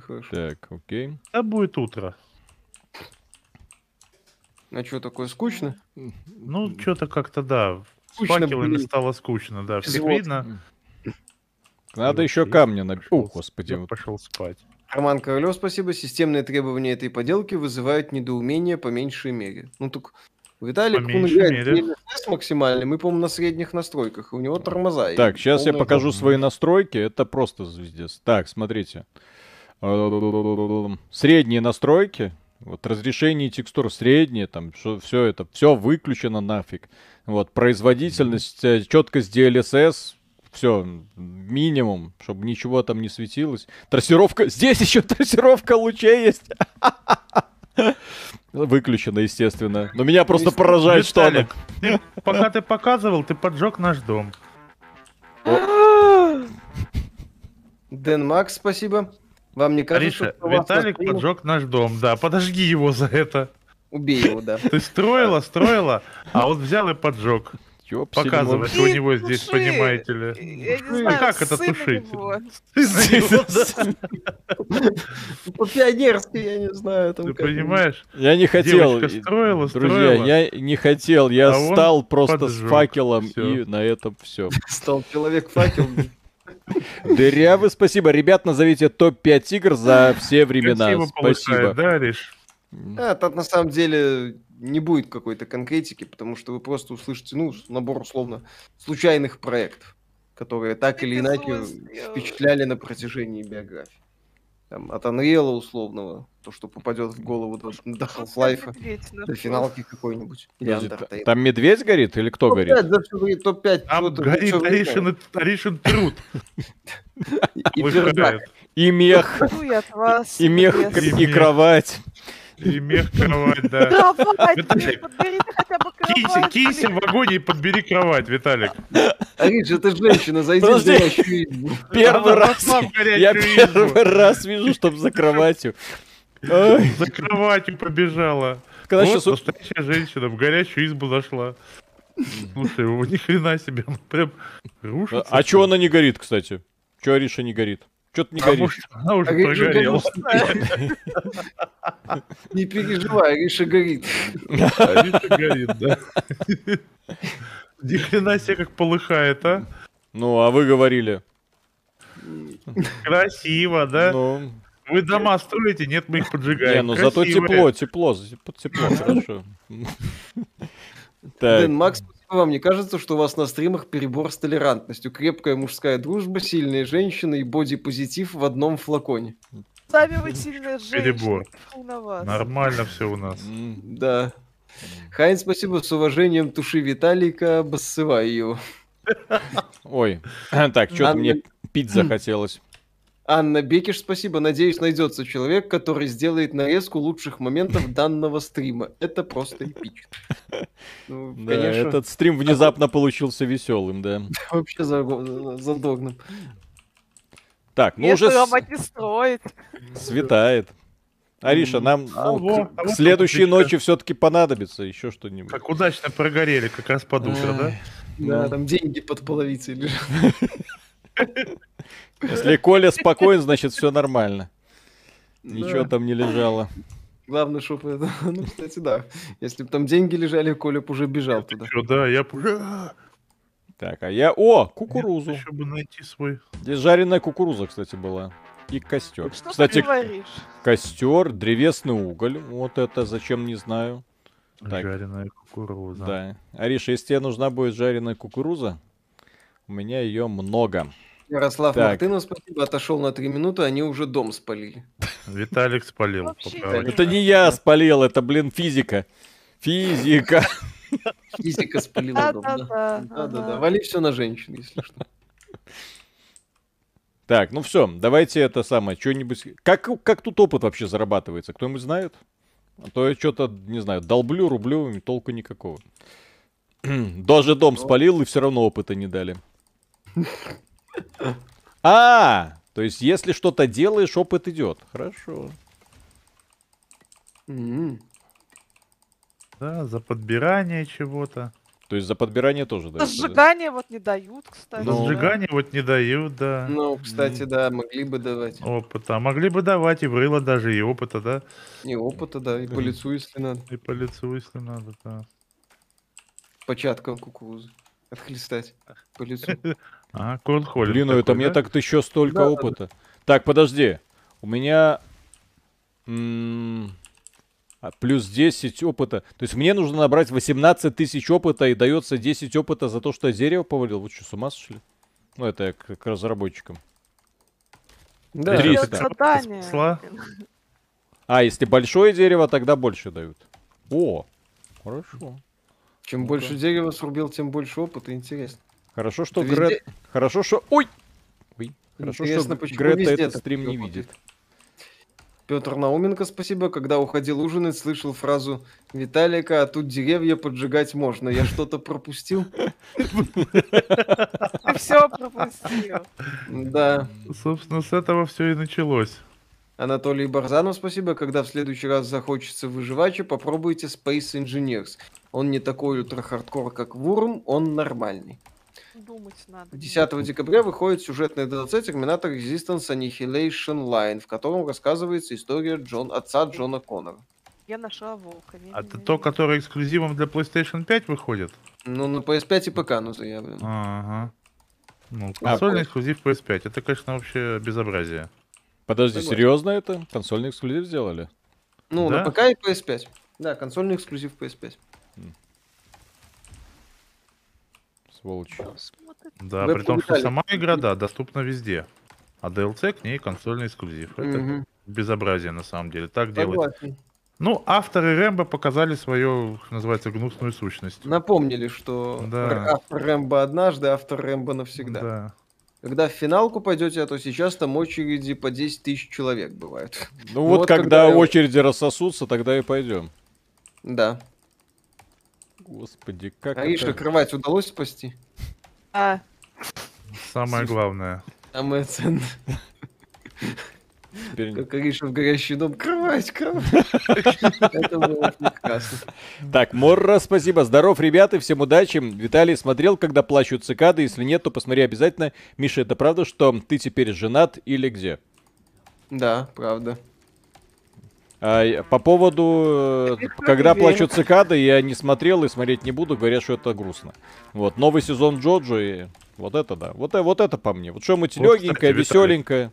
Хорошо. Так, окей. Да будет утро. А что такое скучно? Ну, что-то как-то, да. С Скучно, факелами блин. стало скучно, да. Водки. видно. Надо еще окей, камня на... пошёл О, с- господи. я. Пошел спать. Роман Королев, спасибо. Системные требования этой поделки вызывают недоумение по меньшей мере. Ну так Виталик, По он играет мере. в DLSS максимальный, мы, по-моему, на средних настройках, и у него тормоза. и Так, сейчас я покажу говно. свои настройки. Это просто звездец. Так, смотрите. Средние настройки. Вот разрешение текстур средние, там все это, все выключено нафиг. Вот производительность, э, четкость DLSS, все минимум, чтобы ничего там не светилось. Трассировка, здесь еще трассировка лучей есть. Выключено, естественно. Но меня просто поражает, что она... Ты- пока ты показывал, ты поджег наш дом. Дэн Макс, спасибо. Вам не кажется, Ариша, на Виталик поджег наш дом. Да, подожги его за это. Убей его, да. Ты строила, строила, а вот взял и поджег. Ёпсель, Показывай, что у него здесь, туши. понимаете ли. Я не знаю, как это тушить? По-пионерски, я не знаю. Там Ты понимаешь? Я не хотел. Строила, Друзья, я не хотел, я А стал просто с факелом и на этом все. Стал человек-факел. Дырявый, спасибо. Ребят, назовите топ-5 игр за все времена. Спасибо. да, Ариш? А, тут на самом деле не будет какой-то конкретики, потому что вы просто услышите, ну, набор условно случайных проектов, которые так или иначе сделала. впечатляли на протяжении биографии. Там, от Unreal условного, то, что попадет в голову до, до Half-Life, до финалки какой-нибудь. Или Подожди, Undertale. Там медведь горит или кто горит? Топ-5, да, всё время топ-5. Там горит. Аришин, Аришин труд. И мех, и мех, и, кровать. И мех кровать, да. Кровать, блин, Виталик, подбери ты хотя бы Кися, кровать. кися в вагоне и подбери кровать, Виталик. Ариш, это женщина, зайди в горящую избу. Первый раз, горячую я первый раз вижу, чтоб за кроватью. За кроватью побежала. Когда вот у- настоящая женщина в горячую избу зашла. Слушай, его ни хрена себе, он прям рушится. А чё она не горит, кстати? Чё Ариша не горит? Чё-то не горит. что она уже Ариша прогорела. Не переживай, Ариша горит. Ариша горит, да. Ни хрена себе как полыхает, а. Ну, а вы говорили. Красиво, да? Ну, Вы дома строите, нет, мы их не, поджигаем. ну зато Красивые. тепло, тепло, тепло, тепло, хорошо. Дэн Макс, вам. Не кажется, что у вас на стримах перебор с толерантностью? Крепкая мужская дружба, сильные женщины и бодипозитив в одном флаконе. Сами вы сильные женщины. Перебор. фу на вас. Нормально все у нас. Да. Хайн, спасибо. С уважением, туши Виталика, обоссывай его. ой, так, что-то мне пить захотелось. Анна Бекиш, спасибо. Надеюсь, найдется человек, который сделает нарезку лучших моментов данного стрима. Это просто эпично. Ну, Да, конечно, этот стрим внезапно получился веселым, да. вообще за- задорным. Так, ну Если уже не строить. светает. Ариша, нам А ну, во, к- а к вот следующей ночи все-таки понадобится еще что-нибудь. Как удачно прогорели, как раз под утро, да? Да, Ну. там деньги под половицей лежат. Если Коля спокоен, значит все нормально. Ничего Да. там не лежало. Главное, чтобы это... Ну, кстати, да. Если бы там деньги лежали, Коля б уже бежал туда. Чё, да, я б уже... Так, а я... О, кукурузу. Еще бы найти свой... Здесь жареная кукуруза, кстати, была. И костер. Что Кстати, ты говоришь? костер, древесный уголь. Вот это зачем не знаю. Так. Жареная кукуруза. Да. Ариша, если тебе нужна будет жареная кукуруза, у меня ее много. Ярослав Так. Мартынов, спасибо, отошел на три минуты, они уже дом спалили. Виталик спалил. Это не я спалил, это, блин, физика. Физика. Физика спалила дом, да? Да-да-да. Вали все на женщин, если что. Так, ну все, давайте это самое, что-нибудь... Как, как тут опыт вообще зарабатывается? Кто-нибудь знает? А то я что-то, не знаю, долблю, рублю, и толку никакого. Даже дом спалил, и все равно опыта не дали. А, то есть если что-то делаешь, опыт идет. Хорошо. М. Да, за подбирание чего-то. То есть за подбирание тоже дают. да? сжигание вот не дают, кстати. Ну. сжигание вот не дают, да. Ну, кстати, да, могли бы давать. Опыта. А Могли бы давать и в рыло даже, и опыта, да? И опыта, да, и по лицу, если надо. И по лицу, если надо, да. Початком кукурузы. Отхлестать по лицу. А, Холлин Блин, ну это такой, мне да? так еще столько Да, да, опыта. Так, подожди. У меня м, а, плюс 10 опыта. То есть мне нужно набрать 18 тысяч опыта и дается 10 опыта за то, что я дерево повалил. Вы что, с ума сошли? Ну, это я к, к разработчикам. Да, Три. Делать 300. задание. Спасла. А, если большое дерево, тогда больше дают. О, хорошо. чем больше дерева срубил, тем больше опыта, интересно. Хорошо, что Везде- Грет... Хорошо, что... Ой! Ой. Хорошо, Интересно, что почему Грета этот стрим не видит. Петр Науменко, спасибо. Когда уходил ужинать, слышал фразу Виталика, а тут деревья поджигать можно. Я что-то пропустил? Все пропустил. Да. Собственно, с этого все и началось. Анатолий Барзанов, спасибо. Когда в следующий раз захочется выживача, попробуйте Space Engineers. Он не такой ультра-хардкор, как Вурм, он нормальный. Думать надо. 10 декабря выходит сюжетный DLC Terminator Resistance Annihilation Line, в котором рассказывается история Джон, отца Джона Коннора. Я нашла волка. А это то, которое эксклюзивом для PlayStation 5 выходит? Ну, на PS5 и ПК, ну, заявлено. Ага. Ну, А, консольный ой. эксклюзив PS5. Это, конечно, вообще безобразие. Подожди, Согласен. серьезно это? Консольный эксклюзив сделали? Ну, Да? на ПК и PS5. Да, консольный эксклюзив PS5. Сволочь. Да, Веб при том, что сама игра, да, доступна везде. А DLC к ней консольный эксклюзив. Это Мгм. безобразие, на самом деле. Так делать. Ну, авторы Рэмбо показали свою, называется, гнусную сущность. Напомнили, что Да. автор Рэмбо однажды, автор Рэмбо навсегда. Да. Когда в финалку пойдете, а то сейчас там очереди по 10 тысяч человек бывают. Ну вот, Вот когда, когда очереди рассосутся, тогда и пойдем. Да. Господи, как Ариша, это... кровать удалось спасти? А, Самое главное. Самое ценное. теперь- Как Ариша в горящий дом. Кровать, кровать. Это было прекрасно. Так, Морра, спасибо. Здоров, ребята, всем удачи. Виталий смотрел, когда плачут цикады. Если нет, то посмотри обязательно. Миша, это правда, что ты теперь женат или где? Да, правда. А, по поводу, э, когда плачут цикады, я не смотрел и смотреть не буду, говорят, что это грустно. Вот, новый сезон Джоджо, и вот это да, вот, э- вот это по мне. Вот что-нибудь Вот, легенькое, Виталий. веселенькое.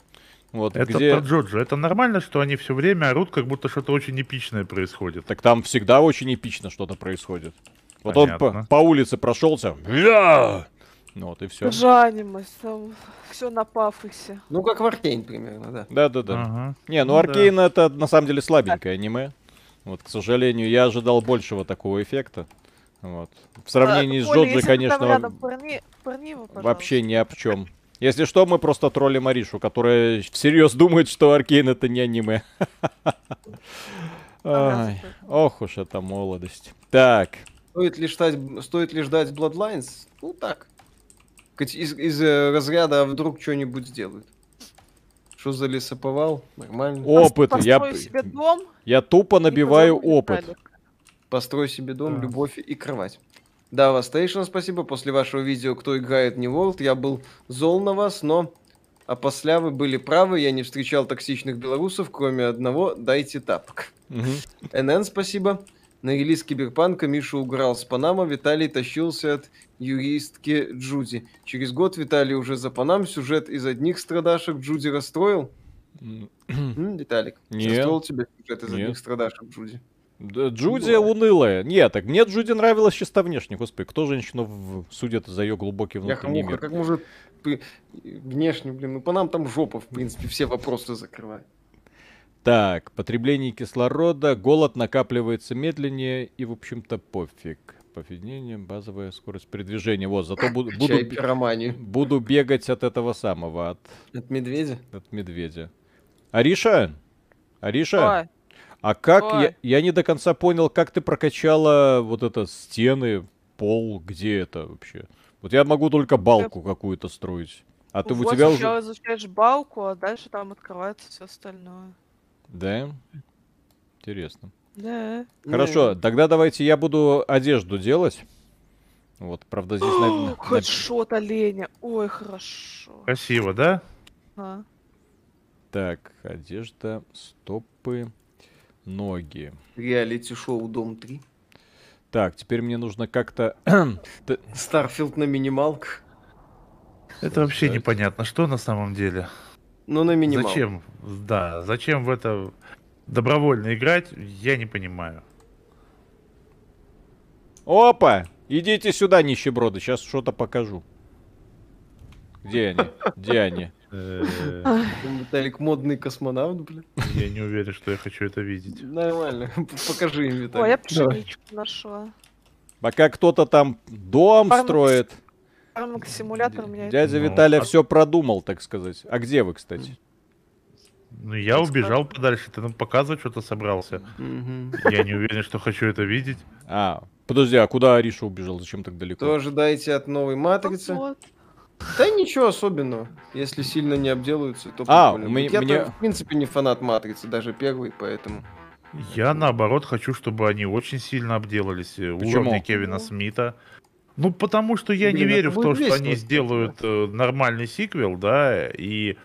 Вот, Это где... про Джоджо. Это нормально, что они все время орут, как будто что-то очень эпичное происходит. Так там всегда очень эпично что-то происходит. Вот он по, Понятно. по улице прошелся. «Я!» Ну вот и все. Жанимость, там все на пафосе. Ну, как в Аркейн примерно, да. Да, да, да. Ага. Не, ну Ну Аркейн это на самом деле слабенькое аниме. Вот, к сожалению, я ожидал большего такого эффекта. Вот. В сравнении А, с Джоджи, конечно, рядом, порни, порни его, вообще ни об чем. Если что, мы просто троллим Аришу, которая всерьез думает, что Аркейн это не аниме. Ай, Ох уж это молодость. Так, Стоит ли ждать, стоит ли ждать Bloodlines? Ну так. Из, из, э, разряда, а вдруг что-нибудь сделают. Что за лесоповал? Нормально. опыт. Я, себе дом. я тупо набиваю опыт. Построй себе дом, Да. любовь и кровать. Да, вас Station, спасибо. После вашего видео «Кто играет не World» я был зол на вас, но... А после вы были правы, я не встречал токсичных белорусов, кроме одного «Дайте тапок». НН, спасибо. На релиз Киберпанка Миша уграл с Панама, Виталий тащился от юристки Джуди. Через год Виталий уже за Панам сюжет из одних страдашек Джуди расстроил. Виталик, Нет. расстроил тебя сюжет из Нет. одних страдашек Джуди? Да, Джуди унылая. Нет, так мне Джуди нравилась чисто внешне. Господи, кто женщину в- судит за ее глубокий внутренний Бляха-муха, мир? как может ты- внешне, блин, ну Панам там жопа, в принципе, все вопросы закрывает. Так, потребление кислорода, голод накапливается медленнее и, в общем-то, пофиг. Поведение, базовая скорость передвижения. Вот, зато буду, буду, буду бегать от этого самого, от, От медведя? от медведя. Ариша? Ариша? Ой, А как, я, Ой. я не до конца понял, как ты прокачала вот это стены, пол, где это вообще? Вот я могу только балку какую-то строить. А ты у вот тебя уже... изучаешь балку, а дальше там открывается все остальное. Да? Интересно. Да. Хорошо, тогда давайте я буду одежду делать. Вот, правда, здесь... на- Хедшот оленя. Ой, хорошо. Красиво, да? А. Так, одежда, стопы, ноги. Реалити-шоу Дом 3. Так, теперь мне нужно как-то... Starfield на минималках. Это вообще непонятно, что на самом деле. Ну, на минималках. Зачем? Да, зачем в это добровольно играть, я не понимаю. Опа! Идите сюда, нищеброды, сейчас что-то покажу. Где они? Где они? Э, Виталик модный космонавт, блин. Я не уверен, что я хочу это видеть. Нормально. Покажи им, Виталик. Ой, я пшеничку нашла. Пока кто-то там дом Фарм- строит, симулятор у меня. дядя Ну, Виталя а- все продумал, так сказать. А где вы, кстати? Ну, я убежал подальше, ты нам показывать что-то собрался. Мгм. Я не уверен, что хочу это видеть. А, подожди, а куда Ариша убежал? Зачем так далеко? Что ожидаете от новой матрицы? Вот. Да ничего особенного. Если сильно не обделаются, то А, мне-. Я мне- в принципе не фанат матрицы, даже первый, поэтому. Я, наоборот, хочу, чтобы они очень сильно обделались. э, Почему? Уровня Кевина Ну. Смита. Ну, потому что я не Блин, верю это в то, что они сделают э, нормальный сиквел, да, и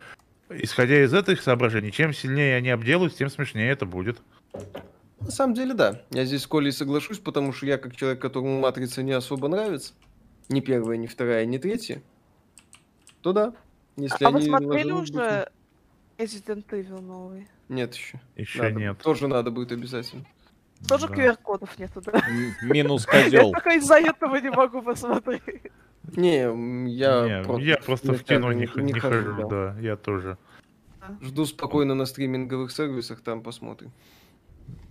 исходя из этих соображений, чем сильнее они обделаются, тем смешнее это будет. На самом деле, да. Я здесь с Колей соглашусь, потому что я, как человек, которому матрица не особо нравится, ни первая, ни вторая, ни третья, то да. Если А вы они смотрели ложились бы- уже Resident Evil новый? Нет еще. Еще Надо- нет. Тоже надо будет обязательно. Тоже Да. QR-кодов нету, да? Минус Я козел. только из-за этого не могу посмотреть. Не, я, Не, просто, я просто в кино не, х- не хожу, хожу, да, я тоже. Жду спокойно на стриминговых сервисах, там посмотрим.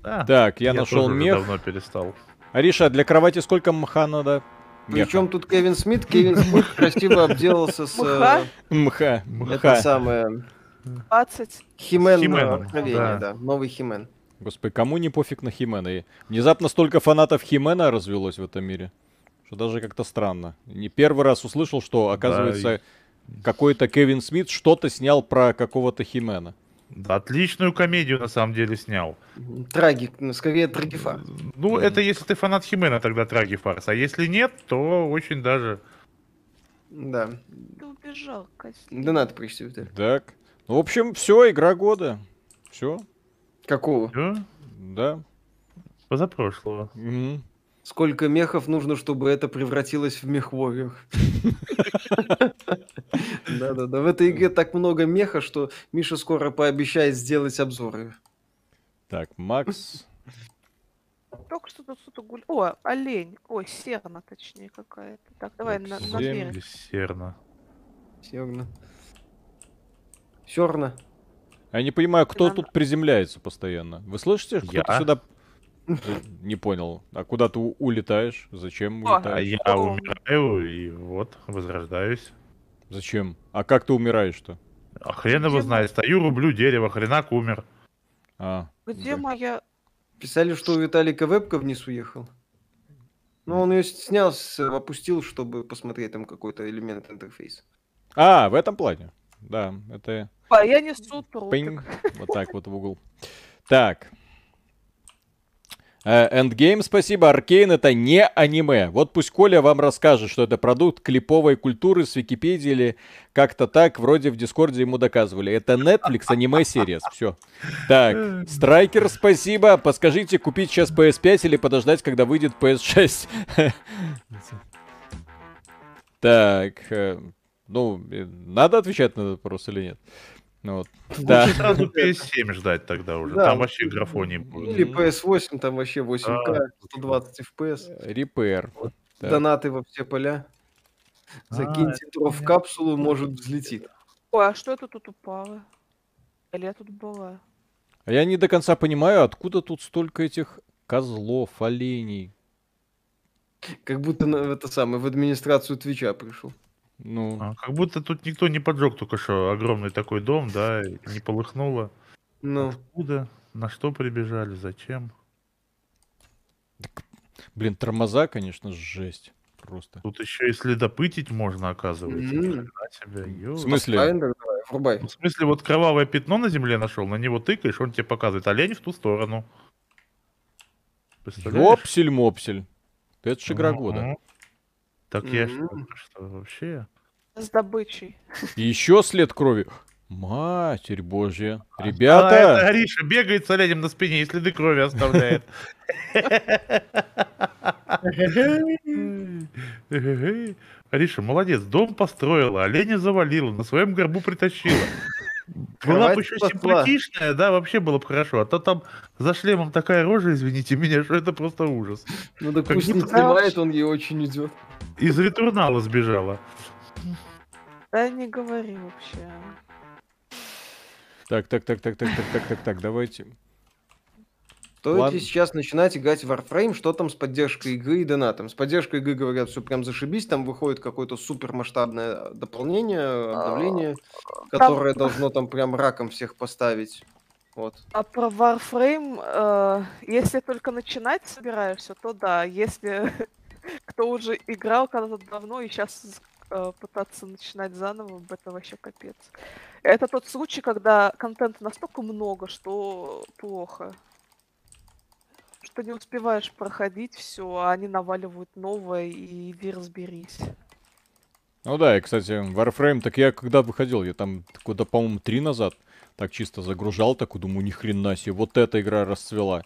Да, Так, я нашел тоже уже мех. давно перестал. Ариша, для кровати сколько мха надо? Причем тут Кевин Смит? Кевин Смит красиво обделался с... Мха? э, Мха. Это самое... 20. Химен Хименом, откровение, да. да. Новый Химен. Господи, кому не пофиг на Химена? Внезапно столько фанатов Химена развелось в этом мире, что даже как-то странно. Не первый раз услышал, что, оказывается, какой-то Кевин Смит что-то снял про какого-то Химена. Да, отличную комедию на самом деле снял. Трагик, ну, скорее трагифа. Ну, это если ты фанат Химена, тогда Траги Фарс. А если нет, то очень даже... Да. Ты убежал, Костя. Да надо прочти, Виталий. Так. Ну, в общем, все, игра года. Все, Какого? Всё, да. позапрошлого. Мгм. Сколько мехов нужно, чтобы это превратилось в мехворию? Да-да-да, в этой игре так много меха, что Миша скоро пообещает сделать обзоры. Так, Макс. Только что тут что-то гуль... О, олень. Ой, серна, точнее, какая-то. Так, давай на, на берег. Или Серна. Серно. Серно. Я не понимаю, кто тут приземляется постоянно. Вы слышите? Кто-то Я. сюда... Не понял. А куда ты улетаешь? Зачем А улетаешь? я О. умираю и вот, возрождаюсь. Зачем? А как ты умираешь-то? А хрен его знает. Стою, рублю дерево, хренак умер. А, Где да. моя... Писали, что у Виталика вебка вниз уехал. Но он ее снял, опустил, чтобы посмотреть там какой-то элемент интерфейса. А, в этом плане. Да, это А, я несу пинг. трупик. Вот так вот в угол. Так. Э, Endgame, спасибо. Arcane это не аниме. Вот пусть Коля вам расскажет, что это продукт клиповой культуры с Википедии или как-то так, вроде в Дискорде ему доказывали. Это Netflix аниме серия. Все. Так, Страйкер, спасибо. Подскажите, купить сейчас PS5 или подождать, когда выйдет PS6? Так, э, ну, э, надо отвечать на этот вопрос или нет? Ну вот. Да. Лучше сразу PS7 ждать тогда уже. Да, Там вообще графоний будет. Или PS8, там вообще 8К, Да. 120 FPS. Repair. Так. Донаты во все поля. А, Закиньте дров в капсулу, может взлетит. Ой, а что это тут упало? Или я тут была? А я не до конца понимаю, откуда тут столько этих козлов, оленей. Как будто на, в это самое, в администрацию Твича пришел. Ну, А, Как будто тут никто не поджег только что огромный такой дом, да, и не полыхнуло. Ну, Откуда? На что прибежали? Зачем? блин, тормоза, конечно, жесть. Просто. Тут еще и следопытить можно, оказывается. Себе, ё. В смысле? Давай, врубай. В смысле, вот кровавое пятно на земле нашел, на него тыкаешь, он тебе показывает, олень в ту сторону. Представляешь? Ёпсель-мопсель. Это ж игра года. Так я ж Мгм. только что вообще. С добычей. Еще след крови. Матерь божья. А, это Ребята, Ариша бегает с оленем на спине и следы крови оставляет. Ариша, молодец, дом построила, оленя завалила, на своем горбу притащила. Была бы еще симпатичная, да, вообще было бы хорошо. А то там за шлемом такая рожа, извините меня, что это просто ужас. Ну да Как пусть не снимает, он ей очень идет. Из ретурнала сбежала. Да не говори вообще. Так, так, так, так, так, так, так, так, так, давайте. Стоит Ладно. ли сейчас начинать играть в Warframe? Что там с поддержкой игры и донатом? С поддержкой игры говорят, все прям зашибись, там выходит какое-то супер масштабное дополнение, обновление, которое должно там прям раком всех поставить. Вот. А про Warframe, э, если только начинать собираешься, то да. Если кто уже играл когда-то давно и сейчас пытаться начинать заново, это вообще капец. Это тот случай, когда контента настолько много, что плохо. Что не успеваешь проходить все, а они наваливают новое, и иди разберись. Ну да, и, кстати, Warframe, так я когда выходил, я там года, по-моему, три назад, так чисто загружал, такой, думаю, ни хрена себе, вот эта игра расцвела.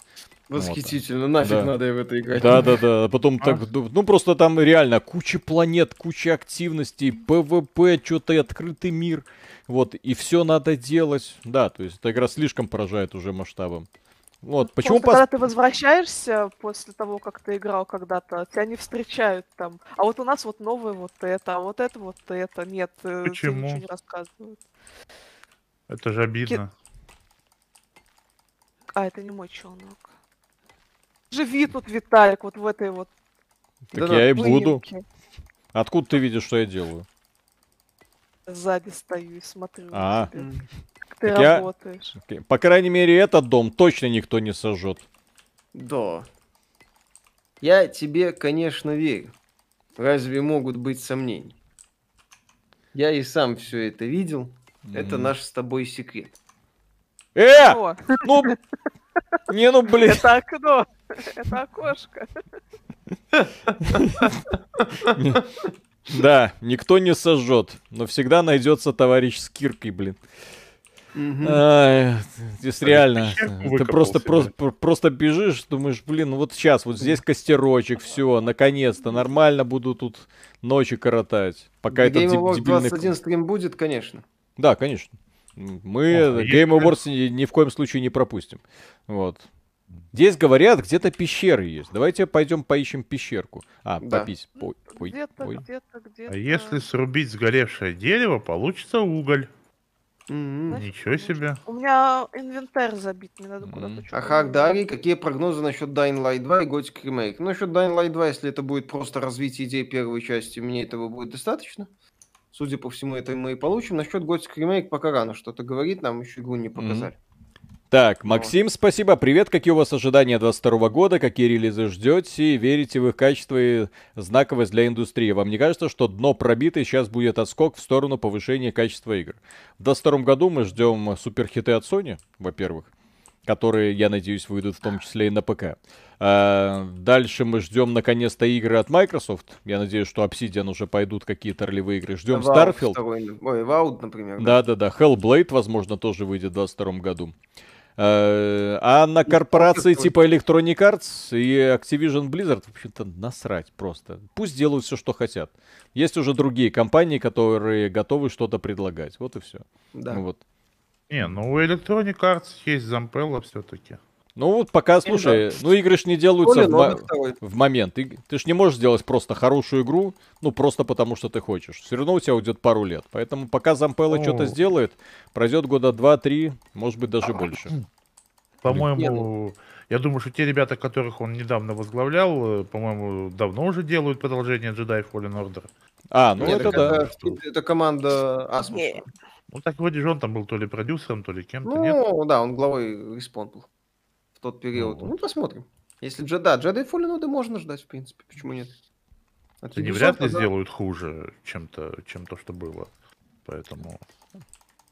Восхитительно, нафиг Да. надо в это играть. Да, да, да. А потом А? так, ну ну, просто там реально куча планет, куча активностей, PvP, что-то открытый мир. Вот, и все надо делать. Да, то есть эта игра слишком поражает уже масштабом. Вот, почему Просто, пос- когда ты возвращаешься после того, как ты играл когда-то, тебя не встречают там. А вот у нас вот новое вот это, а вот это вот это. Нет, э, тебе Почему? ничего не рассказывают. Это же обидно. А, это не мой челнок. Живи тут, Виталик, вот в этой вот Так Да-да, я и буду. Откуда ты видишь, что я делаю? Сзади стою и смотрю А. на тебя, М. как ты Так я- работаешь. Окей. По крайней мере, этот дом точно никто не сожжет. Да. Я тебе, конечно, верю. Разве могут быть сомнения? Я и сам все это видел. Это Мгм. наш с тобой секрет. Э! О, Ну, не, ну, блин. это окно, это окошко. Да, никто не сожжет, но всегда найдется товарищ с киркой, блин. Ай, здесь реально, ты просто, просто, про- просто бежишь, думаешь, блин, ну вот сейчас, вот здесь костерочек, все, наконец-то, нормально буду тут ночи коротать, пока этот Game деб- Awards дебильный... 21 стрим будет, конечно. Да, конечно. Мы а Game Awards ни, ни в коем случае не пропустим. Вот. Здесь говорят, где-то пещеры есть. Давайте пойдем поищем пещерку. А, Да. Ой, ой, Где-то, ой. где-то, где-то. А если срубить сгоревшее дерево, получится уголь. Знаешь, Ничего себе. У меня инвентарь забит, мне надо куда-то Мгм. что-то... Ахак, Дарий, какие прогнозы насчет Dying Light 2 и Gothic Remake? Ну, насчет Dying Light 2, если это будет просто развитие идей первой части, мне этого будет достаточно. Судя по всему, это мы и получим. Насчет Готик ремейк пока рано что-то говорит, нам еще игру не показали. Так, Максим, спасибо. Привет, какие у вас ожидания 22 года, какие релизы ждете, верите в их качество и знаковость для индустрии? Вам не кажется, что дно пробито и сейчас будет отскок в сторону повышения качества игр? В 22 году мы ждем суперхиты от Sony, во-первых, которые, я надеюсь, выйдут в том числе и на ПК. А, дальше мы ждем наконец-то игры от Microsoft. Я надеюсь, что Obsidian уже пойдут какие-то ролевые игры. Ждем Starfield. второй, Ой, Vault, например. Да-да-да, Hellblade, возможно, тоже выйдет в 22 году. Э, А на корпорации Starfield типа Electronic Arts и Activision Blizzard, в общем-то, насрать просто. Пусть делают все, что хотят. Есть уже другие компании, которые готовы что-то предлагать. Вот и все. Да. Ну, вот. Не, ну у Electronic Arts есть Зампелла все-таки. Ну вот пока, слушай, ну игры ж не делаются в, в момент. Ты, ты ж не можешь сделать просто хорошую игру, ну просто потому что ты хочешь. Все равно у тебя уйдет пару лет. Поэтому пока Зампелла что-то сделает, пройдет года два-три, может быть даже больше. По-моему, я думаю, что те ребята, которых он недавно возглавлял, э, по-моему, давно уже делают продолжение Jedi Fallen Order. А, ну Нет, это так да. это, это команда Asmus. Не. Ну так вроде же он там был то ли продюсером, то ли кем-то, Ну, нет? да, он главой Респон был тот период. Ну, Ну, посмотрим. Если Джеда, да, Джедай Fallen Order можно ждать, в принципе. Почему нет? От Они Ubisoft, вряд ли да. сделают хуже, чем, то, чем то, что было. Поэтому,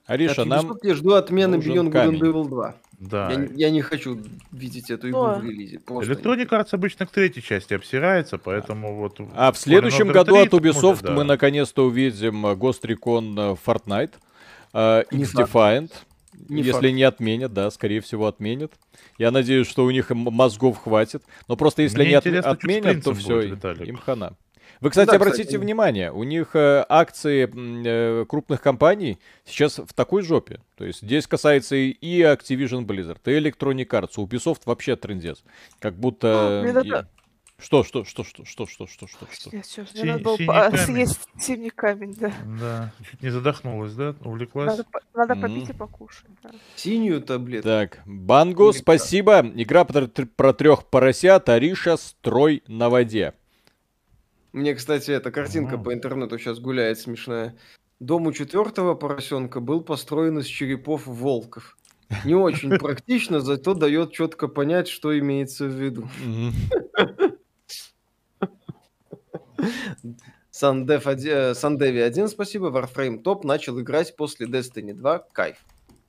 Ариша, От нам... Ubisoft я жду отмены Beyond Good and. Evil 2. да. Я, не- я не хочу видеть эту игру в релизе. Просто Electronic Arts обычно к третьей части обсирается, поэтому вот... А в следующем году 3 от это может, Ubisoft да. мы наконец-то увидим э, Ghost Recon э, Fortnite, э, Не X-Defiant, Не если факт. не отменят, да, скорее всего отменят. Я надеюсь, что у них мозгов хватит. Но просто если Мне они отменят, то все, будет, Виталик. им хана. Вы, кстати, да, обратите кстати. внимание, у них э, акции э, крупных компаний сейчас в такой жопе. То есть здесь касается и, и Activision Blizzard, и Electronic Arts, у Ubisoft вообще трендец. Как будто... Это- и- Что, что, что, что, что, что, что, что, что? Я Си- мне надо было синий по- камень. съесть синий камень, да. Да, чуть не задохнулась, да? Увлеклась? Надо, по- надо Мгм. попить и покушать, да. Синюю таблетку. Так, Банго, Или спасибо. Игра про, про трех поросят, Ариша, строй на воде. Мне, кстати, эта картинка Ага. по интернету сейчас гуляет смешная. Дом у четвертого поросенка был построен из черепов волков. Не очень практично, зато дает четко понять, что имеется в виду. Мгм. Сандев оди- э, Сандеви 1, спасибо. Warframe топ начал играть после Destiny 2. Кайф.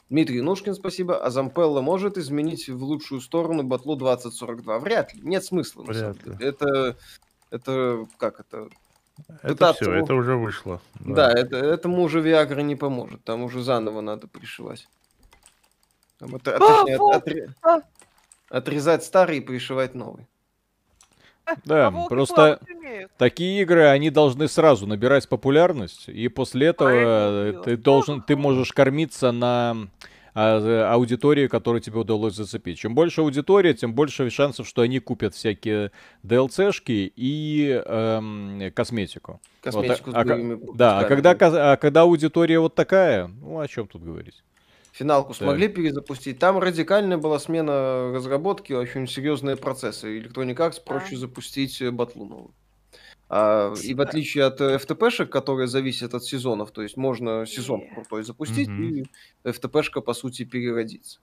Дмитрий Нушкин, спасибо. А Зампелла может изменить в лучшую сторону батлу 2042? Вряд ли. Нет смысла. Вряд ли. деле. Это, это, как это? Это пытаться все, это уже вышло. Да, это, этому уже Viagra не поможет. Там уже заново надо пришивать. Там это- А, точнее, от- вот, отре- а. Отрезать старый и пришивать новый. Да, А просто такие игры, они должны сразу набирать популярность, и после этого Правильно э, ты должен, ты можешь кормиться на а, аудитории, которую тебе удалось зацепить. Чем больше аудитория, тем больше шансов, что они купят всякие DLC-шки и эм, косметику. Вот, Косметику а- с а боевыми Да, а когда, а когда аудитория вот такая, ну о чем тут говорить? Финалку Да. смогли перезапустить. Там радикальная была смена разработки, очень серьезные процессы. Electronic Arts проще запустить э, батлу новую. А, и в отличие от э, FTP-шек, которые зависят от сезонов, то есть можно сезон крутой запустить, Мгм. и FTP-шка, по сути, переродится.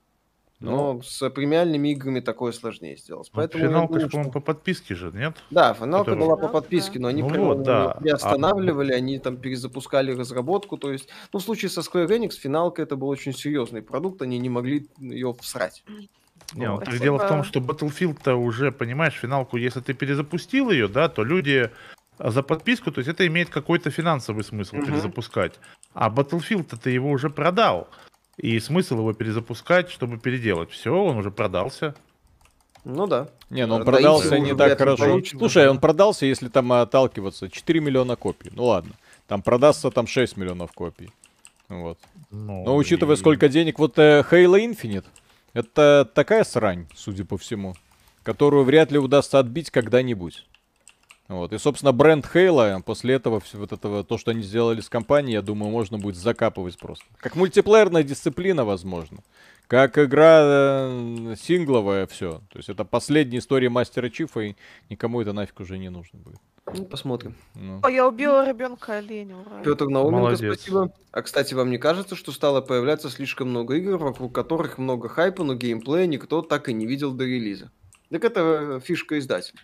Но Ну. с премиальными играми такое сложнее сделать. Ну, Поэтому Финалка думаю, что- по подписке же, нет? Да, финалка Которую- была по подписке, но они Ну прям вот, да. её приостанавливали, они там перезапускали разработку. То есть, ну, в случае со Square Enix, финалка это был очень серьезный продукт, они не могли ее всрать. Не, ну, Вот. так дело в том, Спасибо. что Battlefield-то уже, понимаешь, финалку, если ты перезапустил ее, да, то люди а за подписку, то есть это имеет какой-то финансовый смысл Мгм. перезапускать. А Battlefield-то ты его уже продал. И смысл его перезапускать, чтобы переделать. Все, он уже продался. Ну да. Не, ну он Да, продался не так хорошо. Слушай, он продался, если там отталкиваться, 4 миллиона копий. Ну ладно. Там продастся там 6 миллионов копий. Вот. Ну, Но учитывая, и- сколько денег, вот э, Halo Infinite, это такая срань, судя по всему, которую вряд ли удастся отбить когда-нибудь. Вот. И, собственно, бренд Halo, после этого, вот этого, то, что они сделали с компанией, я думаю, можно будет закапывать просто. Как мультиплеерная дисциплина, возможно. Как игра э, сингловая, все. То есть это последняя история Мастера Чифа, и никому это нафиг уже не нужно будет. Ну, посмотрим. Ну. О, я убила ребенка оленя, ура. Петр Науменко, Молодец. спасибо. А, кстати, вам не кажется, что стало появляться слишком много игр, вокруг которых много хайпа, но геймплея никто так и не видел до релиза? Так это э, фишка издателя.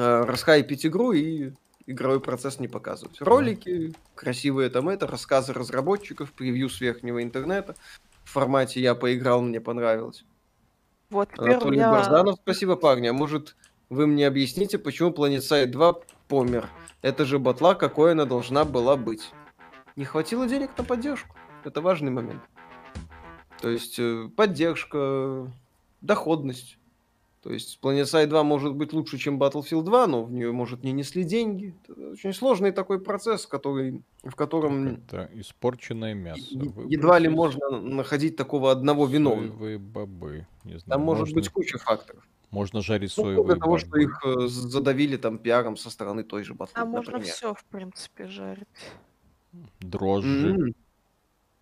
Э, Расхайпить игру и игровой процесс не показывать. Ролики, красивые там это, рассказы разработчиков, превью с верхнего интернета. В формате «я поиграл, мне понравилось». Вот Анатолий меня... Барзанов, спасибо, парни. А может, вы мне объясните, почему PlanetSide 2 помер? Это же батла, какой она должна была быть. Не хватило денег на поддержку. Это важный момент. То есть э, поддержка, доходность. То есть PlanetSide 2 может быть лучше, чем Battlefield 2, но в нее, может, не несли деньги. Это очень сложный такой процесс, который, в котором Это испорченное мясо. е- едва ли можно находить такого одного виновного. Соевые бобы. Не знаю, Там может можно, быть куча факторов. можно жарить Ну, соевые для того, что бобы. их э, задавили там пиаром со стороны той же Battlefield, А можно все, в принципе, жарить. Дрожжи.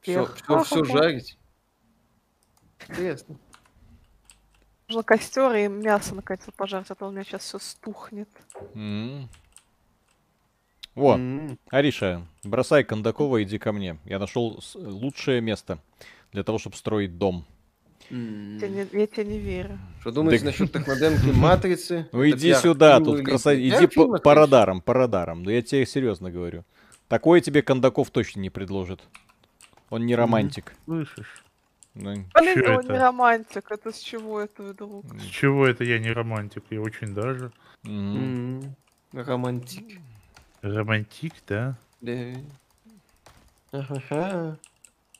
Все, Эх, все, все ха-ха-ха. жарить. Интересно. Нужно костер и мясо наконец-то пожарить, а то у меня сейчас все стухнет. М. Во, М. Ариша, бросай Кондакова, иди ко мне. Я нашел лучшее место для того, чтобы строить дом. М. Я, не- я тебе не верю. Что думаете Так- насчет технодемки Матрицы? Ну иди сюда, тут красавица. Иди по, радарам, по радарам. Ну я тебе серьезно говорю. Такое тебе Кондаков точно не предложит. Он не романтик. Слышишь? Ну, Блин, Чё он это? не романтик, это с чего это вдруг? С чего это я не романтик? Я очень даже. м. М. Романтик. Романтик, да? Да. Ага.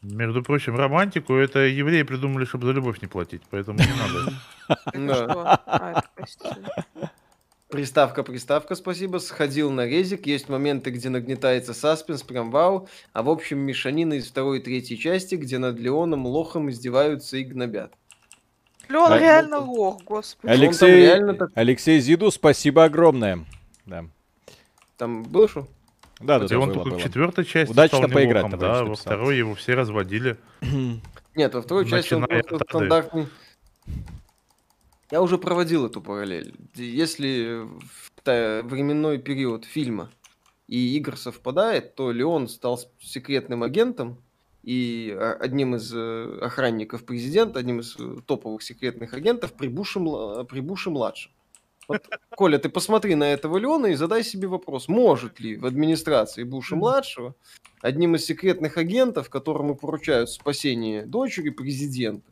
Между прочим, романтику это евреи придумали, чтобы за любовь не платить, поэтому не надо. Приставка, приставка, спасибо. Сходил на резик. Есть моменты, где нагнетается саспенс, прям вау. А в общем, мешанина из второй и третьей части, где над Леоном лохом издеваются и гнобят. Лён А, реально лох, господи. Алек- Алексей, реально так- Алексей Зиду, спасибо огромное. Да. Там был что? Да, да, Хотя да, он было, только было. в четвертой части Удачно стал поиграть, товарищ да, во второй его все разводили. Нет, во второй части он просто стандартный. Я уже проводил эту параллель. Если временной период фильма и игр совпадает, то Леон стал секретным агентом и а, одним из э, охранников президента, одним из э, топовых секретных агентов при Буше, мла- при Буше. Вот, Коля, ты посмотри на этого Леона и задай себе вопрос, может ли в администрации Буша младшего одним из секретных агентов, которому поручают спасение дочери президента,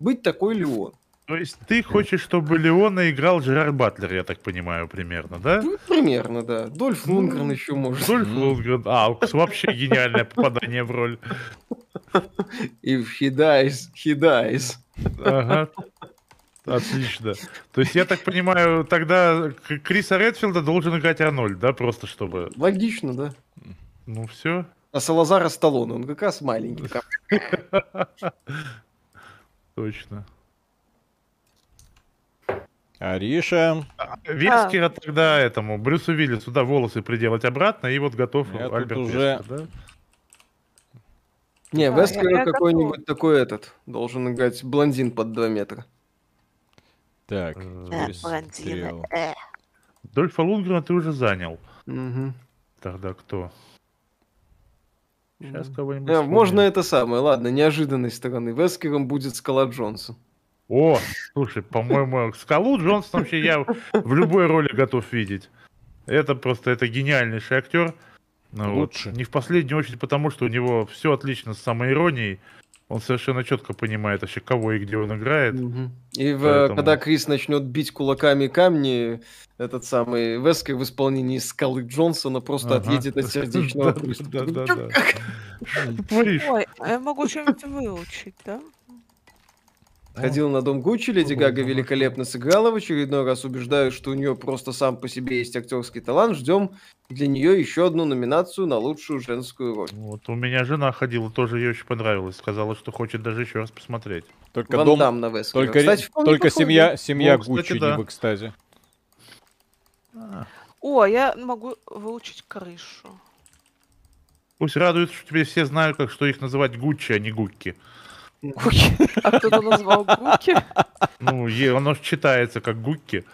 быть такой Леон? То есть ты хочешь, чтобы Леона играл Жерар Батлер, я так понимаю, примерно, да? Ну, примерно, да. Дольф Ну, Лунгрен еще может. Дольф Мгм. Лундгрен. А, вообще гениальное попадание в роль. If he dies, he dies. Ага. Отлично. То есть, я так понимаю, тогда Криса Редфилда должен играть Арнольд, да, просто чтобы... Логично, да. Ну, все. А Салазара Сталлоне, он как раз маленький. Точно. Ариша, Вескера тогда этому, Брюсу Виллису, да, волосы приделать обратно, и вот готов Я тут Альберт уже- Вескер, да? Не, Вескера я какой-нибудь такой этот должен играть блондин под 2 метра. так, Э, перестрел. Дольфа Лунгрена ты уже занял. Мгм. Тогда кто? Сейчас кого-нибудь Э, вспомним. Можно это самое, ладно, неожиданной стороны. Вескером будет Скала Джонсон. О, слушай, по-моему, Скалу Джонсон вообще я в любой роли готов видеть. Это просто, это гениальнейший актер. Ну, вот. Лучше. Не в последнюю очередь потому, что у него все отлично с самоиронией. Он совершенно четко понимает вообще, кого и где он играет. Мгм. И в- Поэтому- когда Крис начнет бить кулаками камни, этот самый Вескер в исполнении Скалы Джонсона просто Ага. отъедет от сердечного Да, приступа. Ой, а я могу что-нибудь выучить, да? Ходил на дом Гуччи, Леди Гага великолепно сыграла в очередной раз, убеждаю, что у нее просто сам по себе есть актерский талант. Ждем для нее еще одну номинацию на лучшую женскую роль. Вот у меня жена ходила, тоже ей очень понравилось. Сказала, что хочет даже еще раз посмотреть. Только Ван дом, Дам на Вескера. только, Кстати, только семья, семья Ну, кстати, Гуччи да. не в экстазе. О, я могу выучить крышу. Пусть радуется, что теперь все знают, как что их называть Гуччи, а не Гукки. А кто-то назвал Гуки? Ну, е- оно читается как Гукки.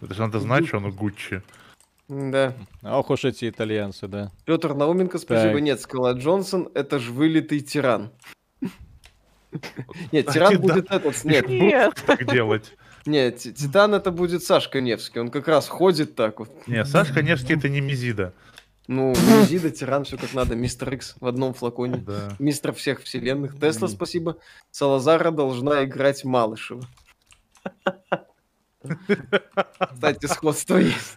Это же надо знать, что оно Гуччи. Да. Ох уж эти итальянцы, да. Петр Науменко, спасибо. Так. Нет, Скала Джонсон, это ж вылитый тиран. Нет, Кстати, тиран будет этот. Нет, Нет. Так делать. нет, Ти- Титан это будет Сашка Невский. Он как раз ходит так вот. Не, Сашка Невский это не Мизида. Ну, Зида, тиран, все как надо. Мистер Икс в одном флаконе. Да. Мистер всех вселенных. Тесла, спасибо. Салазара должна играть Малышева. Кстати, сходство есть.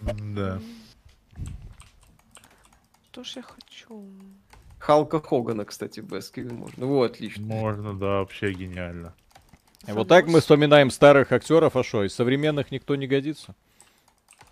Да. Что ж я хочу? Халка Хогана, кстати, в Эскиве можно. Вот, отлично. Можно, да, вообще гениально. И вот так мы вспоминаем старых актеров, а что, из современных никто не годится?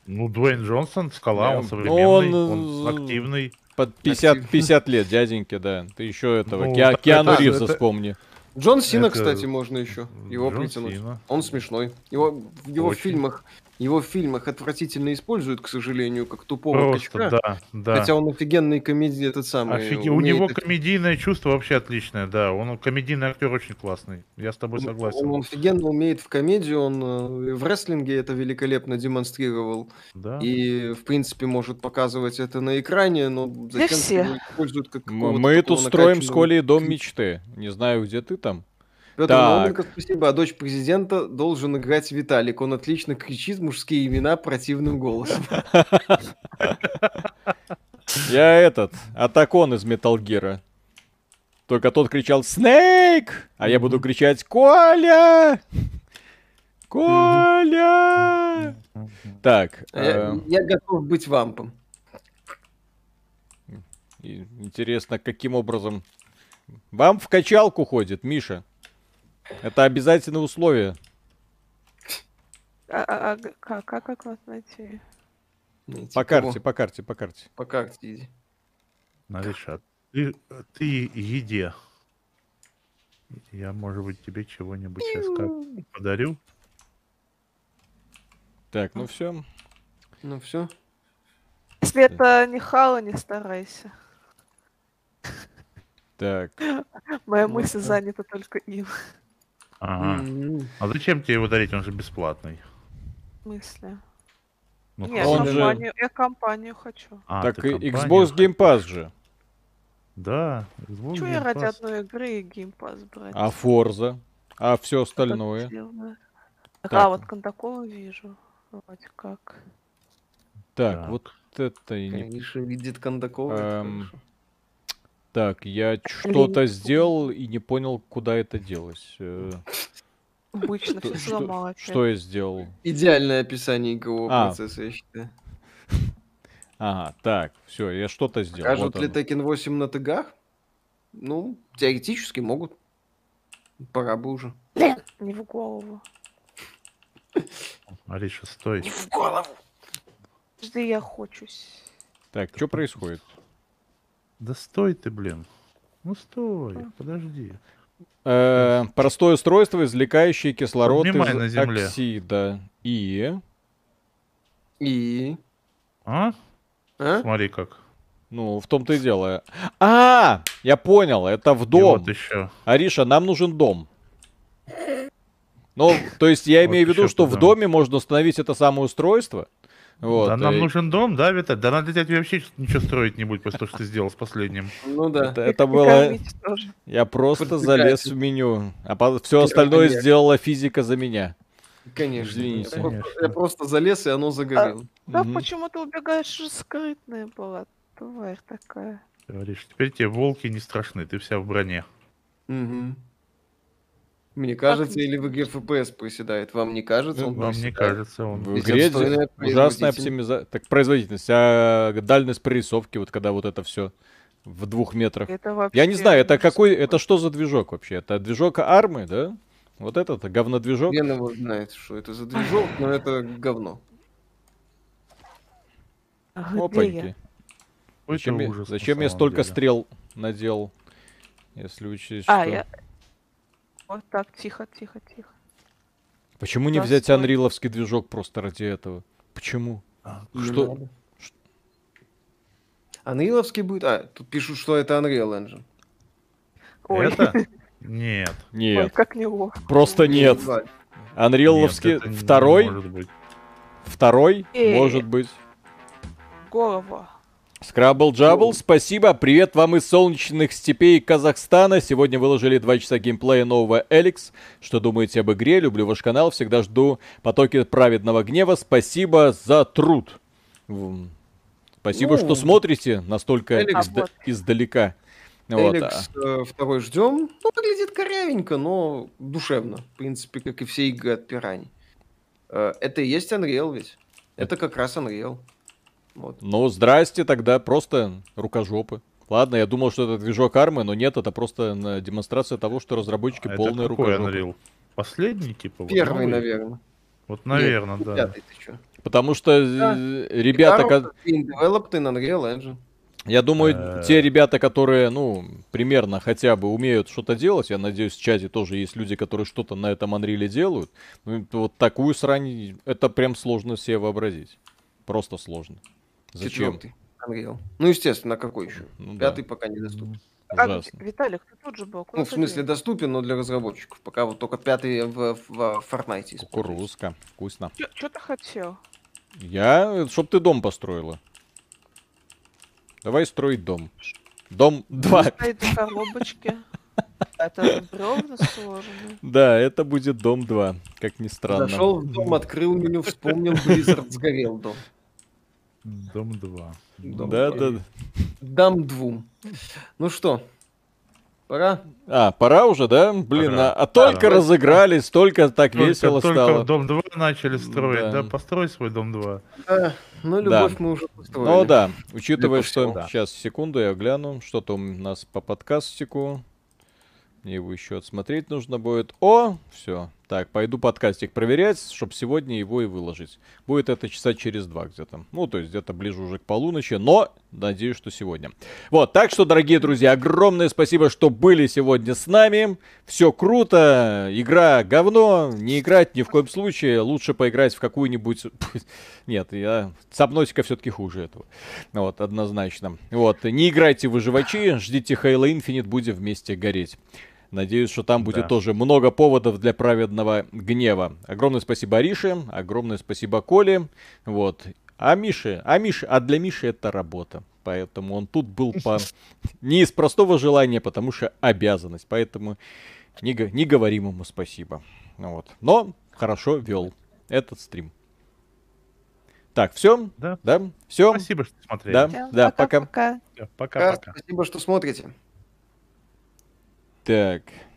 Ну, Дуэйн Джонсон, скала, Да, он современный, он, он, активный. Под 50, Актив. 50 лет, дяденька, да. Ты еще этого, Ну, так Киану это- Ривза это- вспомни. Джон Сина, Это- кстати, можно еще. Его Джон притянуть. Сина. Он смешной. Его в его Очень. фильмах его в фильмах отвратительно используют, к сожалению, как тупого Просто, качка. да, да. Хотя он офигенный комедий этот самый. Офиге- У него это- комедийное чувство вообще отличное, да. Он комедийный актер очень классный. Я с тобой согласен. Он офигенно умеет в комедию, он э, в рестлинге это великолепно демонстрировал. Да. И, в принципе, может показывать это на экране, но зачем все. его используют как Мы тут строим с Колей дом мечты. Не знаю, где ты там. Петр. Науменко, спасибо. А дочь президента должен играть Виталик. Он отлично кричит мужские имена противным голосом. Я этот, Атакон из Gear. Только тот кричал «Снейк!», а я буду кричать «Коля! Коля!» Так, А Я э, я готов быть вампом. интересно, каким образом... Вам в качалку ходит, Миша. Это обязательное условие. А, а- а как, как, как вас найти? Найти По кого? карте, по карте, по карте. По карте иди. Нариша, ты, ты еде. Я, может быть, тебе чего-нибудь сейчас как подарю. Так, ну все. Ну все. Если это не Хала, не старайся. Так, Моя Ну, мысль занята только им. Ага. А зачем тебе его дарить? Он же бесплатный. В смысле? Ну, Не, Он же- компанию, я компанию хочу. а, так ты и компанию Xbox хочешь? Game Pass же. Да, Xbox Чего я Game ради Pass. одной игры и геймпас брать? А Forza? А все Так остальное? делаю. Так. А, вот Кондакова вижу. Вроде как. Так, Так. вот это и не Конечно, видит Кондакова. это Эм, хорошо. Так, я что-то сделал и не понял, куда это делось. Э, Обычно все сломала. что я сделал? Идеальное описание игрового А. процесса, я считаю. Ага, так, все, я что-то сделал. Покажут Вот ли. Tekken 8 на тыгах? Ну, теоретически могут. Пора бы уже. Не в голову. Ариша, стой. в голову! Жди, я хочусь. Так, что происходит? Да стой ты, блин. Ну стой, подожди. Э, простое устройство, извлекающее кислород Поднимай из на земле. оксида. И... И... А? А? Смотри как. Ну, в том-то и дело. А, я понял, это в И дом. вот еще. Ариша, нам нужен дом. Ну, то есть я Вот имею в виду, что в доме можно установить это самое устройство. Вот, да нам э, нужен дом, да, Виталь? Да надо тебе вообще ничего строить не будет после того, что ты сделал с последним. Ну да. Это, И- это и было... Я просто залез в меню, а все остальное сделала физика за меня. Конечно. Извините. Я просто- Конечно. Я просто залез, и оно загорело. Да Мгм. почему ты убегаешь же скрытная была, тварь такая. Говоришь, теперь тебе волки не страшны, ты вся в броне. Мгм. Мне кажется, не или в игре FPS приседает? Вам не кажется? Он Вам не кажется, он... В игре ужасная оптимизация. Так, производительность, а дальность прорисовки, вот когда вот это все в двух метрах. Это вообще... Я не знаю, это какой, это что за движок вообще? Это движок армы, да? Вот этот говнодвижок? Хрен его знает, что это за движок, но это говно. А я? Опаньки. Зачем, я, зачем я столько деле. стрел надел? Если учесть, А, что... я... Вот так, тихо, тихо, тихо. Почему не взять анриловский движок просто ради этого? Почему? А, Что? Unreal'овский будет... А, тут пишут, что это Unreal Engine. Ой, Это? Нет. ой, Нет, как неловко. просто нет. Анриловский второй, может быть. Второй, может быть. Голову. Скрабл Джабл, спасибо. Привет вам из солнечных степей Казахстана. Сегодня выложили 2 часа геймплея нового Эликс. Что думаете об игре? Люблю ваш канал. Всегда жду потоки праведного гнева. Спасибо за труд. Спасибо, Ну, что смотрите настолько Эликс- изда- издалека. Вот, а. Эликс э, второй ждем. Ну, выглядит корявенько, но душевно. В принципе, как и все игры от пираний. Э, Это и есть Unreal ведь. Это как раз Unreal. Вот. Ну, здрасте, тогда просто рукожопы. Ладно, я думал, что это движок армы, но нет, это просто на демонстрация того, что разработчики А это полные какой рукожопы. Unreal? Последний, типа? вот Первый, новый? наверное. Вот, наверное, да. Пятый ты чё? Потому что э, ребята, ко- Being developed in Unreal Engine. Я думаю, Э. те ребята, которые, ну, примерно хотя бы умеют что-то делать, я надеюсь, в чате тоже есть люди, которые что-то на этом Unreal делают. Ну, это вот такую срань, это прям сложно себе вообразить. Просто сложно. Зачем? Четвертый Unreal. Ну, естественно, а какой еще? Ну да. Пятый пока недоступен. А. Виталик, ты тут же был. куда Ну, в смысле, делся? доступен, но для разработчиков. Пока вот только пятый в, в, в Fortnite. Кукурузка. Вкусно. Чё ты хотел? Я, чтоб ты дом построила. Давай строить дом. Дом 2. Стоит в коробочке. Это бревна сложены. Да, это будет дом 2, как ни странно. Зашел в дом, открыл меню, вспомнил, Blizzard сгорел дом. Дом 2. Дом Да, два. да. Дам двум. Ну что, пора? А, пора уже, да? Блин, Пора. а, а только Пора. разыгрались, только так Только, весело только стало. дом 2 начали строить, Да. да. Построй свой дом 2. Да, ну, любовь мы уже построили. Ну да, учитывая, что... да. Сейчас, секунду, я гляну. Что-то у нас по подкастику. Мне его еще отсмотреть нужно будет. О, все. Так, пойду подкастик проверять, чтобы сегодня его и выложить. Будет это часа через два где-то. Ну, то есть где-то ближе уже к полуночи, но надеюсь, что сегодня. Вот, так что, дорогие друзья, огромное спасибо, что были сегодня с нами. Все круто, игра говно, не играть ни в коем случае. Лучше поиграть в какую-нибудь... Нет, я... Сабнотика все-таки хуже этого. Вот, однозначно. Вот, не играйте в выживачи, ждите Halo Infinite, будем вместе гореть. Надеюсь, что там будет Да. тоже много поводов для праведного гнева. Огромное спасибо Арише, огромное спасибо Коле. Вот. А Мише, а Мише, а для Миши это работа. Поэтому он тут был по... не из простого желания, потому что обязанность. Поэтому не, не говорим ему спасибо. Ну Вот. Но хорошо вел этот стрим. Так, все? Да. Да? Все? Спасибо, что смотрели. Да, Всем да, пока. пока-пока. Всё, Да, Пока-пока. спасибо, что смотрите. Так.